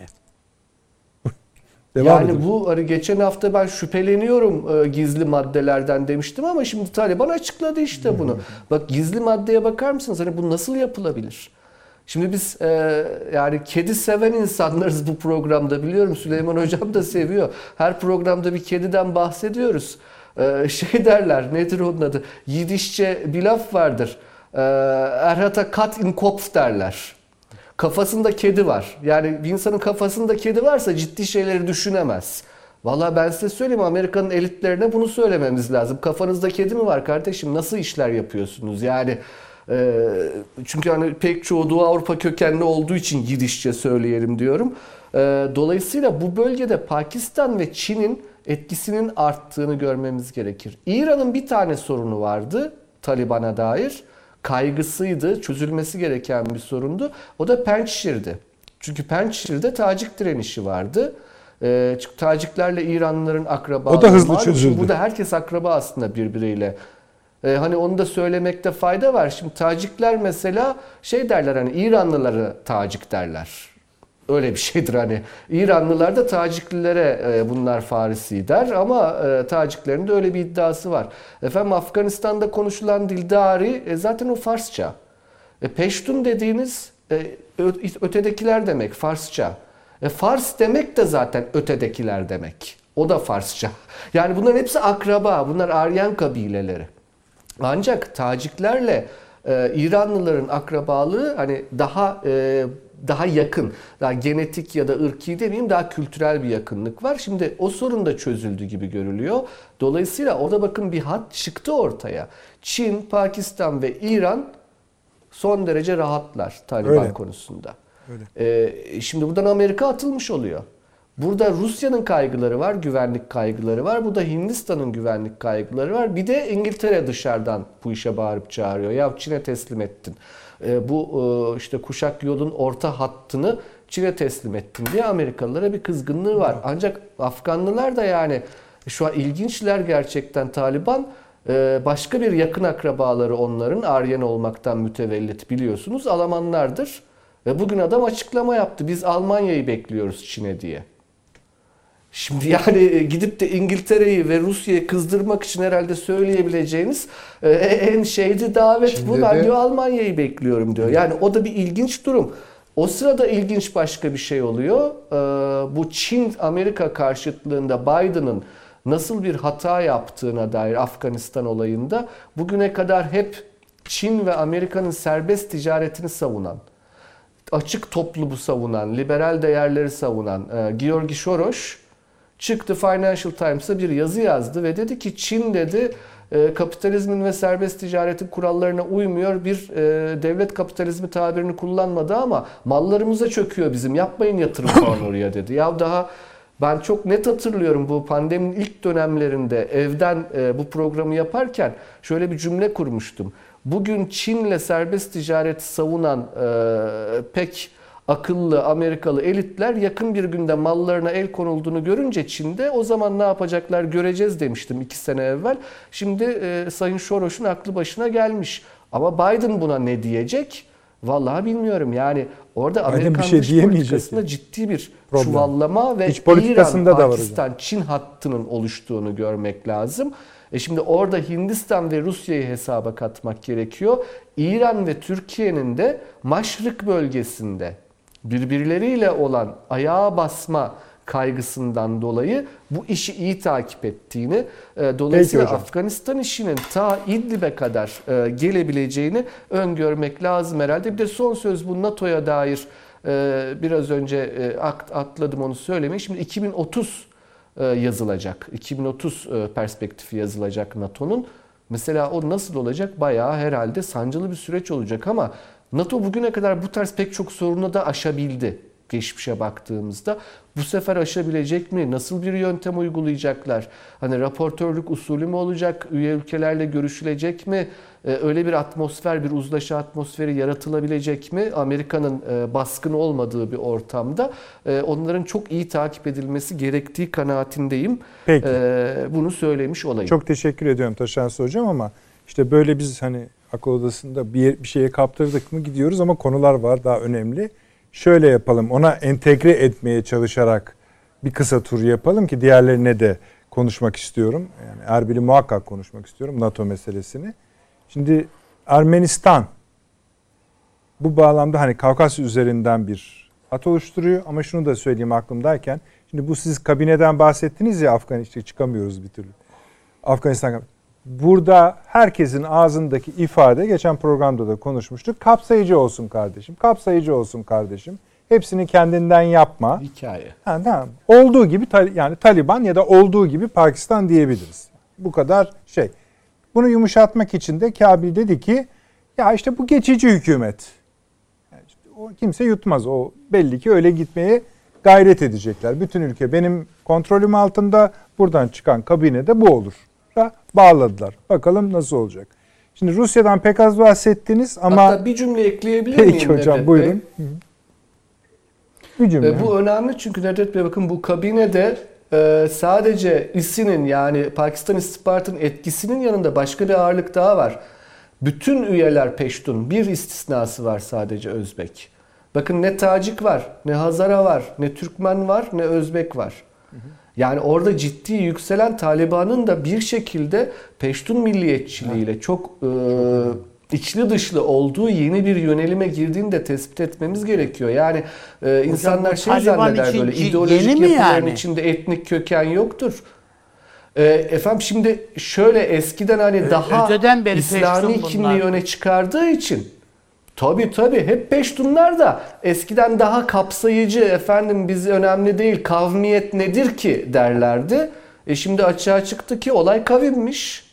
Devam yani edelim. bu hani geçen hafta ben şüpheleniyorum e, gizli maddelerden demiştim ama şimdi Taliban açıkladı işte bunu. Bak gizli maddeye bakar mısınız? Hani bu nasıl yapılabilir? Şimdi biz e, yani kedi seven insanlarız bu programda biliyorum. Süleyman Hocam da seviyor. Her programda bir kediden bahsediyoruz. E, şey derler nedir onun adı? Yidişçe bir laf vardır. E, Erhata kat in kopf derler. Kafasında kedi var. Yani bir insanın kafasında kedi varsa ciddi şeyleri düşünemez. Vallahi ben size söyleyeyim Amerika'nın elitlerine bunu söylememiz lazım. Kafanızda kedi mi var kardeşim? Nasıl işler yapıyorsunuz? Yani e, çünkü hani pek çoğu Doğu Avrupa kökenli olduğu için Yidişçe söyleyelim diyorum. E, dolayısıyla bu bölgede Pakistan ve Çin'in etkisinin arttığını görmemiz gerekir. İran'ın bir tane sorunu vardı Taliban'a dair kaygısıydı, çözülmesi gereken bir sorundu. O da Pençşir'di. Çünkü Pençşir'de Tacik direnişi vardı. Çünkü Taciklerle İranlıların akrabalığı. O da hızlı. Şimdi çözüldü. Burada herkes akraba aslında birbiriyle. Ee, hani onu da söylemekte fayda var. Şimdi Tacikler mesela şey derler hani İranlıları Tacik derler. Öyle bir şeydir hani. İranlılar da Taciklilere e, bunlar Farisi der ama e, Taciklerin de öyle bir iddiası var. Efendim Afganistan'da konuşulan Dildari e, zaten o Farsça. E, Peştun dediğiniz ötedekiler demek Farsça. Fars demek de zaten ötedekiler demek. O da Farsça. Yani bunların hepsi akraba. Bunlar Aryan kabileleri. Ancak Taciklerle İranlıların akrabalığı hani daha e, daha yakın, daha genetik ya da ırki demeyeyim daha kültürel bir yakınlık var. Şimdi o sorun da çözüldü gibi görülüyor. Dolayısıyla orada bakın bir hat çıktı ortaya. Çin, Pakistan ve İran son derece rahatlar Taliban Öyle. konusunda. Ee, şimdi buradan Amerika atılmış oluyor. Burada Rusya'nın kaygıları var, güvenlik kaygıları var. Burada Hindistan'ın güvenlik kaygıları var. Bir de İngiltere dışarıdan bu işe bağırıp çağırıyor. Ya Çin'e teslim ettin. Ee, bu e, işte kuşak yolun orta hattını Çin'e teslim ettin diye Amerikalılara bir kızgınlığı var. Ancak Afganlılar da yani şu an ilginçler gerçekten Taliban. Ee, Başka bir yakın akrabaları onların Aryen olmaktan mütevellit biliyorsunuz Almanlardır. Ve bugün adam açıklama yaptı. Biz Almanya'yı bekliyoruz Çin'e diye. Şimdi yani e, gidip de İngiltere'yi ve Rusya'yı kızdırmak için herhalde söyleyebileceğiniz e, en şeydi davet Çin'de bu. Ben de- diyor Almanya'yı bekliyorum diyor. Yani o da bir ilginç durum. O sırada ilginç başka bir şey oluyor. Ee, Bu Çin-Amerika karşıtlığında Biden'ın nasıl bir hata yaptığına dair Afganistan olayında bugüne kadar hep Çin ve Amerika'nın serbest ticaretini savunan, açık toplumu savunan, liberal değerleri savunan e, Georgi Soros çıktı Financial Times'a bir yazı yazdı ve dedi ki Çin dedi e, kapitalizmin ve serbest ticaretin kurallarına uymuyor. Bir e, devlet kapitalizmi tabirini kullanmadı ama mallarımıza çöküyor bizim. Yapmayın yatırım falan oraya dedi. Ya daha ben çok net hatırlıyorum bu pandeminin ilk dönemlerinde evden e, bu programı yaparken şöyle bir cümle kurmuştum. Bugün Çin'le serbest ticareti savunan e, pek akıllı Amerikalı elitler yakın bir günde mallarına el konulduğunu görünce Çin'de o zaman ne yapacaklar göreceğiz demiştim iki sene evvel. Şimdi e, Sayın Soros'un aklı başına gelmiş. Ama Biden buna ne diyecek? Vallahi bilmiyorum. Yani orada Amerikan bir şey dış politikasında ciddi bir Problem. çuvallama ve İç politikasında İran, da var. Pakistan, Çin hattının oluştuğunu görmek lazım. E şimdi orada Hindistan ve Rusya'yı hesaba katmak gerekiyor. İran ve Türkiye'nin de Maşrık bölgesinde birbirleriyle olan ayağa basma kaygısından dolayı bu işi iyi takip ettiğini, e, dolayısıyla. Afganistan işinin ta İdlib'e kadar e, gelebileceğini öngörmek lazım herhalde. Bir de son söz bu NATO'ya dair e, biraz önce e, at- atladım onu söylemeyi. Şimdi 2030 e, yazılacak. 2030 e, perspektifi yazılacak NATO'nun. Mesela o nasıl olacak? Bayağı herhalde sancılı bir süreç olacak ama NATO bugüne kadar bu tarz pek çok sorunu da aşabildi geçmişe baktığımızda. Bu sefer aşabilecek mi? Nasıl bir yöntem uygulayacaklar? Hani raportörlük usulü mü olacak? Üye ülkelerle görüşülecek mi? Ee, öyle bir atmosfer, bir uzlaşı atmosferi yaratılabilecek mi? Amerika'nın e, baskın olmadığı bir ortamda e, onların çok iyi takip edilmesi gerektiği kanaatindeyim. Peki. Ee, bunu söylemiş olayım. Çok teşekkür ediyorum Taşansı Hocam ama işte böyle biz hani akıl odasında bir, bir şeye kaptırdık mı gidiyoruz ama konular var daha önemli. Şöyle yapalım ona entegre etmeye çalışarak bir kısa tur yapalım ki diğerlerine de konuşmak istiyorum. Yani Erbil'i muhakkak konuşmak istiyorum NATO meselesini. Şimdi Ermenistan bu bağlamda hani Kavkasya üzerinden bir hat oluşturuyor ama şunu da söyleyeyim aklımdayken. Şimdi bu siz kabineden bahsettiniz ya Afganistan'a çıkamıyoruz bir türlü. Afganistan Burada herkesin ağzındaki ifade geçen programda da konuşmuştuk. Kapsayıcı olsun kardeşim. Kapsayıcı olsun kardeşim. Hepsini kendinden yapma. Hikaye. Ha, tamam. Olduğu gibi yani Taliban ya da olduğu gibi Pakistan diyebiliriz. Bu kadar şey. Bunu yumuşatmak için de Kabil dedi ki ya işte bu geçici hükümet. Yani işte o kimse yutmaz. O belli ki öyle gitmeye gayret edecekler. Bütün ülke benim kontrolüm altında. Buradan çıkan kabine de bu olur. Da bağladılar. Bakalım nasıl olacak. Şimdi Rusya'dan pek az bahsettiniz ama Hatta bir cümle ekleyebilir miyim? peki hocam Nedret buyurun. Bir cümle. E, bu önemli çünkü Nedret Bey bakın bu kabinede e, sadece ISİ'nin yani Pakistan istihbaratının etkisinin yanında başka bir ağırlık daha var. Bütün üyeler Peştun. Bir istisnası var sadece Özbek. Bakın ne Tacik var, ne Hazara var, ne Türkmen var, ne Özbek var. Yani orada ciddi yükselen Taliban'ın da bir şekilde Peştun milliyetçiliğiyle çok e, içli dışlı olduğu yeni bir yönelime girdiğini de tespit etmemiz gerekiyor. Yani e, insanlar şey Taliban zanneder böyle ideolojik yapıların yani? içinde etnik köken yoktur. E, efendim şimdi şöyle eskiden hani daha İslami Peştun bunlar. kimliği öne çıkardığı için Tabii tabii hep Peştunlar da eskiden daha kapsayıcı efendim biz önemli değil kavmiyet nedir ki derlerdi. E şimdi açığa çıktı ki olay kavimmiş.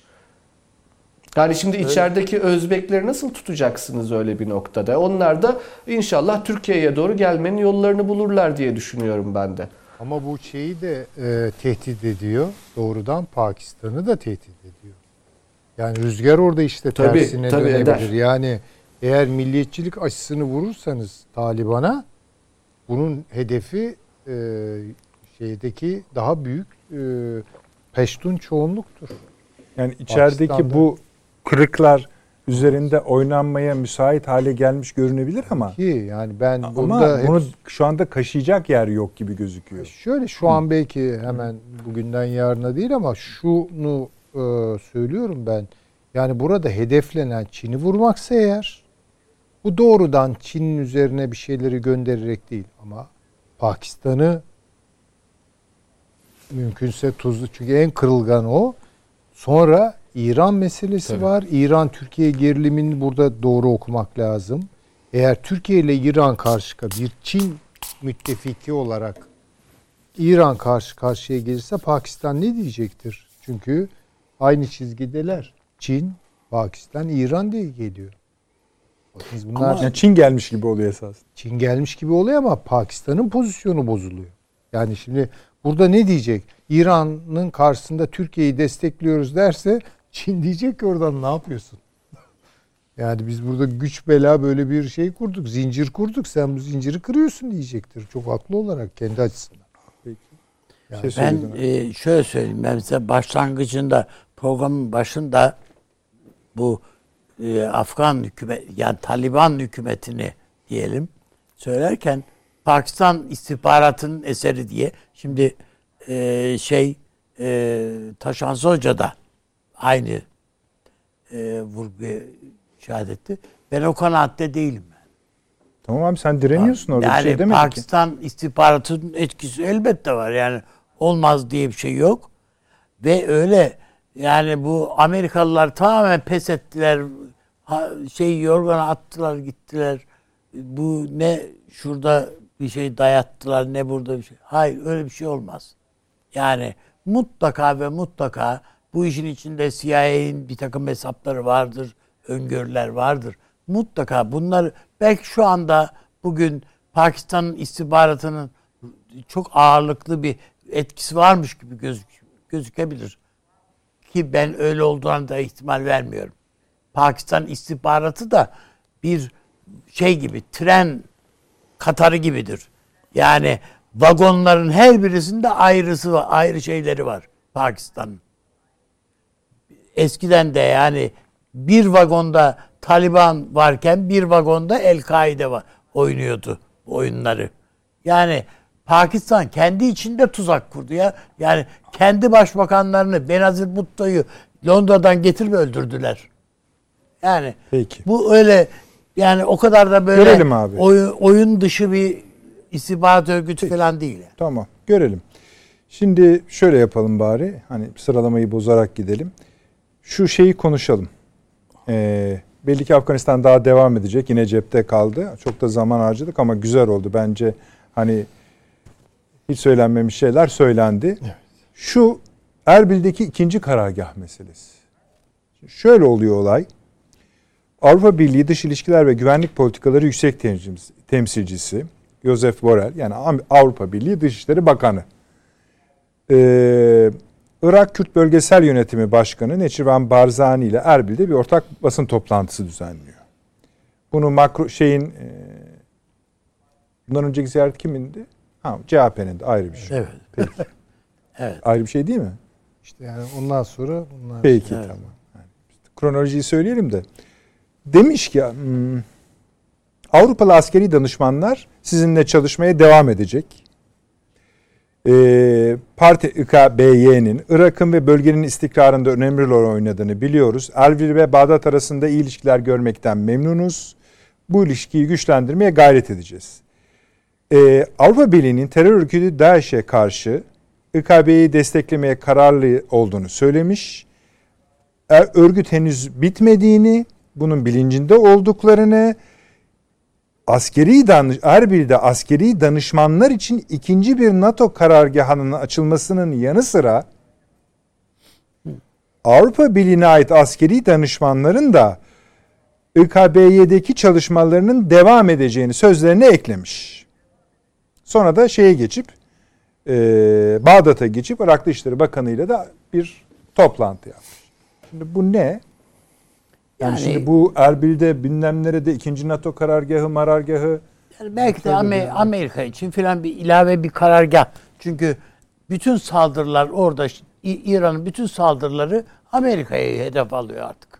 Yani şimdi içerideki Özbekleri nasıl tutacaksınız öyle bir noktada? Onlar da inşallah Türkiye'ye doğru gelmenin yollarını bulurlar diye düşünüyorum ben de. Ama bu şeyi de e, tehdit ediyor. Doğrudan Pakistan'ı da tehdit ediyor. Yani rüzgar orada işte Tabii, tersine tabii dönebilir. eder. Yani eğer milliyetçilik aşısını vurursanız Taliban'a bunun hedefi e, şeydeki daha büyük e, Peştun çoğunluktur. Yani içerideki Pakistan'da. bu kırıklar üzerinde oynanmaya müsait hale gelmiş görünebilir ama Ki yani ben ama hep- bunu şu anda kaşıyacak yer yok gibi gözüküyor. Şöyle şu an belki hemen bugünden yarına değil ama şunu e, söylüyorum ben. Yani burada hedeflenen Çin'i vurmaksa eğer bu doğrudan Çin'in üzerine bir şeyleri göndererek değil ama Pakistan'ı mümkünse tuzlu çünkü en kırılgan o. Sonra İran meselesi Tabii. var. İran Türkiye gerilimini burada doğru okumak lazım. Eğer Türkiye ile İran karşı bir Çin müttefiki olarak İran karşı karşıya gelirse Pakistan ne diyecektir? Çünkü aynı çizgideler. Çin, Pakistan, İran diye geliyor. Bakınız bunlar Yani Çin gelmiş gibi oluyor esas. Çin gelmiş gibi oluyor ama Pakistan'ın pozisyonu bozuluyor. Yani şimdi burada ne diyecek? İran'ın karşısında Türkiye'yi destekliyoruz derse Çin diyecek ki oradan ne yapıyorsun? Yani biz burada güç bela böyle bir şey kurduk. Zincir kurduk. Sen bu zinciri kırıyorsun diyecektir. Çok haklı olarak kendi açısından. Peki. Yani Şey Ben e, şöyle söyleyeyim. Ben size başlangıcında programın başında bu e, Afgan hükümet yani Taliban hükümetini diyelim söylerken Pakistan istihbaratının eseri diye şimdi e, şey e, Taşansı Hoca da aynı e, vurguya etti. Ben o kanaatte değilim. Tamam abi sen direniyorsun orada yani bir şey demedik ki. Pakistan istihbaratının etkisi elbette var. Yani olmaz diye bir şey yok. Ve öyle yani bu Amerikalılar tamamen pes ettiler. Şey yorgana attılar gittiler. Bu ne şurada bir şey dayattılar ne burada bir şey. Hayır öyle bir şey olmaz. Yani mutlaka ve mutlaka bu işin içinde CIA'nin bir takım hesapları vardır, öngörüler vardır. Mutlaka bunlar belki şu anda bugün Pakistan'ın istihbaratının çok ağırlıklı bir etkisi varmış gibi gözük, gözükebilir. Ki ben öyle olduğuna da ihtimal vermiyorum. Pakistan istihbaratı da bir şey gibi tren katarı gibidir. Yani vagonların her birisinde ayrısı var, ayrı şeyleri var Pakistan'ın. Eskiden de yani bir vagonda Taliban varken bir vagonda El-Kaide var, oynuyordu oyunları. Yani Pakistan kendi içinde tuzak kurdu ya. Yani kendi başbakanlarını Benazir Bhutto'yu Londra'dan getirip öldürdüler. Yani Peki. bu öyle yani o kadar da böyle Görelim abi. Oyun, oyun dışı bir istihbarat örgütü falan değil. yani. Tamam görelim. Şimdi şöyle yapalım bari. Hani sıralamayı bozarak gidelim. Şu şeyi konuşalım. Ee, belli ki Afganistan daha devam edecek. Yine cepte kaldı. Çok da zaman harcadık ama güzel oldu. Bence hani hiç söylenmemiş şeyler söylendi. Şu Erbil'deki ikinci karargah meselesi. Şöyle oluyor olay. Avrupa Birliği Dış İlişkiler ve Güvenlik Politikaları Yüksek Temsilcisi, Joseph Borrell yani Avrupa Birliği Dışişleri Bakanı. Ee, Irak Kürt Bölgesel Yönetimi Başkanı Neçirvan Barzani ile Erbil'de bir ortak basın toplantısı düzenliyor. Bunu makro şeyin e, bundan önceki ziyaret kimindi? Ha, CHP'nin de ayrı bir şey. Evet. Peki. Evet. Ayrı bir şey değil mi? İşte yani ondan sonra bunlar Peki Evet. tamam. Yani işte kronolojiyi söyleyelim de. Demiş ki hmm, Avrupalı askeri danışmanlar sizinle çalışmaya devam edecek. Ee, Parti İKBY'nin Irak'ın ve bölgenin istikrarında önemli rol oynadığını biliyoruz. Erbil ve Bağdat arasında iyi ilişkiler görmekten memnunuz. Bu ilişkiyi güçlendirmeye gayret edeceğiz. Ee, Avrupa Birliği'nin terör örgütü DAEŞ'e karşı İKB'yi desteklemeye kararlı olduğunu söylemiş. E, Örgüt henüz bitmediğini, bunun bilincinde olduklarını, askeri danış Erbil'de askeri danışmanlar için ikinci bir NATO karargahının açılmasının yanı sıra Avrupa Birliği'ne ait askeri danışmanların da İKB'deki çalışmalarının devam edeceğini sözlerine eklemiş. Sonra da şeye geçip e, Bağdat'a geçip Irak Dışişleri Bakanı ile de bir toplantı yapmış. Şimdi bu ne? Yani, Yani- şimdi bu Erbil'de bilmem nerede ikinci NATO karargahı, marargahı Yani belki de Amer- Amerika için filan bir ilave bir karargah. Çünkü bütün saldırılar orada İran'ın bütün saldırıları Amerika'ya hedef alıyor artık.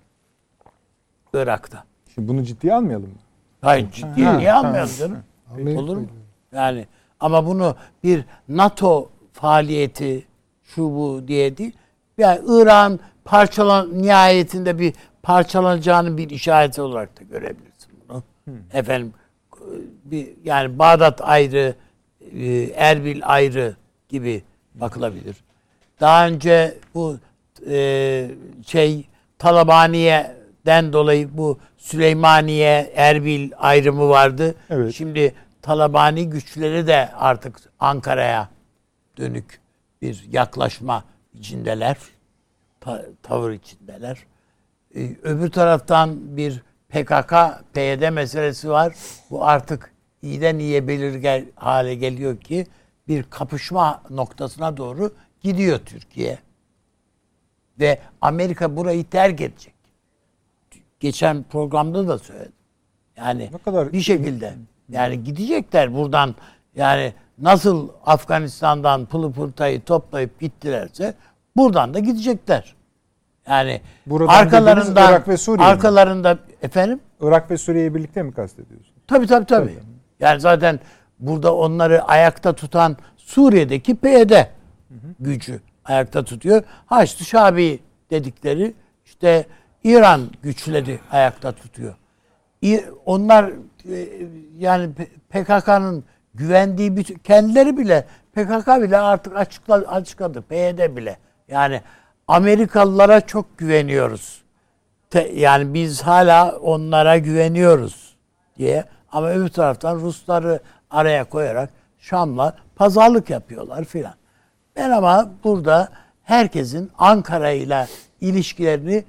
Irak'ta. Şimdi bunu ciddiye almayalım mı? Hayır ciddi Ha, niye ha. almayalım canım? Amerika Olur mu? Yani ama bunu bir NATO faaliyeti şu bu diye değil. Yani İran parçalan nihayetinde bir parçalanacağının bir işareti olarak da görebilirsin bunu. Efendim bir yani Bağdat ayrı, e, Erbil ayrı gibi bakılabilir. Daha önce bu e, şey Talabaniye'den dolayı bu Süleymaniye, Erbil ayrımı vardı. Evet. Şimdi Talabani güçleri de artık Ankara'ya dönük bir yaklaşma içindeler. Ta- tavır içindeler. Ee, öbür taraftan bir PKK, PYD meselesi var. Bu artık iyiden iyiye belirgel hale geliyor ki bir kapışma noktasına doğru gidiyor Türkiye. Ve Amerika burayı terk edecek. Geçen programda da söyledim. Yani Ne kadar- bir şekilde yani gidecekler buradan yani nasıl Afganistan'dan pılı pırtayı toplayıp gittilerse buradan da gidecekler. Yani Buradan arkalarından dediğiniz Irak ve Suriye mi? arkalarında efendim Irak ve Suriye'yi birlikte mi kastediyorsun? Tabii tabii tabii. Yani zaten burada onları ayakta tutan Suriye'deki PYD gücü ayakta tutuyor. Haçlı Şabi dedikleri işte İran güçleri ayakta tutuyor. Onlar e, yani P- PKK'nın güvendiği bütün kendileri bile PKK bile artık açıkla, açıkladı. PYD bile. Yani Amerikalılara çok güveniyoruz. Te- yani biz hala onlara güveniyoruz diye ama öbür taraftan Rusları araya koyarak Şam'la pazarlık yapıyorlar filan. Ben ama burada herkesin Ankara ile ilişkilerini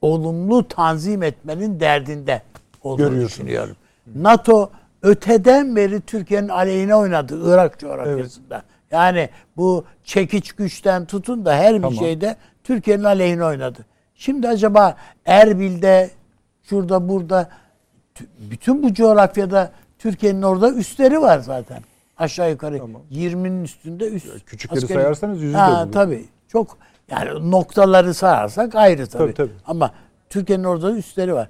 olumlu tanzim etmenin derdinde olduğunu düşünüyorum. NATO öteden beri Türkiye'nin aleyhine oynadı Irak coğrafyasında. Yani bu çekiç güçten tutun da her bir Tamam. şeyde Türkiye'nin aleyhine oynadı. Şimdi acaba Erbil'de şurada burada tü- bütün bu coğrafyada Türkiye'nin orada üstleri var zaten. Aşağı yukarı Tamam. 20'nin üstünde üst. küçükleri askeri- sayarsanız yüzü de Ha, bulur. Tabii. Çok yani noktaları sayarsak ayrı tabii. Tabii, tabii. Ama Türkiye'nin orada üstleri var.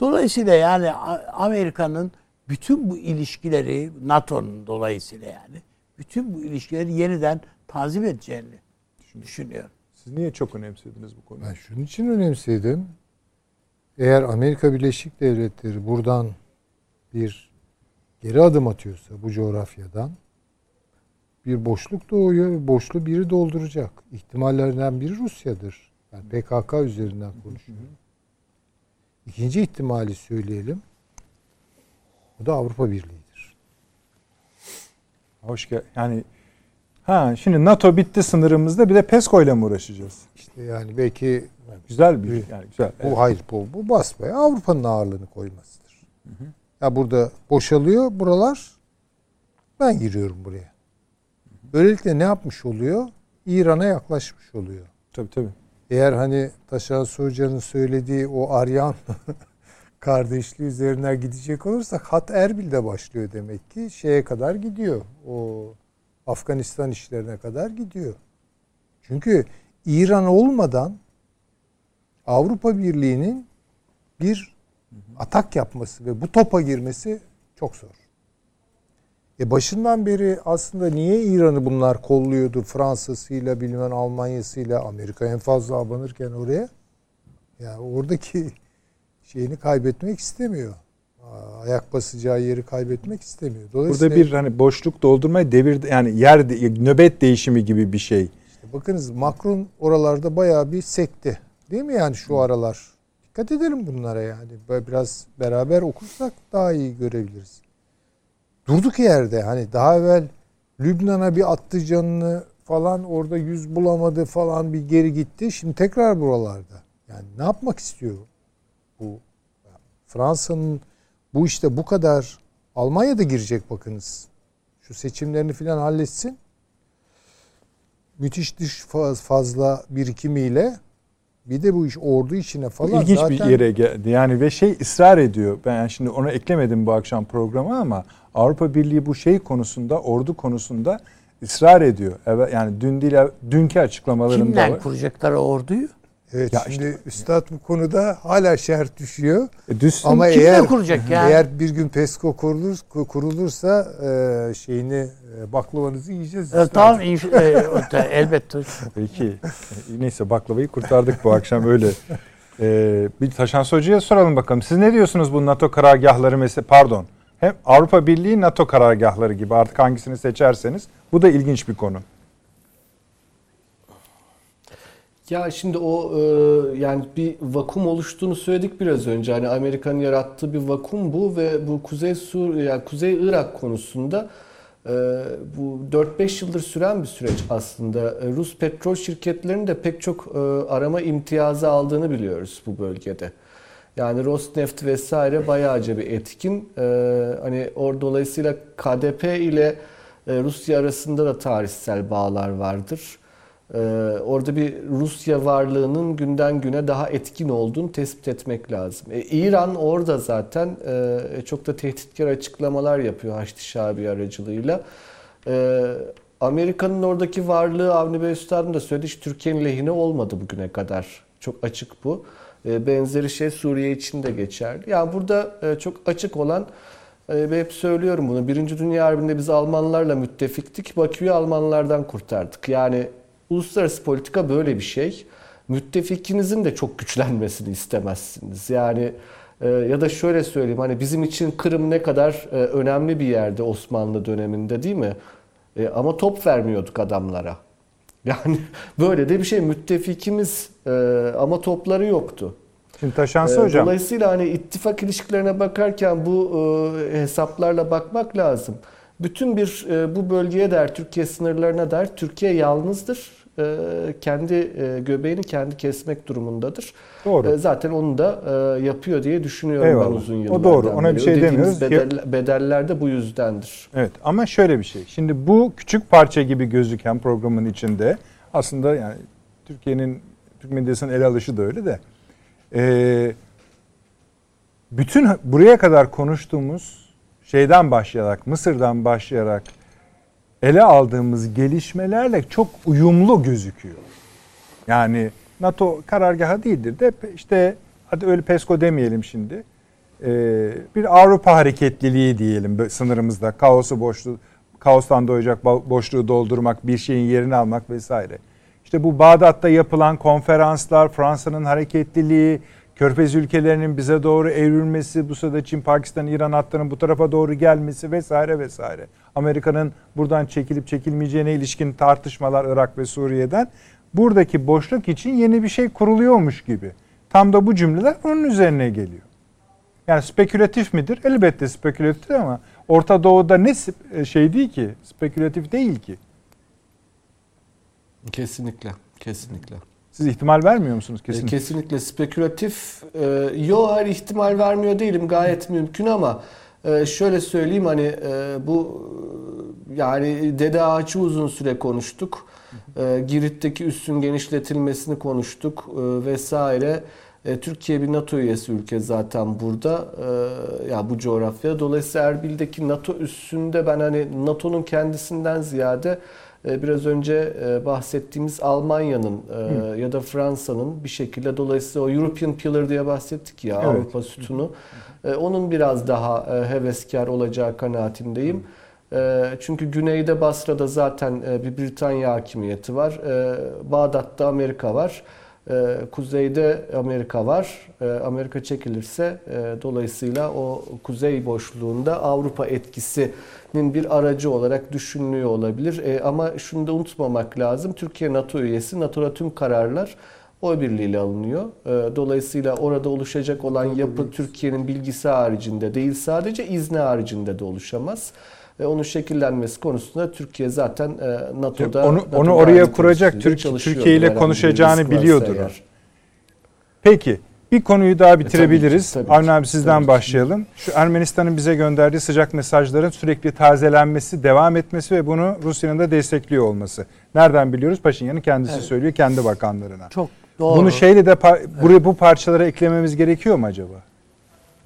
Dolayısıyla yani Amerika'nın bütün bu ilişkileri NATO'nun dolayısıyla yani bütün bu ilişkileri yeniden tanzim edeceğini düşünüyorum. Siz niye çok önemsediniz bu konuyu? Ben şunun için önemsedim. Eğer Amerika Birleşik Devletleri buradan bir geri adım atıyorsa bu coğrafyadan bir boşluk doğuyor ve boşluğu biri dolduracak. İhtimallerden biri Rusya'dır. Yani PKK üzerinden konuşuyorum. İkinci ihtimali söyleyelim. O da Avrupa Birliği'dir. Hoş gel. Yani ha şimdi NATO bitti sınırımızda bir de PESCO ile mi uğraşacağız? İşte yani belki Güzel bir yani güzel. Bu hayır bu, bu basbaya Avrupa'nın ağırlığını koymasıdır. Ya burada boşalıyor buralar. Ben giriyorum buraya. Böylelikle ne yapmış oluyor? İran'a yaklaşmış oluyor. Tabii tabii. Eğer hani Taşan Hoca'nın söylediği o Aryan kardeşliği üzerinden gidecek olursak hat Erbil'de başlıyor demek ki şeye kadar gidiyor. O Afganistan işlerine kadar gidiyor. Çünkü İran olmadan Avrupa Birliği'nin bir atak yapması ve bu topa girmesi çok zor. E başından beri aslında niye İran'ı bunlar kolluyordu Fransa'sıyla bilmem Almanya'sıyla Amerika en fazla abanırken oraya? Ya oradaki şeyini kaybetmek istemiyor. Ayak basacağı yeri kaybetmek istemiyor. Dolayısıyla Burada bir hani boşluk doldurmaya devir yani yer nöbet değişimi gibi bir şey. işte bakınız Macron oralarda bayağı bir sekti. Değil mi yani şu aralar? Dikkat edelim bunlara yani. Böyle biraz beraber okursak daha iyi görebiliriz. Durduk yerde hani daha evvel Lübnan'a bir attı canını falan orada yüz bulamadı falan bir geri gitti. Şimdi tekrar buralarda. Yani ne yapmak istiyor bu? Fransa'nın bu işte bu kadar Almanya da girecek bakınız. Şu seçimlerini filan halletsin. Müthiş dış fa- fazla birikimiyle bir de bu iş ordu içine Bu falan ilginç zaten bir yere geldi. Yani ve şey ısrar ediyor. Ben şimdi onu eklemedim bu akşam programa ama Avrupa Birliği bu şey konusunda, ordu konusunda ısrar ediyor. Evet yani dün değil dünkü açıklamalarında Kimden var. kuracaklar orduyu? Evet Ya şimdi üstad bu konuda hala şerh düşüyor. E, düşsün. Ama Kimle eğer kuracak yani? eğer bir gün PESCO kurulur, kurulursa e, şeyini e, baklavanızı yiyeceğiz. E, tamam e, elbette. Peki. E, Neyse baklavayı kurtardık bu akşam öyle. Ee, bir Taşan Hoca'ya soralım bakalım. Siz ne diyorsunuz bu NATO karargahları mesela pardon. Hem Avrupa Birliği NATO karargahları gibi artık hangisini seçerseniz. Bu da ilginç bir konu. Ya şimdi o e, yani bir vakum oluştuğunu söyledik biraz önce. Hani Amerika'nın yarattığı bir vakum bu ve bu Kuzey Sur yani Kuzey Irak konusunda e, bu 4-5 yıldır süren bir süreç aslında. E, Rus petrol şirketlerinin de pek çok e, arama imtiyazı aldığını biliyoruz bu bölgede. Yani Rosneft vesaire bayağıca bir etkin. E, hani or dolayısıyla KDP ile e, Rusya arasında da tarihsel bağlar vardır. Ee, orada bir Rusya varlığının günden güne daha etkin olduğunu tespit etmek lazım. E, İran orada zaten e, çok da tehditkar açıklamalar yapıyor Haçlı Şabi aracılığıyla. E, Amerika'nın oradaki varlığı Avni Bey Üstad'ın da söyledi hiç Türkiye'nin lehine olmadı bugüne kadar. Çok açık bu. E, benzeri şey Suriye için de geçerli. Yani burada e, çok açık olan e, ve hep söylüyorum bunu. Birinci Dünya Harbi'nde biz Almanlarla müttefiktik. Bakü'yü Almanlardan kurtardık. Yani uluslararası politika böyle bir şey. müttefikinizin de çok güçlenmesini istemezsiniz. Yani e, ya da şöyle söyleyeyim hani bizim için Kırım ne kadar e, önemli bir yerde Osmanlı döneminde değil mi? E, ama top vermiyorduk adamlara. Yani böyle de bir şey müttefikimiz e, ama topları yoktu. Şimdi Taşansı Ee, hocam. Dolayısıyla hani ittifak ilişkilerine bakarken bu e, hesaplarla bakmak lazım. Bütün bir e, bu bölgeye der, Türkiye sınırlarına der, Türkiye yalnızdır. E, kendi e, göbeğini kendi kesmek durumundadır. Doğru. E, zaten onu da yapıyor diye düşünüyorum Eyvallah. ben uzun O yıllardan doğru, ona beri. bir şey Ödediğimiz demiyoruz. bedel- bedeller de bu yüzdendir. Evet ama şöyle bir şey. Şimdi bu küçük parça gibi gözüken programın içinde aslında yani Türkiye'nin Türk medyasının ele alışı da öyle de ee, bütün buraya kadar konuştuğumuz şeyden başlayarak Mısır'dan başlayarak ele aldığımız gelişmelerle çok uyumlu gözüküyor. Yani NATO karargahı değildir de işte hadi öyle PESCO demeyelim şimdi. Ee, bir Avrupa hareketliliği diyelim sınırımızda kaosu boşluğu kaostan doğacak bo- boşluğu doldurmak, bir şeyin yerini almak vesaire. İşte bu Bağdat'ta yapılan konferanslar, Fransa'nın hareketliliği, Körfez ülkelerinin bize doğru evrilmesi, bu sırada Çin, Pakistan, İran hatlarının bu tarafa doğru gelmesi vesaire vesaire. Amerika'nın buradan çekilip çekilmeyeceğine ilişkin tartışmalar Irak ve Suriye'den buradaki boşluk için yeni bir şey kuruluyormuş gibi. Tam da bu cümleler onun üzerine geliyor. Yani spekülatif midir? Elbette spekülatif ama Orta Doğu'da ne şey değil ki? Spekülatif değil ki. Kesinlikle, kesinlikle. Siz ihtimal vermiyor musunuz Kesinlikle, kesin? Kesinlikle spekülatif. E, yo hayır ihtimal vermiyor değilim gayet mümkün ama e, şöyle söyleyeyim hani e, bu e, yani Dede Ağaç'ı uzun süre konuştuk. E, Girit'teki üssün genişletilmesini konuştuk e, vesaire. E, Türkiye bir NATO üyesi ülke zaten burada e, ya bu coğrafya. Dolayısıyla Erbil'deki NATO üssünde ben hani NATO'nun kendisinden ziyade e, biraz önce e, bahsettiğimiz Almanya'nın e, ya da Fransa'nın bir şekilde dolayısıyla o European Pillar diye bahsettik ya Evet. Avrupa sütunu. E, Onun biraz daha e, heveskar olacağı kanaatindeyim. E, Çünkü güneyde Basra'da zaten e, bir Britanya hakimiyeti var. E, Bağdat'ta Amerika var. E, Kuzeyde Amerika var. E, Amerika çekilirse e, dolayısıyla o kuzey boşluğunda Avrupa etkisinin bir aracı olarak düşünülüyor olabilir. E, Ama şunu da unutmamak lazım. Türkiye NATO üyesi. NATO'da tüm kararlar oy birliğiyle alınıyor. E, Dolayısıyla orada oluşacak olan yapı Türkiye'nin bilgisi haricinde değil sadece izni haricinde de oluşamaz. E, Onun şekillenmesi konusunda Türkiye zaten e, NATO'da Onu- NATO onu oraya kuracak, Türk- Türkiye ile konuşacağını biliyordur eğer. Peki bir konuyu daha bitirebiliriz. tabii ki, Avni abi sizden tabii ki. başlayalım. Şu Ermenistan'ın bize gönderdiği sıcak mesajların sürekli tazelenmesi, devam etmesi ve bunu Rusya'nın da destekliyor olması. Nereden biliyoruz? Paşinyan'ın kendisi söylüyor kendi bakanlarına. Çok doğru. Bunu şeyle de par- buraya bu parçalara eklememiz gerekiyor mu acaba?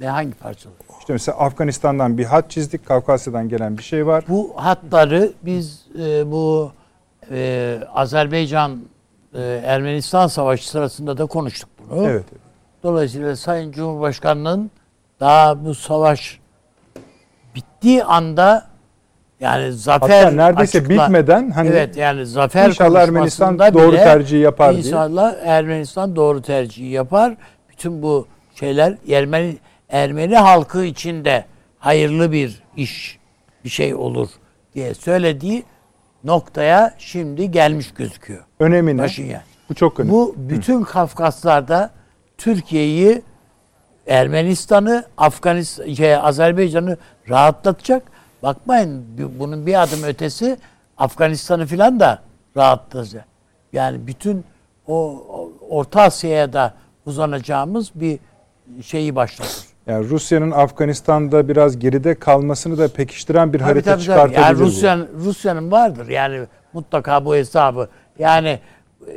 Ve hangi parçalar? İşte mesela Afganistan'dan bir hat çizdik, Kafkasya'dan gelen bir şey var. Bu hatları biz e, bu e, Azerbaycan e, Ermenistan savaşı sırasında da konuştuk bunu. Evet. Dolayısıyla Sayın Cumhurbaşkanı'nın daha bu savaş bittiği anda yani zafer Hatta neredeyse açıkla- bitmeden hani evet yani zafer İnşallah Ermenistan doğru tercihi yapar diye. İnşallah Ermenistan doğru tercihi yapar. Bütün bu şeyler Ermeni Ermeni halkı için de hayırlı bir iş bir şey olur diye söylediği noktaya şimdi gelmiş gözüküyor. önemine. Paşinyan. Bu çok önemli. Bu bütün Kafkaslarda Türkiye'yi Ermenistan'ı, Afganistan, şey, Azerbaycan'ı rahatlatacak. Bakmayın bu- bunun bir adım ötesi Afganistan'ı filan da rahatlatacak. Yani bütün o, o Orta Asya'ya da uzanacağımız bir şeyi başlatır. Yani Rusya'nın Afganistan'da biraz geride kalmasını da pekiştiren bir Tabii, harita tabii, tabii. çıkartabilir Yani bu. Rusya'nın Rusya'nın vardır yani mutlaka bu hesabı. Yani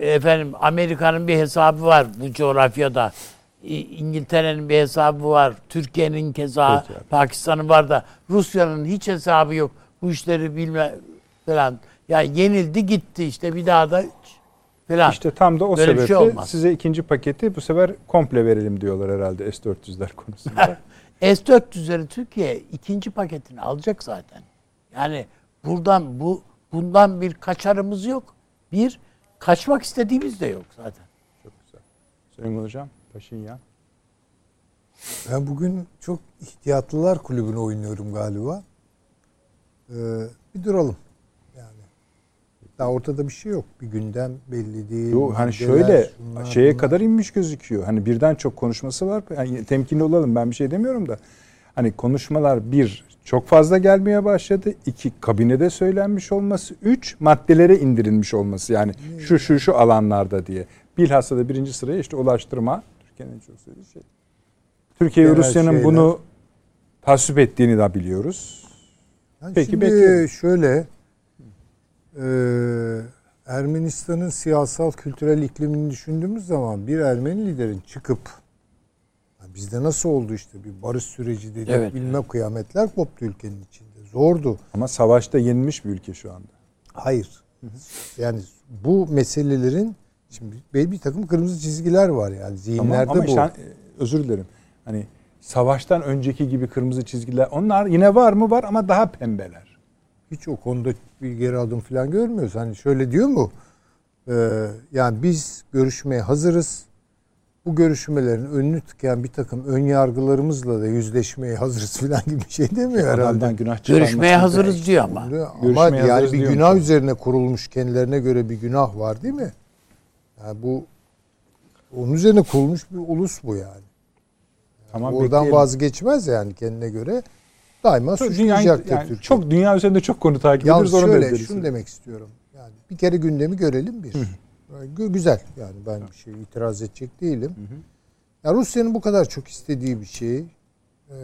efendim Amerika'nın bir hesabı var bu coğrafyada. İngiltere'nin bir hesabı var. Türkiye'nin keza Peki abi. Pakistan'ın var da Rusya'nın hiç hesabı yok. Bu işleri bilme falan. Ya yenildi gitti işte bir daha da falan. İşte tam da o Böyle şey sebeple olmaz. size ikinci paketi bu sefer komple verelim diyorlar herhalde S-400'ler konusunda. S-400'leri Türkiye ikinci paketini alacak zaten. Yani buradan bu bundan bir kaçarımız yok. Bir kaçmak istediğimiz de yok zaten. Süleyman Hocam, Paşinyan. Ben bugün çok ihtiyatlılar kulübüne oynuyorum galiba. Ee, bir duralım. Daha ortada bir şey yok. Bir gündem belli değil. Yo, hani şöyle şunlar, şeye bunlar. kadar inmiş gözüküyor. Hani birden çok konuşması var. Yani temkinli olalım ben bir şey demiyorum da. Hani konuşmalar bir çok fazla gelmeye başladı. İki kabinede söylenmiş olması. Üç maddelere indirilmiş olması. Yani şu şu şu alanlarda diye. Bilhassa da birinci sıraya işte ulaştırma. Türkiye'nin en çok söylediği şey. Türkiye ve Rusya'nın bunu tasvip ettiğini de biliyoruz. Yani Peki, şimdi bekliyorum. şöyle e, Ermenistan'ın siyasal kültürel iklimini düşündüğümüz zaman bir Ermeni liderin çıkıp yani bizde nasıl oldu işte bir barış süreci dedik Evet. bilmem kıyametler koptu ülkenin içinde. Zordu. Ama savaşta yenilmiş bir ülke şu anda. Hayır. Yani bu meselelerin şimdi belli bir takım kırmızı çizgiler var yani Tamam, zihinlerde ama bu. işte, özür dilerim. Hani savaştan önceki gibi kırmızı çizgiler onlar yine var mı var ama daha pembeler. Hiç o konuda bir geri adım falan görmüyoruz. Hani şöyle diyor mu? Ee, yani biz görüşmeye hazırız. Bu görüşmelerin önünü tıkayan bir takım ön yargılarımızla da yüzleşmeye hazırız falan gibi bir şey demiyor herhalde. Adamdan günah Görüşmeye hazırız diyor ama. Ama Görüşmeye yani bir günah yani. üzerine kurulmuş kendilerine göre bir günah var değil mi? Yani bu onun üzerine kurulmuş bir ulus bu yani. Tamam, Oradan bekleyelim. vazgeçmez yani kendine göre. Daima Çok dünya, suçlayacaktır yani Türkiye. çok dünya üzerinde çok konu takip Yalnız ediyoruz. Da şöyle şunu demek istiyorum. Yani bir kere gündemi görelim bir. Gü- Güzel yani ben bir şey itiraz edecek değilim. Ya Rusya'nın bu kadar çok istediği bir şeyi, e,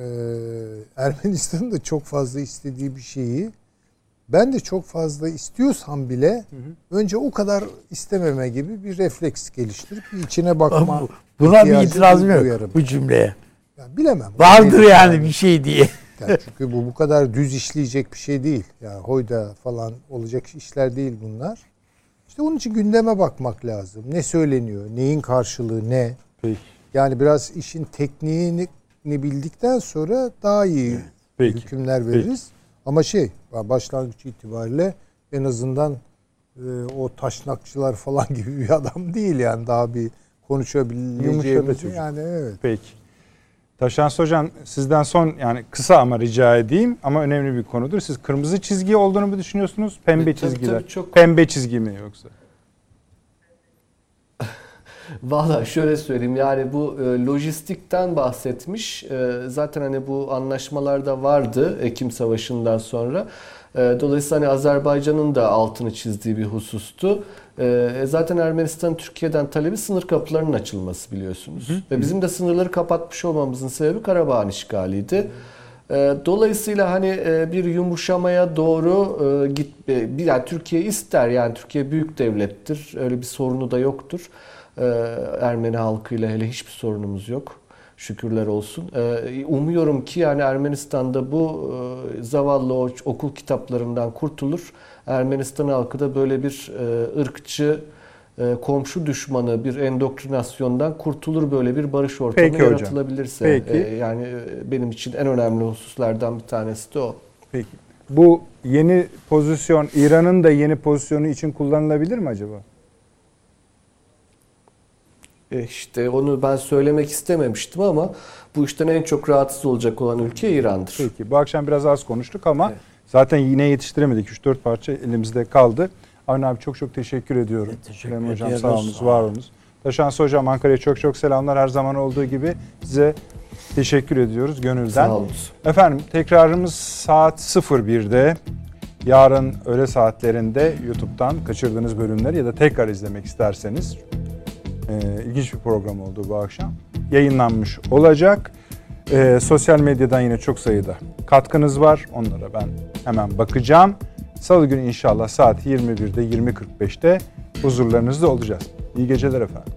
Ermenistan'ın da çok fazla istediği bir şeyi ben de çok fazla istiyorsam bile önce o kadar istememe gibi bir refleks geliştirip bir içine bakma. Bu- Buna bir itirazım yok bu cümleye. Yani bilemem. Vardır yani bir şey diye. Yani çünkü bu bu kadar düz işleyecek bir şey değil. Yani hoyda falan olacak işler değil bunlar. İşte onun için gündeme bakmak lazım. Ne söyleniyor? Neyin karşılığı ne? Peki. Yani biraz işin tekniğini bildikten sonra daha iyi Peki. hükümler veririz. Ama şey başlangıç itibariyle en azından e, o taşnakçılar falan gibi bir adam değil yani daha bir konuşabileceğimiz yani evet. Peki. Taşans Hocam sizden son yani kısa ama rica edeyim ama önemli bir konudur. Siz kırmızı çizgi olduğunu mu düşünüyorsunuz? Pembe E, tabii, çizgiler. tabii, çok- Pembe çizgi mi yoksa? Valla şöyle söyleyeyim yani bu e, lojistikten bahsetmiş. E, zaten hani bu anlaşmalarda vardı Ekim Savaşı'ndan sonra. E, dolayısıyla hani Azerbaycan'ın da altını çizdiği bir husustu. E, zaten Ermenistan'ın Türkiye'den talebi sınır kapılarının açılması biliyorsunuz. Ve bizim de sınırları kapatmış olmamızın sebebi Karabağ'ın işgaliydi. E, Dolayısıyla hani e, bir yumuşamaya doğru e, git yani Türkiye ister yani Türkiye büyük devlettir. Öyle bir sorunu da yoktur. Ermeni halkıyla hele hiçbir sorunumuz yok. Şükürler olsun. E, Umuyorum ki yani Ermenistan'da bu e, zavallı o okul kitaplarından kurtulur. Ermenistan halkı da böyle bir e, ırkçı e, komşu düşmanı bir endoktrinasyondan kurtulur böyle bir barış ortamı Peki hocam. yaratılabilirse. Peki. E, yani benim için en önemli hususlardan bir tanesi de o. Peki. Bu yeni pozisyon İran'ın da yeni pozisyonu için kullanılabilir mi acaba? E, işte onu ben söylemek istememiştim ama bu işten en çok rahatsız olacak olan ülke İran'dır. Peki. Bu akşam biraz az konuştuk ama zaten yine yetiştiremedik. 3-4 parça elimizde kaldı. Avni abi çok çok teşekkür ediyorum. Evet, teşekkür Süleyman Hocam sağ olunuz, var olun. olunuz. Taşans Hocam Ankara'ya çok çok selamlar. Her zaman olduğu gibi size teşekkür ediyoruz gönülden. Sağ olun. Efendim tekrarımız saat 01'de. Yarın öğle saatlerinde YouTube'dan kaçırdığınız bölümleri ya da tekrar izlemek isterseniz e, ilginç bir program oldu bu akşam. Yayınlanmış olacak. E, sosyal medyadan yine çok sayıda katkınız var. Onlara ben hemen bakacağım. Salı günü inşallah saat 21'de 20.45'te huzurlarınızda olacağız. İyi geceler efendim.